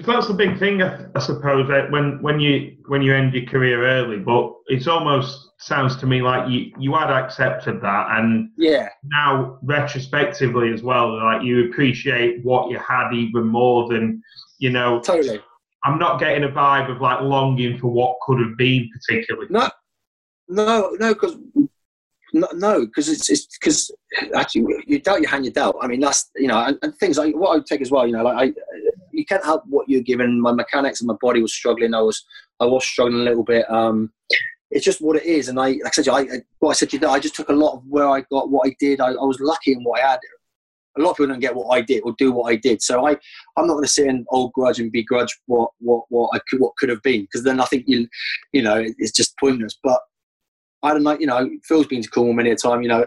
that's the big thing, I, suppose. That when when you when you end your career early, but it's almost sounds to me like you you had accepted that, and yeah, now retrospectively as well, like you appreciate what you had even more than you know. Totally. I'm not getting a vibe of like longing for what could have been, particularly. No, no, no, because no, because it's it's because actually you dealt your hand, you dealt. I mean, that's you know, and, and things like what I take as well. You know, like I, you can't help what you're given. My mechanics and my body was struggling. I was I was struggling a little bit. Um, it's just what it is. And I, like I said, I, what I said to you, I just took a lot of where I got what I did. I, I was lucky in what I had. A lot of people don't get what I did or do what I did. So I, I'm not going to sit and old grudge and begrudge what what what I could, what could have been because then I think you, you know, it's just pointless. But I don't know, you know, Phil's been to Cornwall many a time, you know,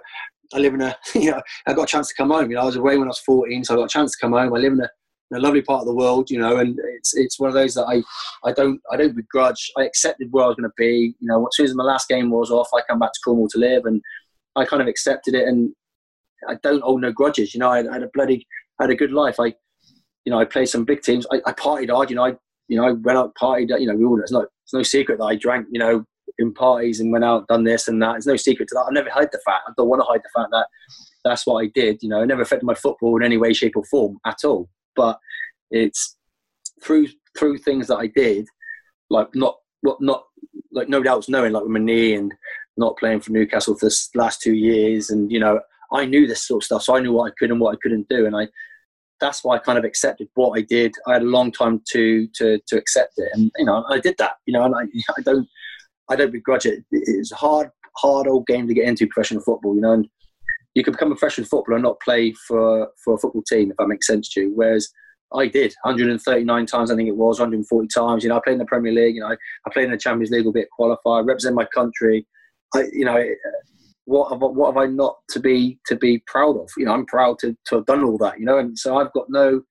I live in a, you know, I got a chance to come home. You know, I was away when I was 14, so I got a chance to come home. I live in a, in a lovely part of the world, you know, and it's it's one of those that I, I don't I don't begrudge. I accepted where I was going to be. You know, as soon as my last game was off, I come back to Cornwall to live, and I kind of accepted it. And I don't hold no grudges. You know, I, I had a bloody had a good life. I, you know, I played some big teams. I, I partied hard. You know, I you know I went out partied. You know, we all it's no it's no secret that I drank. You know, in parties and went out, done this and that. There's no secret to that. I never hide the fact. I don't want to hide the fact that that's what I did. You know, it never affected my football in any way, shape, or form at all. But it's through through things that I did, like not what not like nobody else knowing, like with my knee and not playing for Newcastle for the last two years, and you know, I knew this sort of stuff, so I knew what I could and what I couldn't do, and I that's why I kind of accepted what I did. I had a long time to to to accept it, and you know, I did that. You know, and I I don't I don't begrudge it. It's a hard, hard old game to get into professional football, you know. And you can become a professional footballer and not play for for a football team, if that makes sense to you. Whereas I did 139 times, I think it was 140 times. You know, I played in the Premier League. You know, I played in the Champions League, albeit qualified. Represent my country. I, you know, what have, what have I not to be to be proud of? You know, I'm proud to, to have done all that. You know, and so I've got no.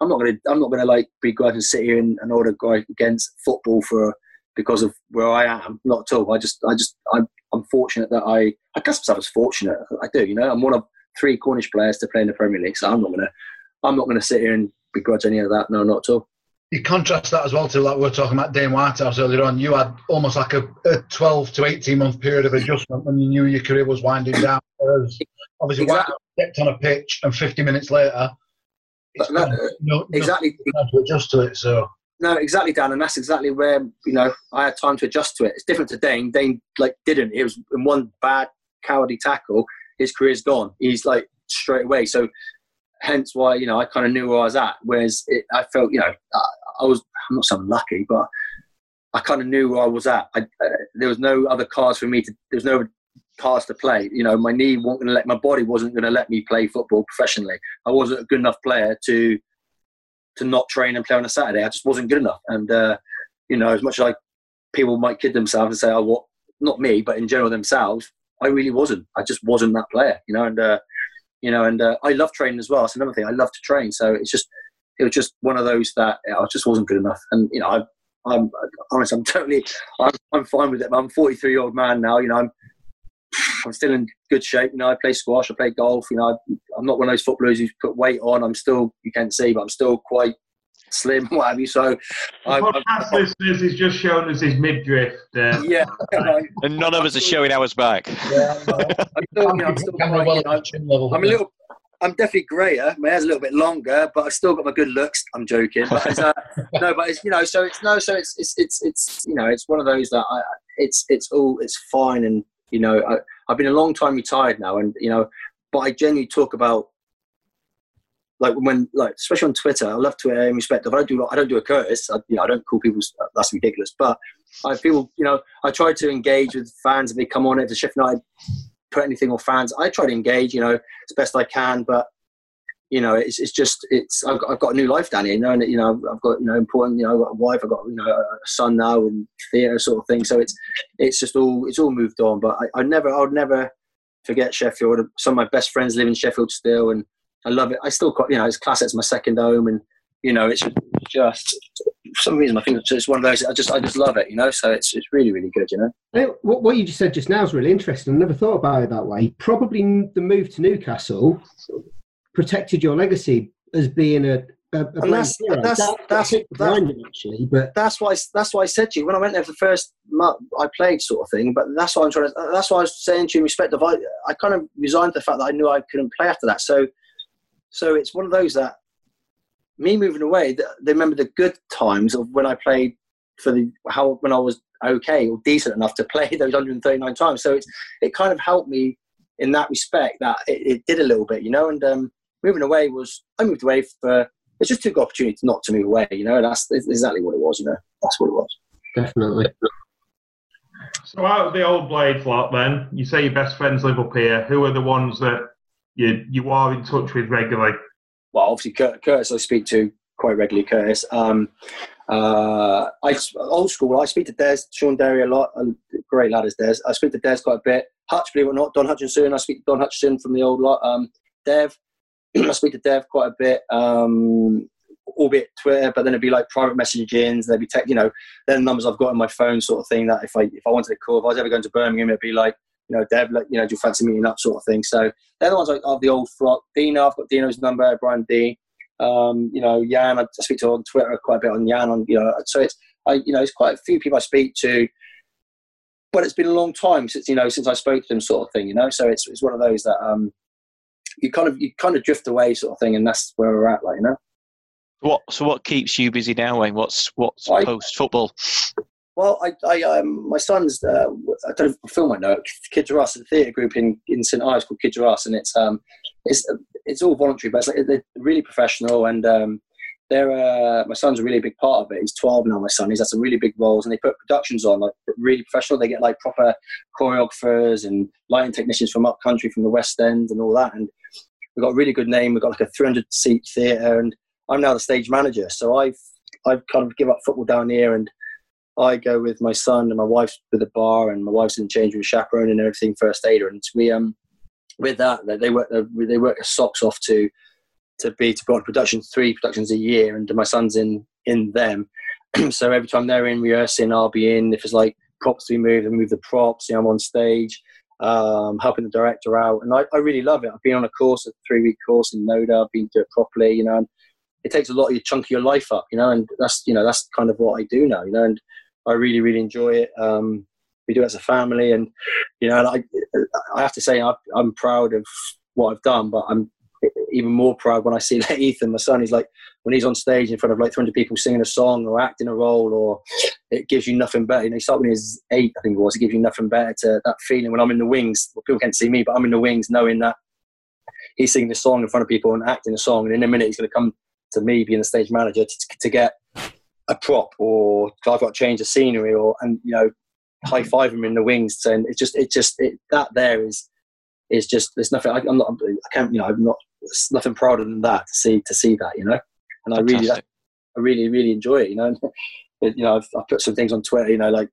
I'm not gonna. I'm not gonna like begrudge and sit here and, and order go against football for because of where I am. Not at all. I just, I just, I'm, I'm fortunate that I, I guess myself as fortunate. I do, you know. I'm one of three Cornish players to play in the Premier League, so I'm not gonna, I'm not gonna sit here and begrudge any of that. No, not at all. You contrast that as well to like we were talking about Dane Whitehouse earlier on. You had almost like a, a 12 to 18 month period of adjustment when you knew your career was winding down. Whereas obviously exactly. Whitehouse stepped on a pitch and 50 minutes later, no, exactly to adjust to it. So no, exactly, Dan, and that's exactly where you know I had time to adjust to it. It's different to Dane. Dane like didn't. It was in one bad cowardly tackle, his career's gone. He's like straight away. So hence why you know I kind of knew where I was at. Whereas it, I felt you know I, I was I'm not so lucky, but I kind of knew where I was at. I, uh, there was no other cards for me to. There was no cards to play. You know, my knee wasn't going to let my body wasn't going to let me play football professionally. I wasn't a good enough player to to not train and play on a Saturday. I just wasn't good enough. And uh, you know, as much as like people might kid themselves and say, "Oh, what?" Not me, but in general themselves, I really wasn't. I just wasn't that player. You know, and uh, you know, and uh, I love training as well. That's another thing. I love to train. So it's just it was just one of those that you know, I just wasn't good enough. And you know, I, I'm honest. I'm totally. I'm, I'm fine with it. I'm 43 year old man now. You know, I'm I'm still in good shape. You know, I play squash, I play golf. You know, I, am not one of those footballers who's put weight on. I'm still, you can't see, but I'm still quite slim, what have you. So, I, podcast listeners is just showing us his midriff. Uh, yeah, and none of us are showing ours back. Yeah, I'm still, you know, I'm still quite, you know, I'm a little. I'm definitely greyer. My hair's a little bit longer, but I've still got my good looks. I'm joking, but uh, no, but it's you know, so it's no, so it's it's it's it's you know, it's one of those that I, it's it's all it's fine and you know, I, have been a long time retired now, and you know, but I genuinely talk about like when like especially on Twitter. I love Twitter in respect of I don't do I don't do a Curtis. I, you know, I don't call people that's ridiculous, but I feel you know I try to engage with fans if they come on it. The Sheffield United put anything or fans, I try to engage. You know, as best I can, but you know, it's, it's just it's I've got, I've got a new life here, you know, and you know I've got you know important, you know, I've got a wife, I've got you know a son now and theatre sort of thing. So it's it's just all it's all moved on. But I, I never I would never forget Sheffield. Some of my best friends live in Sheffield still, and I love it. I still quite you know it's class. It's my second home, and you know it's just for some reason I think it's just one of those. I just I just love it, you know. So it's it's really really good, you know. What, what you just said just now is really interesting. I never thought about it that way. Probably the move to Newcastle protected your legacy as being a, a, a and that's hero. that's That- that's, that that's, behind actually. But that's why that's why I said to you when I went there for the first month I played sort of thing. But that's why I'm trying to. That's why I was saying to you in respect of I I kind of resigned to the fact that I knew I couldn't play after that. So so it's one of those that me moving away. They remember the good times of when I played for the how when I was okay or decent enough to play those 139 times. So it's it kind of helped me in that respect that it, it did a little bit, you know. And um, moving away was I moved away for it's just took opportunity not to move away, you know. And that's exactly what it was, you know. That's what it was. definitely. So out of the old Blades lot, then you say your best friends live up here. Who are the ones that you you are in touch with regularly? well, obviously Curtis I speak to quite regularly. Curtis, um, uh, I old school. I speak to Des, Sean Derry a lot. And great lad is Des. I speak to Des quite a bit. Hutch, believe it or not, Don Hutchison. I speak to Don Hutchison from the old lot. Um, Dev, I speak to Dev quite a bit. Um, albeit Twitter, but then it'd be like private messaging. There'd be tech, you know, then the numbers I've got on my phone, sort of thing. That if I if I wanted to call, if I was ever going to Birmingham, it'd be like, you know, Dev, like, you know, do you fancy meeting up, sort of thing. So they're the ones like of the old flock. Dino, I've got Dino's number, Brian D. Um, you know, Jan, I I speak to on Twitter quite a bit on Jan. On you know, so it's I, you know, it's quite a few people I speak to. But it's been a long time since you know since I spoke to them, sort of thing. You know, so it's it's one of those that um, you kind of you kind of drift away, sort of thing, and that's where we're at, like you know. What so what keeps you busy now, Wayne? What's what's post football? Well, I, I um, my son's, uh, I don't know if film I know, Kids Are Us, a theatre group in, in St Ives called Kids Are Us, and it's um, it's it's all voluntary, but it's like, they're really professional, and um, they're uh, my son's a really big part of it. He's 12 now, my son. He's had some really big roles, and they put productions on like really professional. They get like proper choreographers and lighting technicians from up country, from the West End, and all that. And we've got a really good name. We've got like a 300 seat theatre, and I'm now the stage manager. So I've I've kind of give up football down here and I go with my son and my wife's with the bar, and my wife's in the change room chaperone and everything, first aider. And we um with that they- work they work their socks off to to be to put on production three productions a year, and my son's in in them. so every time they're in rehearsing, I'll be in. If it's like props to be moved, I move the props. You know, I'm on stage, um, helping the director out, and I, I really love it. I've been on a course, a three week course in Noda. I've been to it properly, you know. And it takes a lot of your chunk of your life up, you know, and that's you know that's kind of what I do now, you know, and I really really enjoy it. Um, we do it as a family, and you know, I have to say I, I'm proud of what I've done, but I'm even more proud when I see like Ethan, my son. He's like when he's on stage in front of like 300 people singing a song or acting a role, or it gives you nothing better. You know, he started when eight, I think it was. It gives you nothing better to that feeling when I'm in the wings. Well, people can't see me, but I'm in the wings, knowing that he's singing a song in front of people and acting a song, and in a minute he's going to come to me being the stage manager to, to get a prop or I've got to change the scenery or and you know high five him in the wings and it's just it just it, that there is is just there's nothing I, I'm not I can't you know I'm not there's nothing prouder than that to see to see that you know? And I really. I really really enjoy it you know? You know I've, I've put some things on Twitter you know like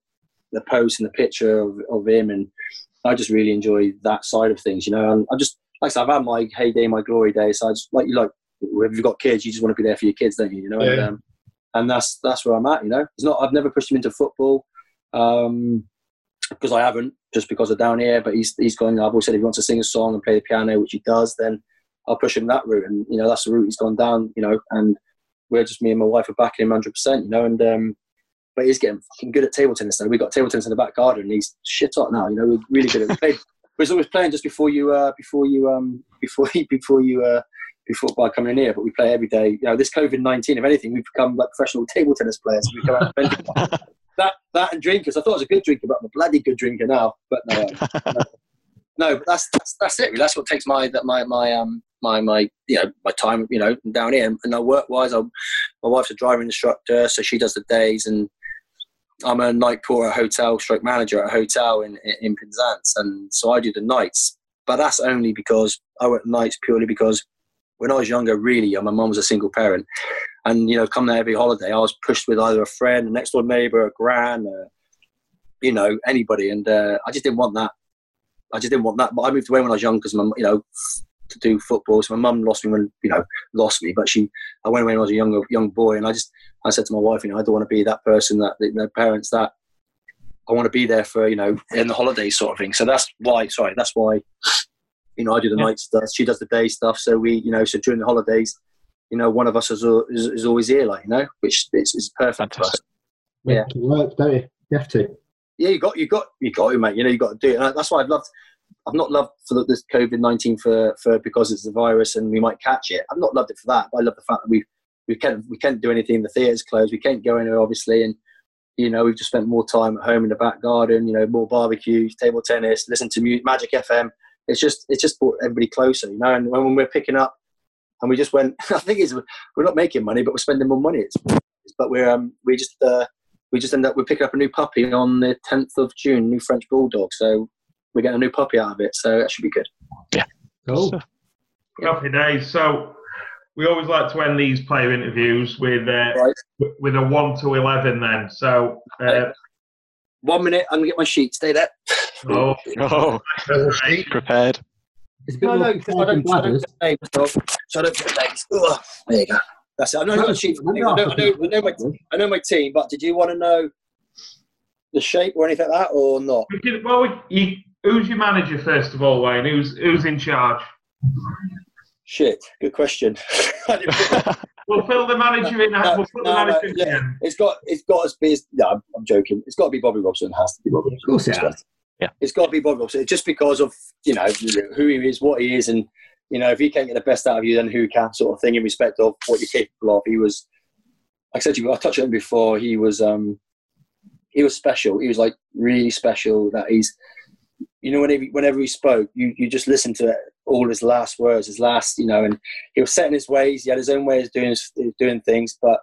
the post and the picture of, of him and I just really enjoy that side of things you know? And I'm just like I said, I've had my heyday my glory days so I just like you like if you've got kids you just want to be there for your kids don't you you know? And, um, and that's that's where I'm at. You know, it's not. I've never pushed him into football um, because I haven't, just because of down here. But he's he's gone. I've always said if he wants to sing a song and play the piano, which he does, then I'll push him that route. And you know, that's the route he's gone down. You know, and we're just me and my wife are backing him hundred percent. You know, and um, but he's getting fucking good at table tennis now. we've got table tennis in the back garden. And he's shit hot now. You know, we're really good at played- we was always playing just before you uh, before you um, before you before you uh, before by coming in here, but we play every day. You know, this COVID nineteen, if anything, we've become like professional table tennis players. We come out and that that and drinkers. I thought I was a good drinker, but I'm a bloody good drinker now. But no, no, no but that's, that's that's it. Really. That's what takes my that my my um my my you know my time you know down here. And, and work wise, I'm my wife's a driving instructor, so she does the days, and I'm a night porter at a hotel, stroke manager at a hotel in in, in Penzance, and so I do the nights. But that's only because I work nights purely because when I was younger, really young, my mum was a single parent, and you know, come there every holiday, I was pushed with either a friend, a next door neighbour, a gran, you know, anybody, and uh, I just didn't want that. I just didn't want that. But I moved away when I was young because my, you know, to do football. So my mum lost me when, you know, lost me. But she, I went away when I was a younger young boy, and I just, I said to my wife, you know, I don't want to be that person that their parents that I want to be there for, you know, in the holidays sort of thing. So that's why. Sorry, that's why. You know, I do the yeah. night stuff. She does the day stuff. So we, you know, so during the holidays, you know, one of us is, is, is always here, like you know, which is, is perfect Fantastic. for us. Yeah, it works, don't you? You have to yeah, you got you got you got to, mate. You know, you got to do it. And that's why I've loved. I've not loved for this COVID nineteen for for because it's the virus and we might catch it. I've not loved it for that. But I love the fact that we we can't we can't do anything. The theatre's closed. We can't go anywhere, obviously, and you know we've just spent more time at home in the back garden. You know, more barbecues, table tennis, listen to music, Magic FM. It's just it's just brought everybody closer. You know, and when we're picking up, and we just went. I think it's we're not making money, but we're spending more money. It's, but we're um we just. Uh, we just end up we're picking up a new puppy on the 10th of June, new French bulldog. So we're getting a new puppy out of it. So that should be good. Yeah. Cool. Happy days. So we always like to end these player interviews with uh, right. with a one to eleven. Then so. Uh, one minute, I'm gonna get my sheet. Stay there. Oh, oh. prepared. It's a bit no, no, I don't, I don't, names, so I don't get names. there you go. That's it. I know, no, sheet. I, know, I, know, I, know, my, I know my team, but did you want to know the shape or anything like that, or not? well, you, who's your manager first of all, Wayne? Who's who's in charge? Shit, good question. we'll fill the manager in. No, we'll fill no, the manager no, yeah. in. It's got it's got to be. No, I'm, I'm, joking. It's got to be Bobby Robson. It has to be Bobby. Of course, it has. Yeah, it's got to be Bobby Robson. Just because of you know who he is, what he is, and you know, if he can't get the best out of you, then who can, sort of thing, in respect of what you're capable of. He was, like I said you, I touched on him before. He was, um, he was special. He was like really special. That he's, you know, whenever whenever he spoke, you you just listen to all his last words, his last, you know, and he was set in his ways. He had his own ways of doing doing things, but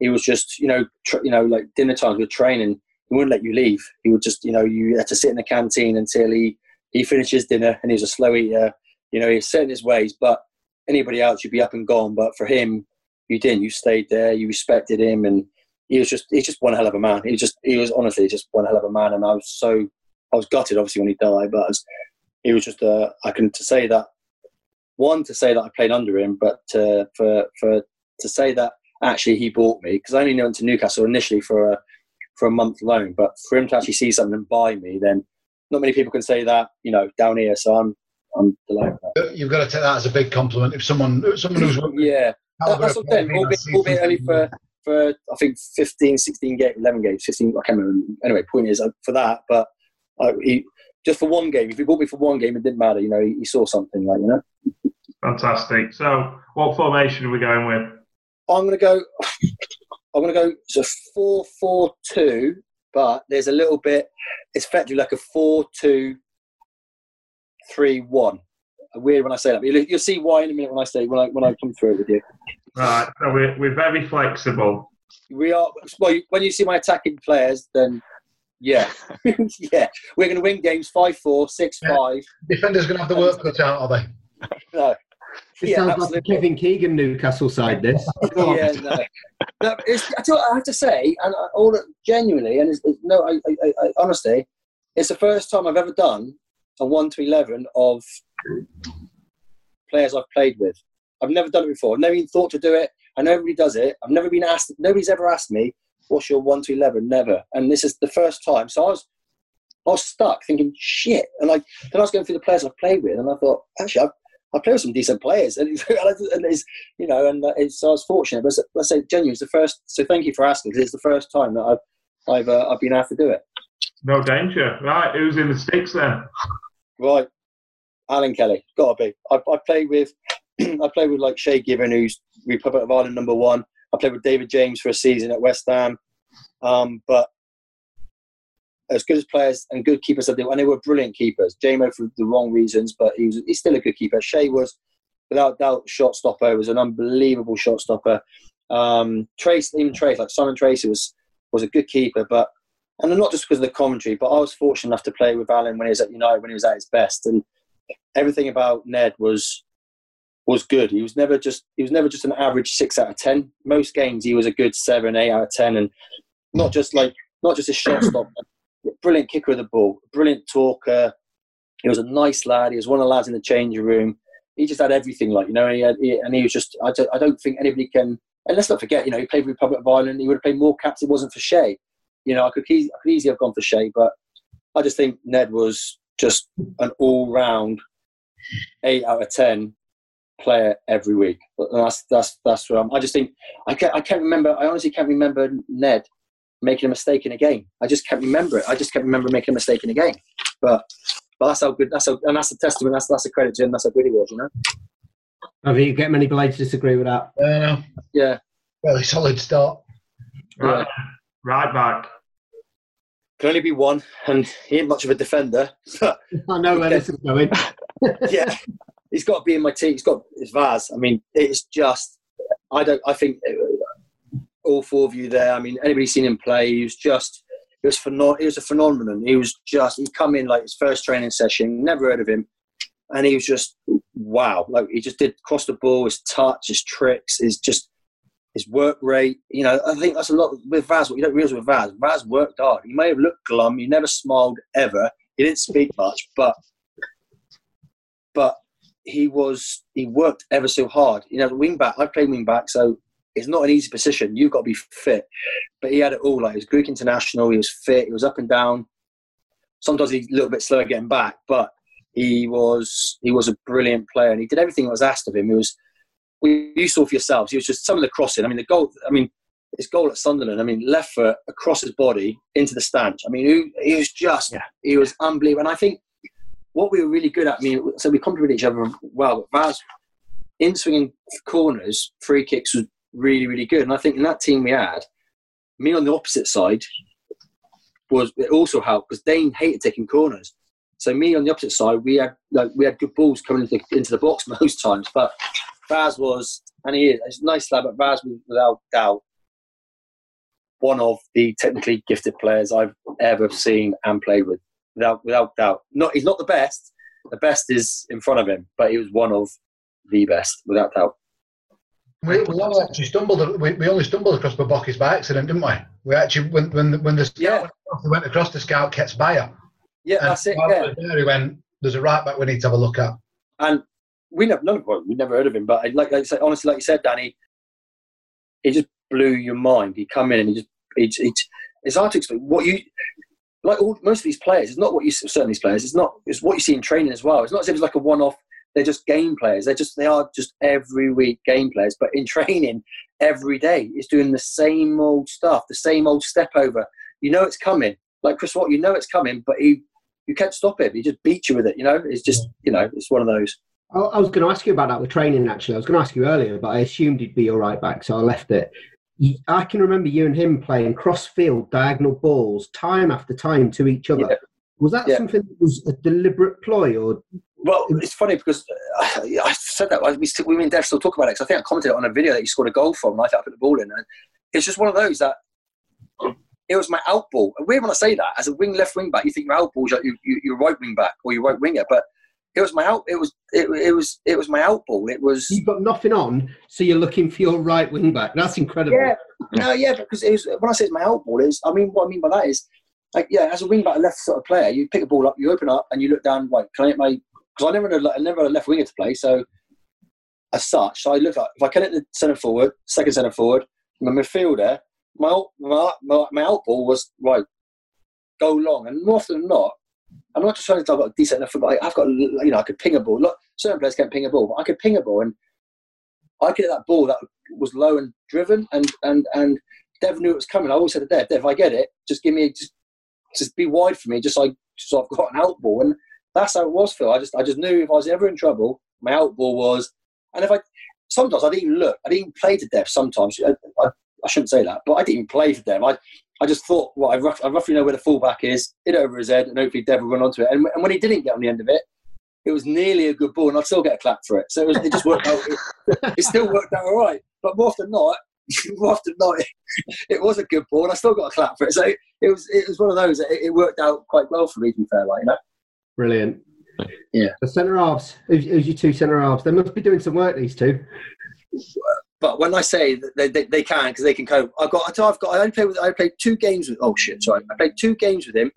he was just, you know, tr- you know, like dinner times with training. He wouldn't let you leave. He would just, you know, you had to sit in the canteen until he he finished his dinner, and he was a slow eater you know, he's set in his ways, but anybody else, you'd be up and gone. But for him, you didn't. You stayed there. You respected him, and he was just he's just one hell of a man. He just he was honestly just one hell of a man. And I was so I was gutted, obviously, when he died. But was, he was just uh, I can to say that one to say that I played under him, but uh, for for to say that actually he bought me because I only went to Newcastle initially for a for a month loan, but for him to actually see something and buy me, then not many people can say that you know down here. So I'm I'm delighted. You've got to take that as a big compliment. If someone, someone who's yeah, that's what I'm saying. Albeit, only for for I think 15, 16 games, 11 games, 15. I can't remember. Anyway, point is uh, for that, but uh, he, just for one game. If he bought me for one game, it didn't matter. You know, he, he saw something like you know. Fantastic. So, what formation are we going with? I'm going to go. I'm going to go. It's a four-four-two, but there's a little bit. It's effectively like a four-two three one. Weird when I say that, but you'll, you'll see why in a minute when I say when I when I come through it with you. Right, so we're we're very flexible. We are. Well, when you see my attacking players, then yeah, yeah, we're going to win games five four, six yeah. five. Defenders going to have the work cut out, are they? no. It yeah, sounds absolutely. like Kevin Keegan Newcastle side. This. yeah, no. no it's, I, I have to say, and I, all genuinely, and it's, it's, no, I, I, I, honestly, it's the first time I've ever done a 1 to 11 of players I've played with. I've never done it before. I've never even thought to do it. I know everybody does it. I've never been asked, nobody's ever asked me, what's your 1 to 11? Never. And this is the first time. So I was, I was stuck thinking, shit. And like, then I was going through the players I've played with, and I thought, actually, I've, I play with some decent players, and, and it's you know, and it's, so I was fortunate. But let's say, genuinely, it's the first. So thank you for asking because it's the first time that I've I've uh, I've been asked to do it. No danger, right? Who's in the sticks then? Right, Alan Kelly, gotta be. I, I play with, I play with like Shay Given, who's Republic of Ireland number one. I played with David James for a season at West Ham, um, but as good as players and good keepers as they were, and they were brilliant keepers. Jamo for the wrong reasons, but he was he's still a good keeper. Shay was, without doubt, shot stopper. was an unbelievable shot stopper. Um, Trace, even Trace, like Simon Tracey was was a good keeper, but and not just because of the commentary, but I was fortunate enough to play with Alan when he was at United, when he was at his best, and everything about Ned was was good. He was never just he was never just an average six out of ten. Most games he was a good seven, eight out of ten, and not just like not just a shot stopper. Brilliant kicker of the ball, brilliant talker. He was a nice lad. He was one of the lads in the changing room. He just had everything, like you know. And he, had, he and he was just. I don't, I don't think anybody can. And let's not forget, you know, he played for Republic of Ireland. He would have played more caps. It wasn't for Shay. You know, I could, I could easily have gone for Shay, but I just think Ned was just an all-round eight out of ten player every week. And that's that's that's where I'm, I just think I can't I can't remember. I honestly can't remember Ned making a mistake in a game. I just can't remember it. I just can't remember making a mistake in a game. But but that's how good. That's how, and that's a testament. That's that's a credit to him. That's how good he was. You know. Have you get many blades to disagree with that? Uh, Yeah. really solid start. Right, right back. Can only be one, and he ain't much of a defender. I know where this is going. yeah, he's got to be in my team. He's got it's Vaz. I mean, it's just I don't. I think all four of you there. I mean, anybody seen him play? He was just. It was phenom- He was a phenomenon. He was just. He come in like his first training session. Never heard of him, and he was just wow. Like he just did cross the ball. His touch, his tricks, his just his work rate. You know, I think that's a lot with Vaz. What you don't realize with Vaz, Vaz worked hard. He may have looked glum. He never smiled ever. He didn't speak much, but but he was he worked ever so hard. You know, the wing back. I played wing back, so it's not an easy position. You've got to be fit, but he had it all. Like he was Greek international. He was fit. He was up and down. Sometimes he's a little bit slower getting back, but he was he was a brilliant player, and he did everything that was asked of him. He was. We you saw for yourselves. He was just some of the crossing. I mean, the goal. I mean, his goal at Sunderland. I mean, left foot across his body into the stanch. I mean, he, he was just. Yeah. He was unbelievable, and I think what we were really good at. I mean, so we complemented each other well. But Vaz, in swinging corners, free kicks was really, really good. And I think in that team we had, me on the opposite side was it also helped because Dane hated taking corners. So me on the opposite side, we had like we had good balls coming into, into the box most times. But Vaz was, and he is, a nice lad, but Vaz was without doubt one of the technically gifted players I've ever seen and played with without without doubt. Not he's not the best. The best is in front of him, but he was one of the best without doubt. We, we only actually stumbled. We, we only stumbled across Borbokis by accident, didn't we? We actually when when when the scout Yeah. went across, we went across the scout Ketsbaia. Yeah, And that's it. Yeah, there, he went. There's a right back we need to have a look at. and we never none of well, we never heard of him, but like like said, honestly, like you said, Danny, he just blew your mind. He come in and he just he, it's hard to explain what you like. All, most of these players, it's not what you certain these players. It's not it's what you see in training as well. It's not as if it's like a one off. They're just game players. They're just they are just every week game players. But in training, every day is doing the same old stuff, the same old step over. You know it's coming. Like Chris Watt, you know it's coming, but he you can't stop him. He just beats you with it. You know, it's just you know it's one of those. I was going to ask you about that with training. Actually, I was going to ask you earlier, but I assumed he'd be your right back, so I left it. I can remember you and him playing cross field diagonal balls time after time to each other. Yeah. Was that Yeah. something that was a deliberate ploy, or Well, it's funny because uh, I said that we still, we and Dev still talk about it because I think I commented on a video that you scored a goal from, and I I put the ball in, and it's just one of those that it was my out ball. And Weird when I say that as a wing left wing back, you think your out ball is like your, your, your right wing back or your right winger, but it was my out. It was it, it was it was my out ball. It was you've got nothing on, so you're looking for your right wing back? That's incredible. Yeah, no, yeah, because it was when I say it's my out ball, is I mean what I mean by that is like yeah, as a wing back, a left sort of player, you pick a ball up, you open up, and you look down. Like, can I hit my? Because I never had a, I never had a left winger to play, so as such, so I look at if I can hit the centre forward, second centre forward, my midfielder, my my my, my out ball was right, go long, and more often than not. I'm not just trying to talk about decent enough, but I've got, you know, I could ping a ball. Look, certain players can't ping a ball, but I could ping a ball, and I could hit that ball that was low and driven, and and and Dev knew it was coming. I always said to Dev, Dev, if I get it, just give me, just, just be wide for me, just I, so I've got an out ball. And that's how it was, Phil. I just, I just knew if I was ever in trouble, my out ball was, and if I, sometimes I didn't even look, I didn't even play to Dev. Sometimes I, I, I shouldn't say that, but I didn't even play for Dev. I, I just thought, well, I, rough, I roughly know where the fullback is, hit it over his head, and hopefully Dev will run onto it. And, and when he didn't get on the end of it, it was nearly a good ball, and I'd still get a clap for it. So it, was, it just worked out. It, it still worked out all right. But more often not, more often not, it, it was a good ball, and I still got a clap for it. So it was it was one of those. It, it worked out quite well for me, to be fair. Like you know, Brilliant. Yeah. The centre halves. Who's, who's your two centre halves? They must be doing some work. These two. But when I say that they, they, they can because they can cope, I've got I've got I only played with I played two games with oh shit sorry I played two games with him.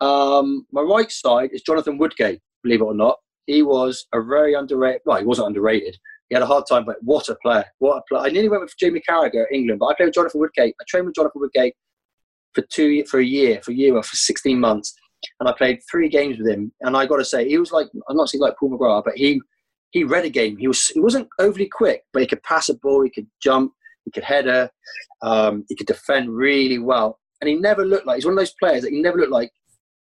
Um, my right side is Jonathan Woodgate. Believe it or not, he was a very underrated. Well, he wasn't underrated. He had a hard time, but what a player! What a player! I nearly went with Jamie Carragher at England, but I played with Jonathan Woodgate. I trained with Jonathan Woodgate for two for a year, for a year or for sixteen months, and I played three games with him. And I got to say, he was like I'm not saying like Paul McGrath, but he he read a game. He was he wasn't overly quick, but he could pass a ball, he could jump, he could header, um, he could defend really well, and he never looked like he's one of those players that he never looked like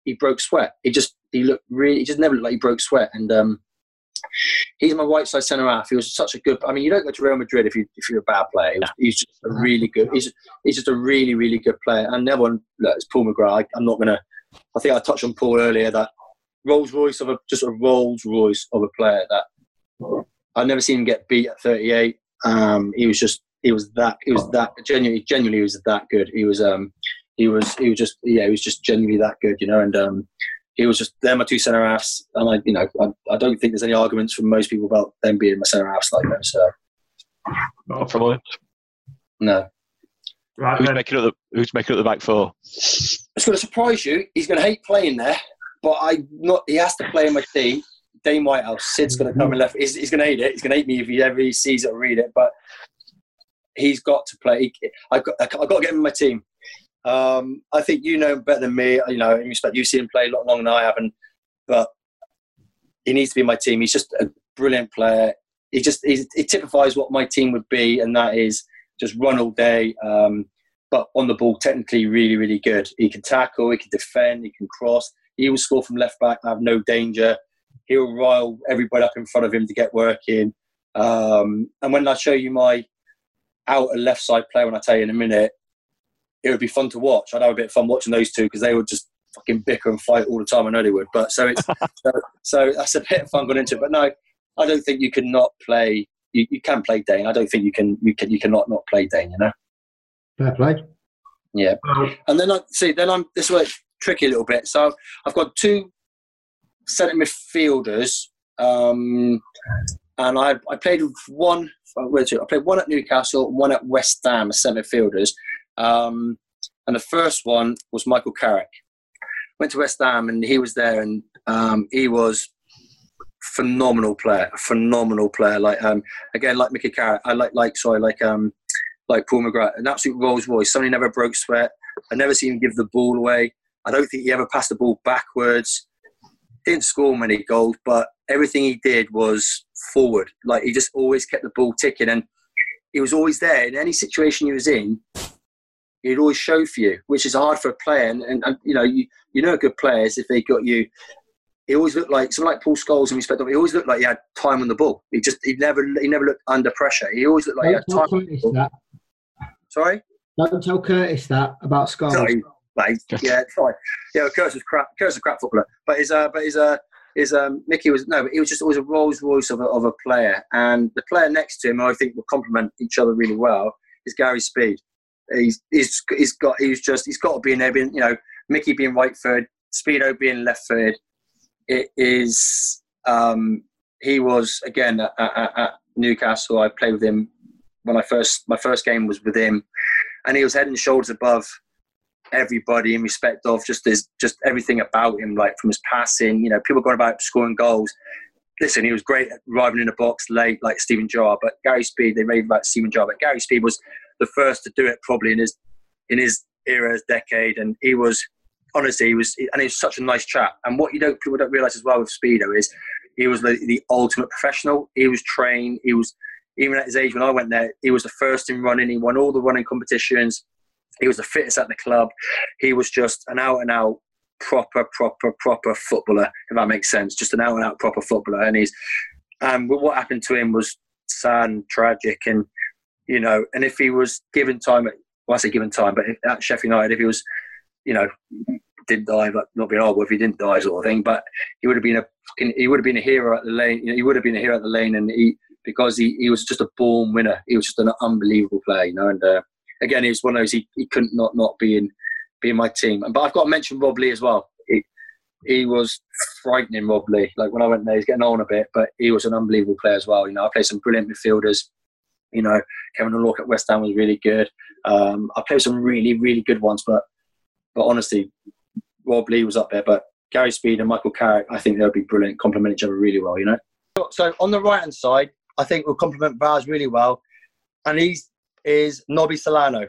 he broke sweat. He just he looked really he just never looked like he broke sweat, and um, he's my right side centre half. He was such a good. I mean, you don't go to Real Madrid if you if you're a bad player. Was, he's just a really good. He's he's just a really really good player. And never one look, it's Paul McGrath. I, I'm not gonna. I think I touched on Paul earlier that Rolls Royce of a just a Rolls Royce of a player that I've never seen him get beat at 38. Um, he was just he was that he was that genuinely genuinely he was that good. He was um he was he was just yeah he was just genuinely that good, you know. And um he was just they're my two centre halves, and I you know I, I don't think there's any arguments from most people about them being my centre halves like that. So Not from us. no, Right Who's then. making up the Who's making up the back four? it's going to surprise you. He's going to hate playing there, but I not. He has to play in my team. Dane Whitehouse. Sid's going to come and left. He's, he's going to hate it. He's going to hate me if he ever sees it or read it. But he's got to play. I've got. I've got to get him in my team. Um, I think you know him better than me. You know, in respect, you've seen him play a lot longer than I haven't. But he needs to be in my team. He's just a brilliant player. He just he's, he typifies what my team would be, and that is just run all day. Um, but on the ball, technically, really, really good. He can tackle, he can defend, he can cross. He will score from left back, have no danger. He'll rile everybody up in front of him to get working. Um, and when I show you my outer left side player, when I tell you in a minute, it would be fun to watch. I'd have a bit of fun watching those two because they would just fucking bicker and fight all the time. I know they would. But so it's so, so that's a bit of fun going into it. But no, I don't think you can not play. You, you can play Dane. I don't think you can. You can. You cannot not play Dane. You know. Fair play. Yeah. Well, And then I see. Then I'm this way tricky a little bit. So I've got two centre midfielders, um, and I I played with one. Where to? I played one at Newcastle, one at West Ham as centre midfielders. Um, and the first one was Michael Carrick. Went to West Ham and he was there, and um, he was phenomenal player, a phenomenal player. Like um, again, like Mickey Carrick, I like like sorry, like um, like Paul McGrath, an absolute Rolls Royce. Somebody never broke sweat. I never seen him give the ball away. I don't think he ever passed the ball backwards. Didn't score many goals, but everything he did was forward. Like he just always kept the ball ticking, and he was always there in any situation he was in. He'd always show for you, which is hard for a player. And, and, and you know, you, you know, good players if they got you. He always looked like someone like Paul Scholes in respect of. He always looked like he had time on the ball. He just he never he never looked under pressure. He always looked like he had Don't tell time. On the ball. that. Sorry. Don't tell Curtis that about Scarlett. Sorry, mate. Yeah, sorry. Yeah, Curtis was crap. Curtis was a crap footballer, but his uh, but his uh, his um, Mickey was no, but he was just always a Rolls Royce of a, of a player, and the player next to him, I think will complement each other really well, is Gary Speed. He's he's he's got he's just he's got to be in there. Being, you know, Mickey being right third, Speedo being left third. It is. Um, he was again at, at, at Newcastle. I played with him when I first my first game was with him, and he was head and shoulders above everybody in respect of just his just everything about him, like from his passing. You know, people going about scoring goals. Listen, he was great at arriving in the box late, like Steven Gerrard. But Gary Speed, they rave about Steven Gerrard, but Gary Speed was the first to do it probably in his in his era, his decade, and he was honestly he was and he was such a nice chap. And what you don't people don't realize as well with Speedo is he was the, the ultimate professional. He was trained. He was even at his age when I went there, he was the first in running. He won all the running competitions. He was the fittest at the club. He was just an out and out proper, proper, proper footballer. If that makes sense, just an out and out proper footballer. And he's and what happened to him was sad and tragic. And you know, and if he was given time, at, well, I say given time, but at Sheffield United, if he was, you know, didn't die, but not being horrible if he didn't die, sort of thing. But he would have been a he would have been a hero at the lane. You know, he would have been a hero at the lane, and he because he, he was just a born winner. He was just an unbelievable player, you know. And uh, again, he was one of those he, he couldn't not not be in be in my team. But I've got to mention Rob Lee as well. He, he was frightening Rob Lee. Like when I went there, he's getting on a bit, but he was an unbelievable player as well. You know, I played some brilliant midfielders. You know, Kevin O'Rourke at West Ham was really good. Um, I played some really, really good ones, but but honestly, Rob Lee was up there. But Gary Speed and Michael Carrick, I think they'll be brilliant, complement each other really well. You know. So on the right hand side, I think we'll complement Vaz really well, and he is Nobby Solano.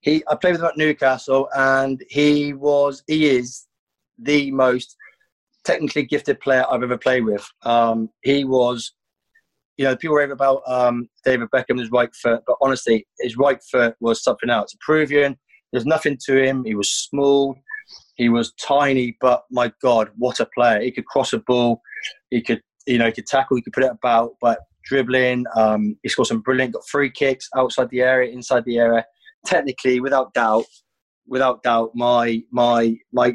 He, I played with him at Newcastle, and he was, he is the most technically gifted player I've ever played with. Um, he was, you know, people rave about um, David Beckham's right foot, but honestly, his right foot was something else. Peruvian, there's nothing to him. He was small, he was tiny, but my God, what a player! He could cross a ball, he could, you know, he could tackle, he could put it about, but dribbling, um, he scored some brilliant, got free kicks outside the area, inside the area. Technically, without doubt, without doubt, my my my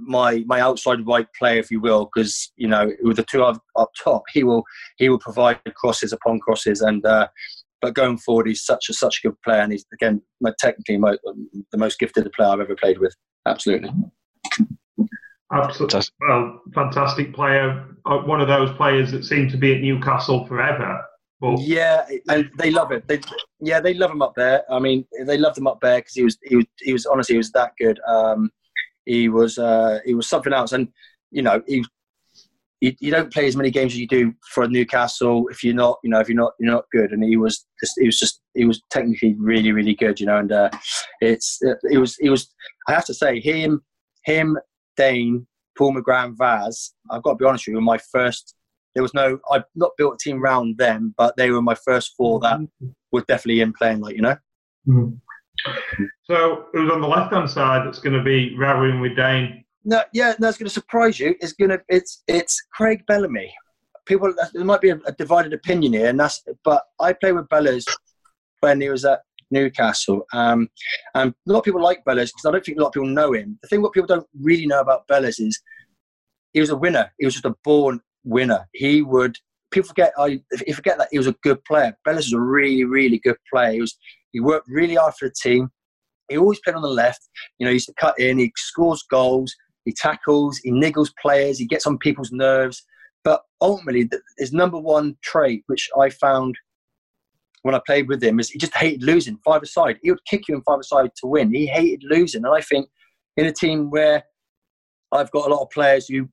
my my outside right player, if you will, because you know with the two up, top, he will he will provide crosses upon crosses, and uh, but going forward, he's such a such a good player, and he's again my, technically my, the most gifted player I've ever played with. Absolutely. Absolutely. Well, fantastic player. Uh, one of those players that seem to be at Newcastle forever. But yeah, and they love it. They, yeah, they love him up there. I mean, they loved him up there because he was he was he was honestly he was that good. Um, he was uh, he was something else, and you know he. You, you don't play as many games as you do for Newcastle if you're not, you know, if you're not, you're not good. And he was, just, he was just, he was technically really, really good, you know. And uh, it's, it was, it was. I have to say, him, him, Dane, Paul McGrath, Vaz. I've got to be honest with you. My first there was no I've not built a team around them, but they were my first four that were definitely in playing like you know. Mm-hmm. So it was on the left hand side that's going to be rallying with Dane. No, yeah, no, going to surprise you. It's going to it's it's Craig Bellamy. People there might be a, a divided opinion here, and that's but I played with Bellas when he was at Newcastle. Um, and a lot of people like Bellas because I don't think a lot of people know him. The thing what people don't really know about Bellas is he was a winner. He was just a born winner. He would people forget I you forget that he was a good player. Bellas was a really really good player. He was he worked really hard for the team. He always played on the left. You know, he used to cut in. He scores goals. He tackles. He niggles players. He gets on people's nerves. But ultimately, his number one trait, which I found when I played with him, is he just hated losing five aside. He would kick you in five aside to win. He hated losing, and I think in a team where I've got a lot of players who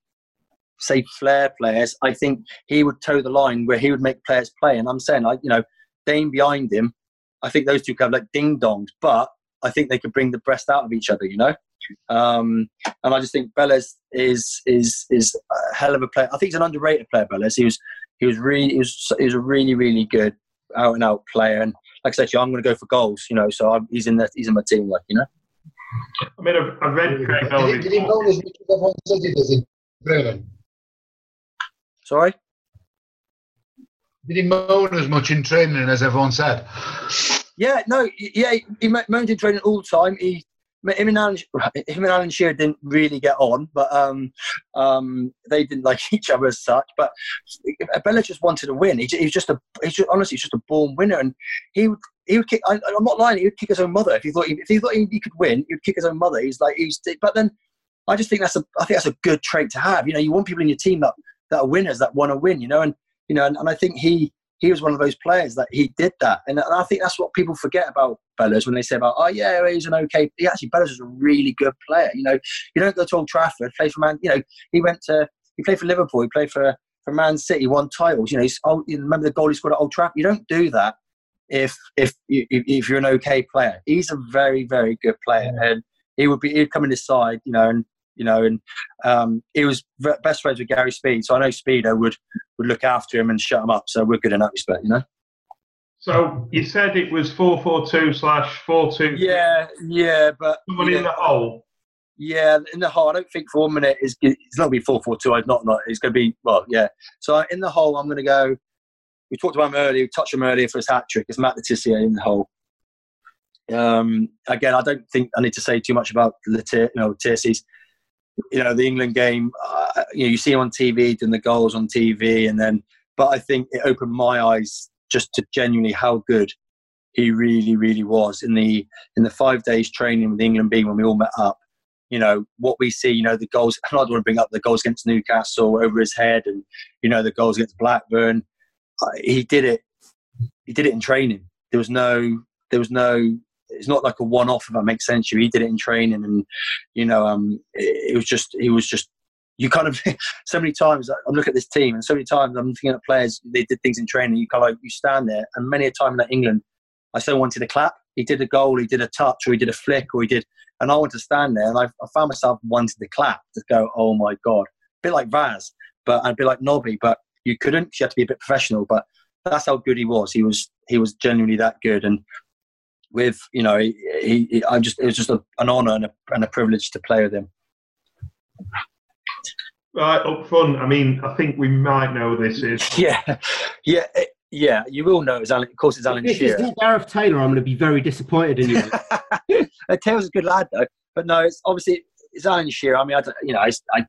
say flair players, I think he would toe the line where he would make players play. And I'm saying, like, you know, Dane behind him, I think those two could have like ding dongs, but I think they could bring the best out of each other, you know? Um, and I just think Bellas is is is a hell of a player. I think he's an underrated player, Bellas. He was he was really he was, he was a really really good out and out player. And like I said, I'm going to go for goals, you know. So I'm, he's in the, he's in my team, like you know. I mean, I've, I've read Craig Bellamy. Did he moan as much as everyone he does? Sorry? Did he moan as much in training as everyone said? Yeah, no, yeah, he moaned in training all the time. He, him and Alan, him and Alan Shearer didn't really get on, but um, um, they didn't like each other as such. But Bella just wanted to win. He, he was just a, he's just, honestly, he's just a born winner, and he would, he would kick. I, am not lying. He would kick his own mother if he thought he, if he thought he, he could win. He would kick his own mother. He's like he's, but then I just think that's a, I think that's a good trait to have. You know, you want people in your team that that are winners that want to win. You know, and you know, and, and I think he he was one of those players that he did that. And, and I think that's what people forget about Bellas when they say about, oh, yeah, he's an okay. He actually, Bellas was a really good player. You know, you don't go to Old Trafford, play for Man, you know, he went to, he played for Liverpool, he played for, for Man City, won titles. You know, he's, oh, you remember the goal he scored at Old Trafford? You don't do that if, if, if you're an okay player. He's a very, very good player. And he would be, he'd come in his side, you know, and you know, and um, he was best friends with Gary Speed, so I know Speedo would would look after him and shut him up. So we're good in that respect, you know. So you said it was four four two slash four two. Yeah, yeah, but somebody yeah, in the hole. Yeah, in the hole. I don't think for one minute it's it's not going to be four four two. I'd not not. It's going to be well, yeah. So in the hole, I'm going to go. We talked about him earlier. We touched him earlier for his hat trick. It's Matt Le Tissier in the hole. Um, again, I don't think I need to say too much about Le Tissier, you know, you know the England game. Uh, you know, you see him on TV doing the goals on TV, and then. But I think it opened my eyes just to genuinely how good he really, really was in the in the five days training with England being when we all met up. you know what we see. You know the goals. I don't want to bring up the goals against Newcastle over his head, and you know the goals against Blackburn. Uh, he did it. He did it in training. There was no. There was no. It's not like a one-off. If that makes sense. you. He did it in training, and you know, um, it, it was just. He was just. You kind of so many times I'm looking at this team, and so many times I'm looking at players. They did things in training. You kind of like you stand there, and many a time in England, I so wanted to clap. He did a goal, he did a touch, or he did a flick, or he did and I wanted to stand there, and I, I found myself wanting to clap, to go, "Oh my god!" A bit like Vaz, but a bit like Nobby, but you couldn't. You had to be a bit professional. But that's how good he was. He was he was genuinely that good, and with you know, he, he, I just it was just a, an honour and a, and a privilege to play with him. Right up front, I mean, I think we might know this is. Yeah, yeah. It, yeah, you will know. It's Alan, of course, it's Alan if Shearer. If Gareth Taylor, I'm going to be very disappointed in you. Taylor's a good lad, though. But no, it's obviously it's Alan Shearer. I mean, I, you know, I, I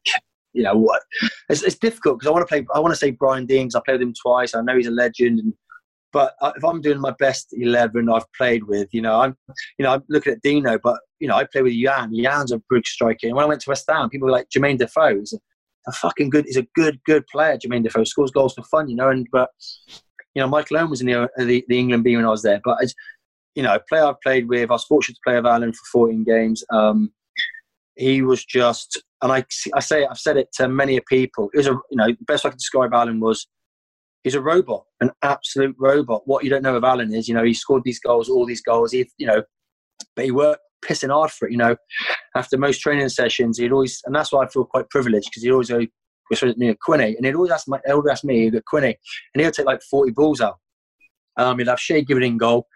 you know what? It's, it's difficult because I want to play. I want to say Brian Deane because I played with him twice. I know he's a legend, and but if I'm doing my best eleven I've played with, you know, I'm, you know, I'm looking at Dino, but you know, I play with Jan. Jan's a good striker. And when I went to West Ham, people were like Jermaine Defoe. is a, fucking good. He's a good, good player. Jermaine Defoe scores goals for fun, you know. And but you know, Michael Owen was in the, the, the England B when I was there. But, you know, a player I've played with, I was fortunate to play with Alan for 14 games. Um, he was just, and I, I say, I've said it to many people. It was a, you know, the best I could describe Alan was he's a robot, an absolute robot. What you don't know of Alan is, you know, he scored these goals, all these goals. He, you know, but he worked pissing hard for it. You know, after most training sessions, he'd always, and that's why I feel quite privileged because he'd always go, was near Quinny, and he'd always ask, my, he'd always ask me, he'd go, Quinny, and he'll take like 40 balls out. Um, he'd have Shay Given in goal.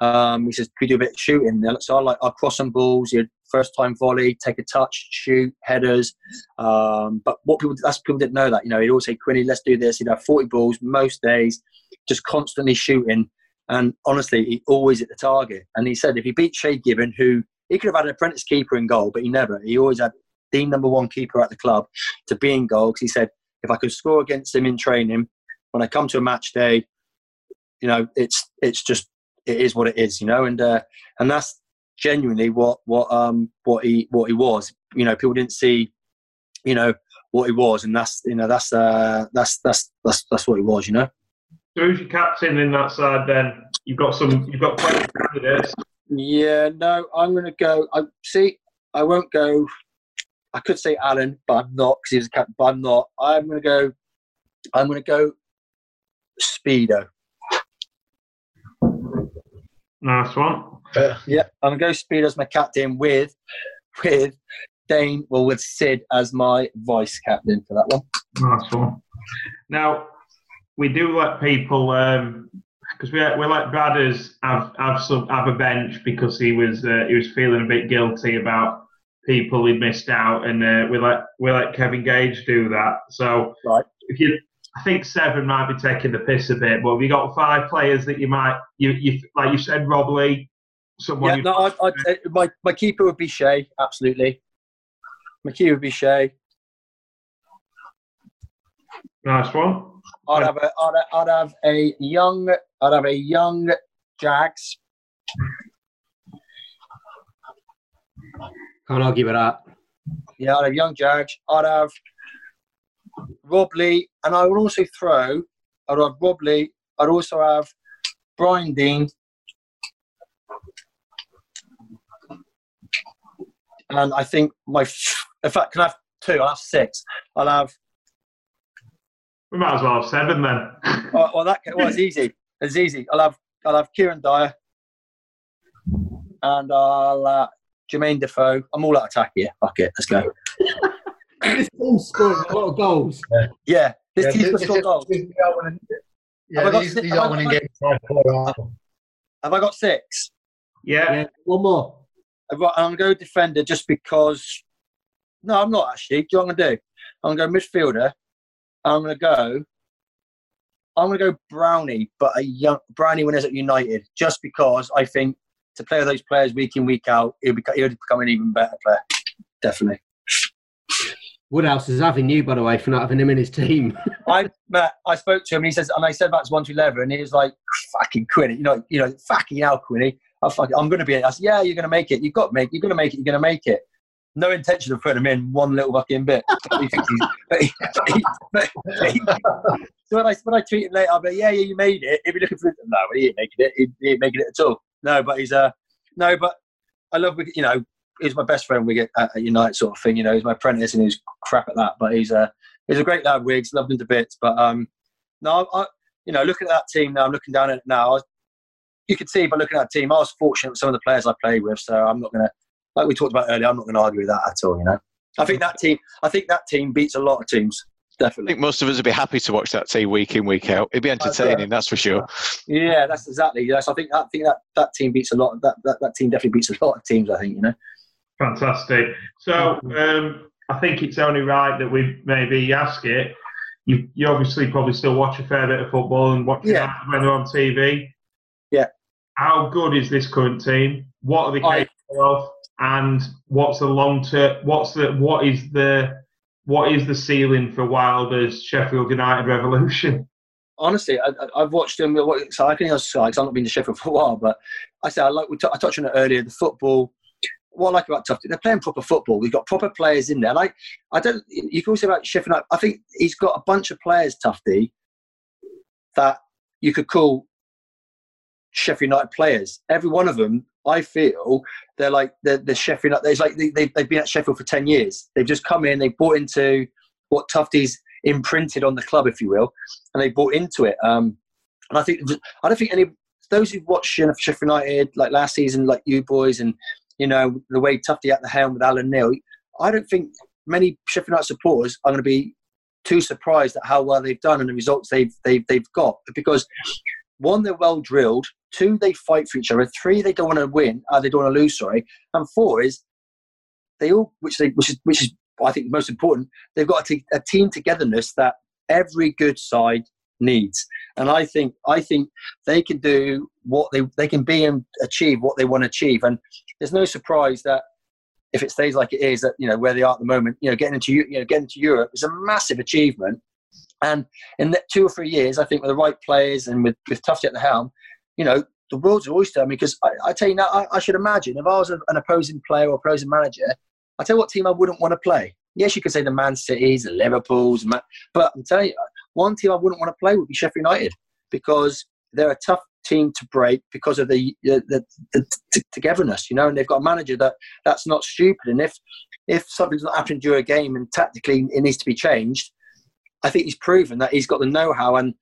Um, he says, "Could we do a bit of shooting?" So I like I'll cross some balls. He'd first time volley, take a touch, shoot, headers. Um, but what people that's people didn't know that you know he'd always say, "Quinny, let's do this." He'd have 40 balls most days, just constantly shooting. And honestly, he always hit the target. And he said if he beat Shay Given, who he could have had an apprentice keeper in goal, but he never. He always had the number one keeper at the club to be in goal because he said if I could score against him in training, when I come to a match day, you know, it's it's just it is what it is, you know, and uh, and that's genuinely what what um what he what he was. You know, people didn't see, you know, what he was, and that's you know that's uh that's that's that's that's what he was, you know. So who's your captain in that side then? You've got some you've got plenty of candidates. Yeah, no, I'm gonna go. I see. I won't go I could say Alan, but I'm not because he's a captain. But I'm not. I'm going to go. I'm going to go Speedo. Nice one. Uh, yeah, I'm going to go Speedo as my captain with with Dane, well, with Sid as my vice captain for that one. Nice one. Now, we do let people because um, we we let Bradders have have some have a bench because he was uh, he was feeling a bit guilty about people he missed out, and uh, we let we let Kevin Gage do that. So right. if you, I think seven might be taking the piss a bit, but have you got five players that you might you you like you said Rob Lee, someone? Yeah, no, I, I, my my keeper would be Shay, absolutely. My keeper would be Shay. Nice one. I'd have a, I'd, I'd have a young I'd have a young Jags. Can't argue with that. Yeah, I'd have young Jags. I'd have Rob Lee, and I would also throw. I'd have Rob Lee. I'd also have Brian Deane, And I think my, in fact, can I have two? I'll have six. I'll have. We might as well have seven then. oh, well, that well, it's easy. It's easy. I'll have I'll have Kieran Dyer, and I'll uh, Jermaine Defoe. I'm all out of attack here. Fuck it. Let's go. This team's scoring a lot of goals. Yeah. yeah this yeah, team's scoring goals. Yeah, have, these, I got, these are winning games. Have I got six? Yeah. yeah. One more. I'm going to go defender just because. No, I'm not actually. Do you know what I'm going to do? I'm going to go midfielder. I'm going to go. I'm going to go Brownie, but a young Brownie when he's at United, just because I think to play with those players week in, week out, he'll, be, he'll become an even better player. Definitely. Woodhouse is having you, by the way, for not having him in his team. I met, I spoke to him, and he says, and I said that's one to eleven, and he was like, "Fucking Quinny, you know, you know, fucking hell, Quinny, I'm, fucking, I'm going to be." It. I said, "Yeah, you're going to make it. You've got to make. You're going to make it. You're going to make it." no intention of putting him in one little fucking bit. But he but he, but he, so when I when I tweet him later, I'll be like, yeah, yeah, you made it. He'll be looking for it, no, he ain't making it. He, he ain't making it at all. No, but he's uh no, but I love you know he's my best friend. We get at United sort of thing. You know, he's my apprentice and he's crap at that, but he's a he's a great lad. Wigs, loved him to bits. But um, no, I, you know, looking at that team now, I'm looking down at it now. I, you can see by looking at that team, I was fortunate with some of the players I played with. So I'm not to, like we talked about earlier, I'm not going to argue with that at all. You know, I think that team, I think that team beats a lot of teams. Definitely. I think most of us would be happy to watch that team week in, week out. It'd be entertaining, that's for sure. Yeah, that's exactly. Yes, I think I think that that team beats a lot. That that, that team definitely beats a lot of teams. I think you know. Fantastic. So um, I think it's only right that we maybe ask it. You, you obviously probably still watch a fair bit of football and watch Yeah. it when they're on TV. Yeah. How good is this current team? What are they I- capable of? And what's the long term? What's the what is the what is the ceiling for Wilder's Sheffield United revolution? honestly, I, I- I've watched them. what- So I can because I've not been to Sheffield for a while, but I say I like. We t- I touched on it earlier. The football. What I like about Tufty, they're playing proper football. We've got proper players in there. Like I don't. You can also about Sheffield. United, I think he's got a bunch of players, Tufty, that you could call Sheffield United players. Every one of them, I feel, they're like they're, they're Sheffield. United. There's like they, they've, they've been at Sheffield for ten years. They've just come in. They've bought into what Tufty's imprinted on the club, if you will, and they bought into it. Um, and I think I don't think any those who've watched Sheffield United like last season, like you boys, and you know the way Tufty at the helm with Alan Knill. I don't think many Sheffield United supporters are going to be too surprised at how well they've done and the results they've they've they've got because one they're well drilled, two they fight for each other, three they don't want to win, uh, they don't want to lose, sorry, and four is they all which they which is which is I think most important. They've got a, te- a team togetherness that every good side needs, and I think I think they can do what they they can be and achieve what they want to achieve, and there's no surprise that if it stays like it is, that you know where they are at the moment, you know, getting into you know getting to Europe is a massive achievement. And in the two or three years, I think with the right players and with with Tufty at the helm, you know, the world's an oyster. I mean, because I, I tell you now, I, I should imagine if I was an opposing player or opposing manager, I tell you what team I wouldn't want to play. Yes, you could say the Man Cities, the Liverpools, but I'm telling you, one team I wouldn't want to play would be Sheffield United because they're a tough team to break because of the the, the, the togetherness, you know, and they've got a manager that that's not stupid. And if if something's not happening during a game and tactically it needs to be changed, I think he's proven that he's got the know-how and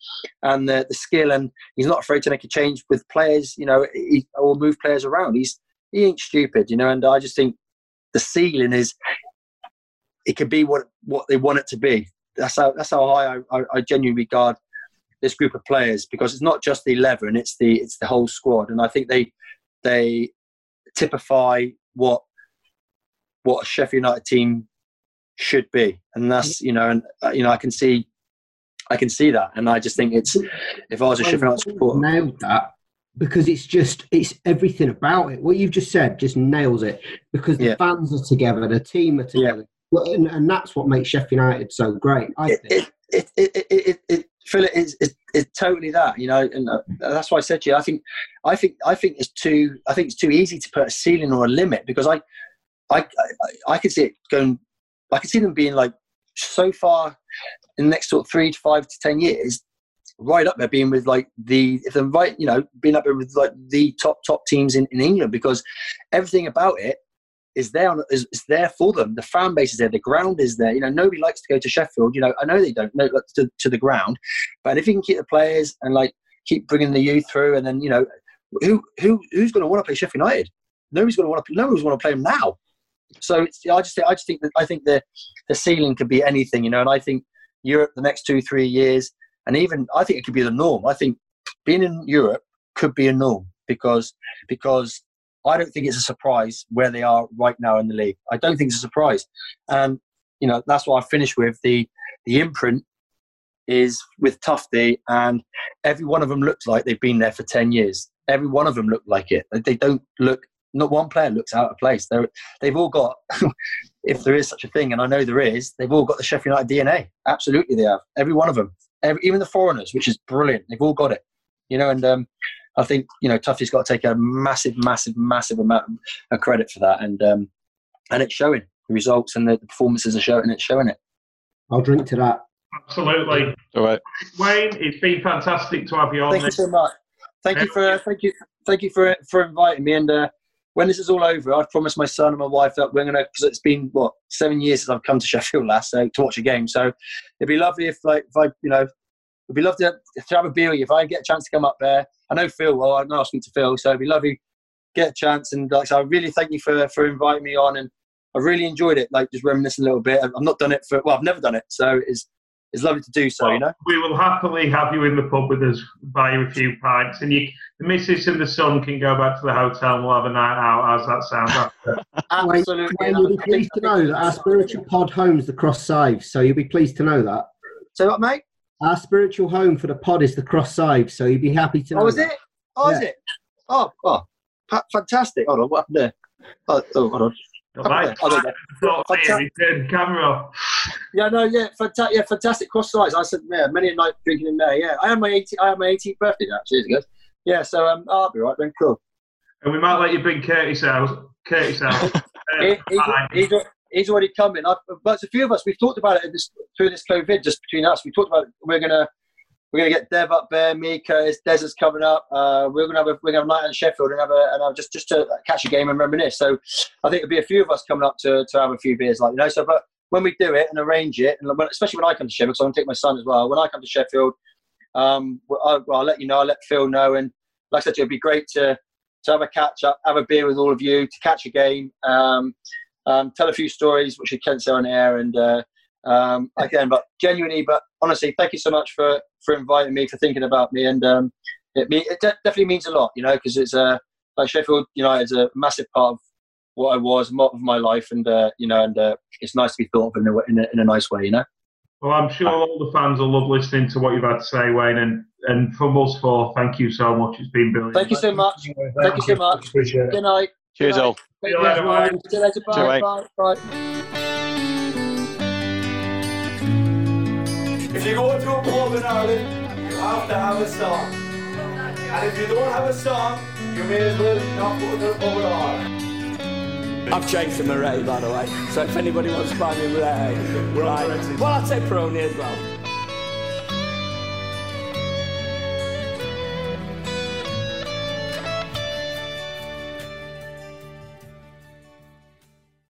and the, the skill, and he's not afraid to make a change with players, you know, he, or move players around. He's he ain't stupid, you know, and I just think the ceiling is it can be what what they want it to be. That's how that's how high I, I, I genuinely regard this group of players because it's not just the eleven, it's the it's the whole squad, and I think they they typify what what a Sheffield United team should be, and that's you know, and uh, you know, I can see I can see that, and I just think it's if I was a Sheffield United supporter, nailed that because it's just it's everything about it. What you've just said just nails it because the Yeah. fans are together, the team are together, Well, and, and that's what makes Sheffield United so great. I it, think. it, it, it, it, it Phil, it's, it's, it's totally that, you know, and uh, that's why I said to you, I think, I think, I think it's too, I think it's too easy to put a ceiling or a limit because I, I, I, I can see it going, I can see them being like so far in the next sort of three to five to ten years, right up there, being with like the, if they're right, you know, being up there with like the top top teams in, in England because everything about it is there on, is, is there for them. The fan base is there. The ground is there. You know, nobody likes to go to Sheffield. You know, I know they don't. No, to, to the ground, but if you can keep the players and like keep bringing the youth through, and then you know, who who who's going to want to play Sheffield United? Nobody's going to want to. Nobody's want to play them now. So it's, I just I just think that I think the the ceiling could be anything. You know, and I think Europe the next two three years, and even I think it could be the norm. I think being in Europe could be a norm because because I don't think it's a surprise where they are right now in the league. I don't think it's a surprise, and you know that's why I finish with the the imprint is with Tufty, and every one of them looks like they've been there for ten years. Every one of them look like it. They don't look. Not one player looks out of place. They're, they've all got, if there is such a thing, and I know there is, they've all got the Sheffield United DNA. Absolutely, they have. Every one of them. Every, even the foreigners, which is brilliant. They've all got it. You know, and um, I think you know Tufty's got to take a massive, massive, massive amount of credit for that, and um, and it's showing. the results and the, the performances are showing It's Showing it. I'll drink to that. Absolutely. All right. Wayne, it's been fantastic to have you on. Thank you so much. Thank you for thank you thank you for for inviting me. And uh, when this is all over, I've promised my son and my wife that we're gonna because it's been what seven years since I've come to Sheffield last so, to watch a game. So it'd be lovely if like if I you know it'd be lovely to, to have a beer with you if I get a chance to come up there. I know Phil well. I know I'll speak to Phil, so it'd be lovely get a chance. And like so, I really thank you for for inviting me on, and I really enjoyed it. Like just reminiscing a little bit. I've not done it for well, I've never done it, so it's it's lovely to do so. Well, you know. We will happily have you in the pub with us, buy you a few pints, and you, the missus and the son can go back to the hotel and we'll have a night out. How's that sound? After? Absolutely. Wayne, you'll be pleased to know that our spiritual pod home's the Cross Scythes, so you'll be pleased to know that. So what, mate? Our spiritual home for the pod is the Cross Scythes, so you'd be happy to know. Oh, is that. it? Oh, is it? Oh, oh, fantastic. Hold on, what happened there? Oh, oh hold on. Oh, there we go. Thought here, camera off. Yeah, no, yeah, fantastic. Yeah, fantastic Cross Scythes. I said, yeah, many a night drinking in there. Yeah, I had my 18th, I had my 18th birthday actually. years ago. Yeah, so um, I'll be right then. Cool. And we might let you bring Curtis out. Curtis out. Uh, He, he's, fine. He's, already coming. I, but a few of us, we've talked about it this, through this COVID, just between us. We talked about we're gonna we're gonna get Dev up there, me, Curtis, Des is coming up. Uh, we're gonna have a we're gonna have a night in Sheffield and have a and have just just to catch a game and reminisce. So I think there'll be a few of us coming up to, to have a few beers, like you know. So, but when we do it and arrange it, and when, especially when I come to Sheffield, because I'm gonna take my son as well. When I come to Sheffield, um, I'll, I'll let you know. I'll let Phil know, and like I said, it'd be great to to have a catch up, have a beer with all of you, to catch a game, um, um, tell a few stories which you can't say on air, and uh, um, again, but genuinely, but honestly, thank you so much for for inviting me, for thinking about me, and um, it, me- it de- definitely means a lot, you know, because it's a like Sheffield United is a massive part of what I was, part of my life, and uh, you know, and uh, it's nice to be thought of in a, in a, in a nice way, you know. Well, I'm sure all the fans will love listening to what you've had to say, Wayne. And, and from us four, thank you so much. It's been brilliant. Thank you so much. Thank you so much. Appreciate it. Good night. Cheers, all. Take See you care, later, mate. See you later. Bye. Bye. Bye. If you go to a pub in Ireland, you have to have a song. And if you don't have a song, you may as well not go to the pub at all. I've changed to Murray, by the way. So if anybody wants to buy me Murray, right. Well, I'd say Peroni as well.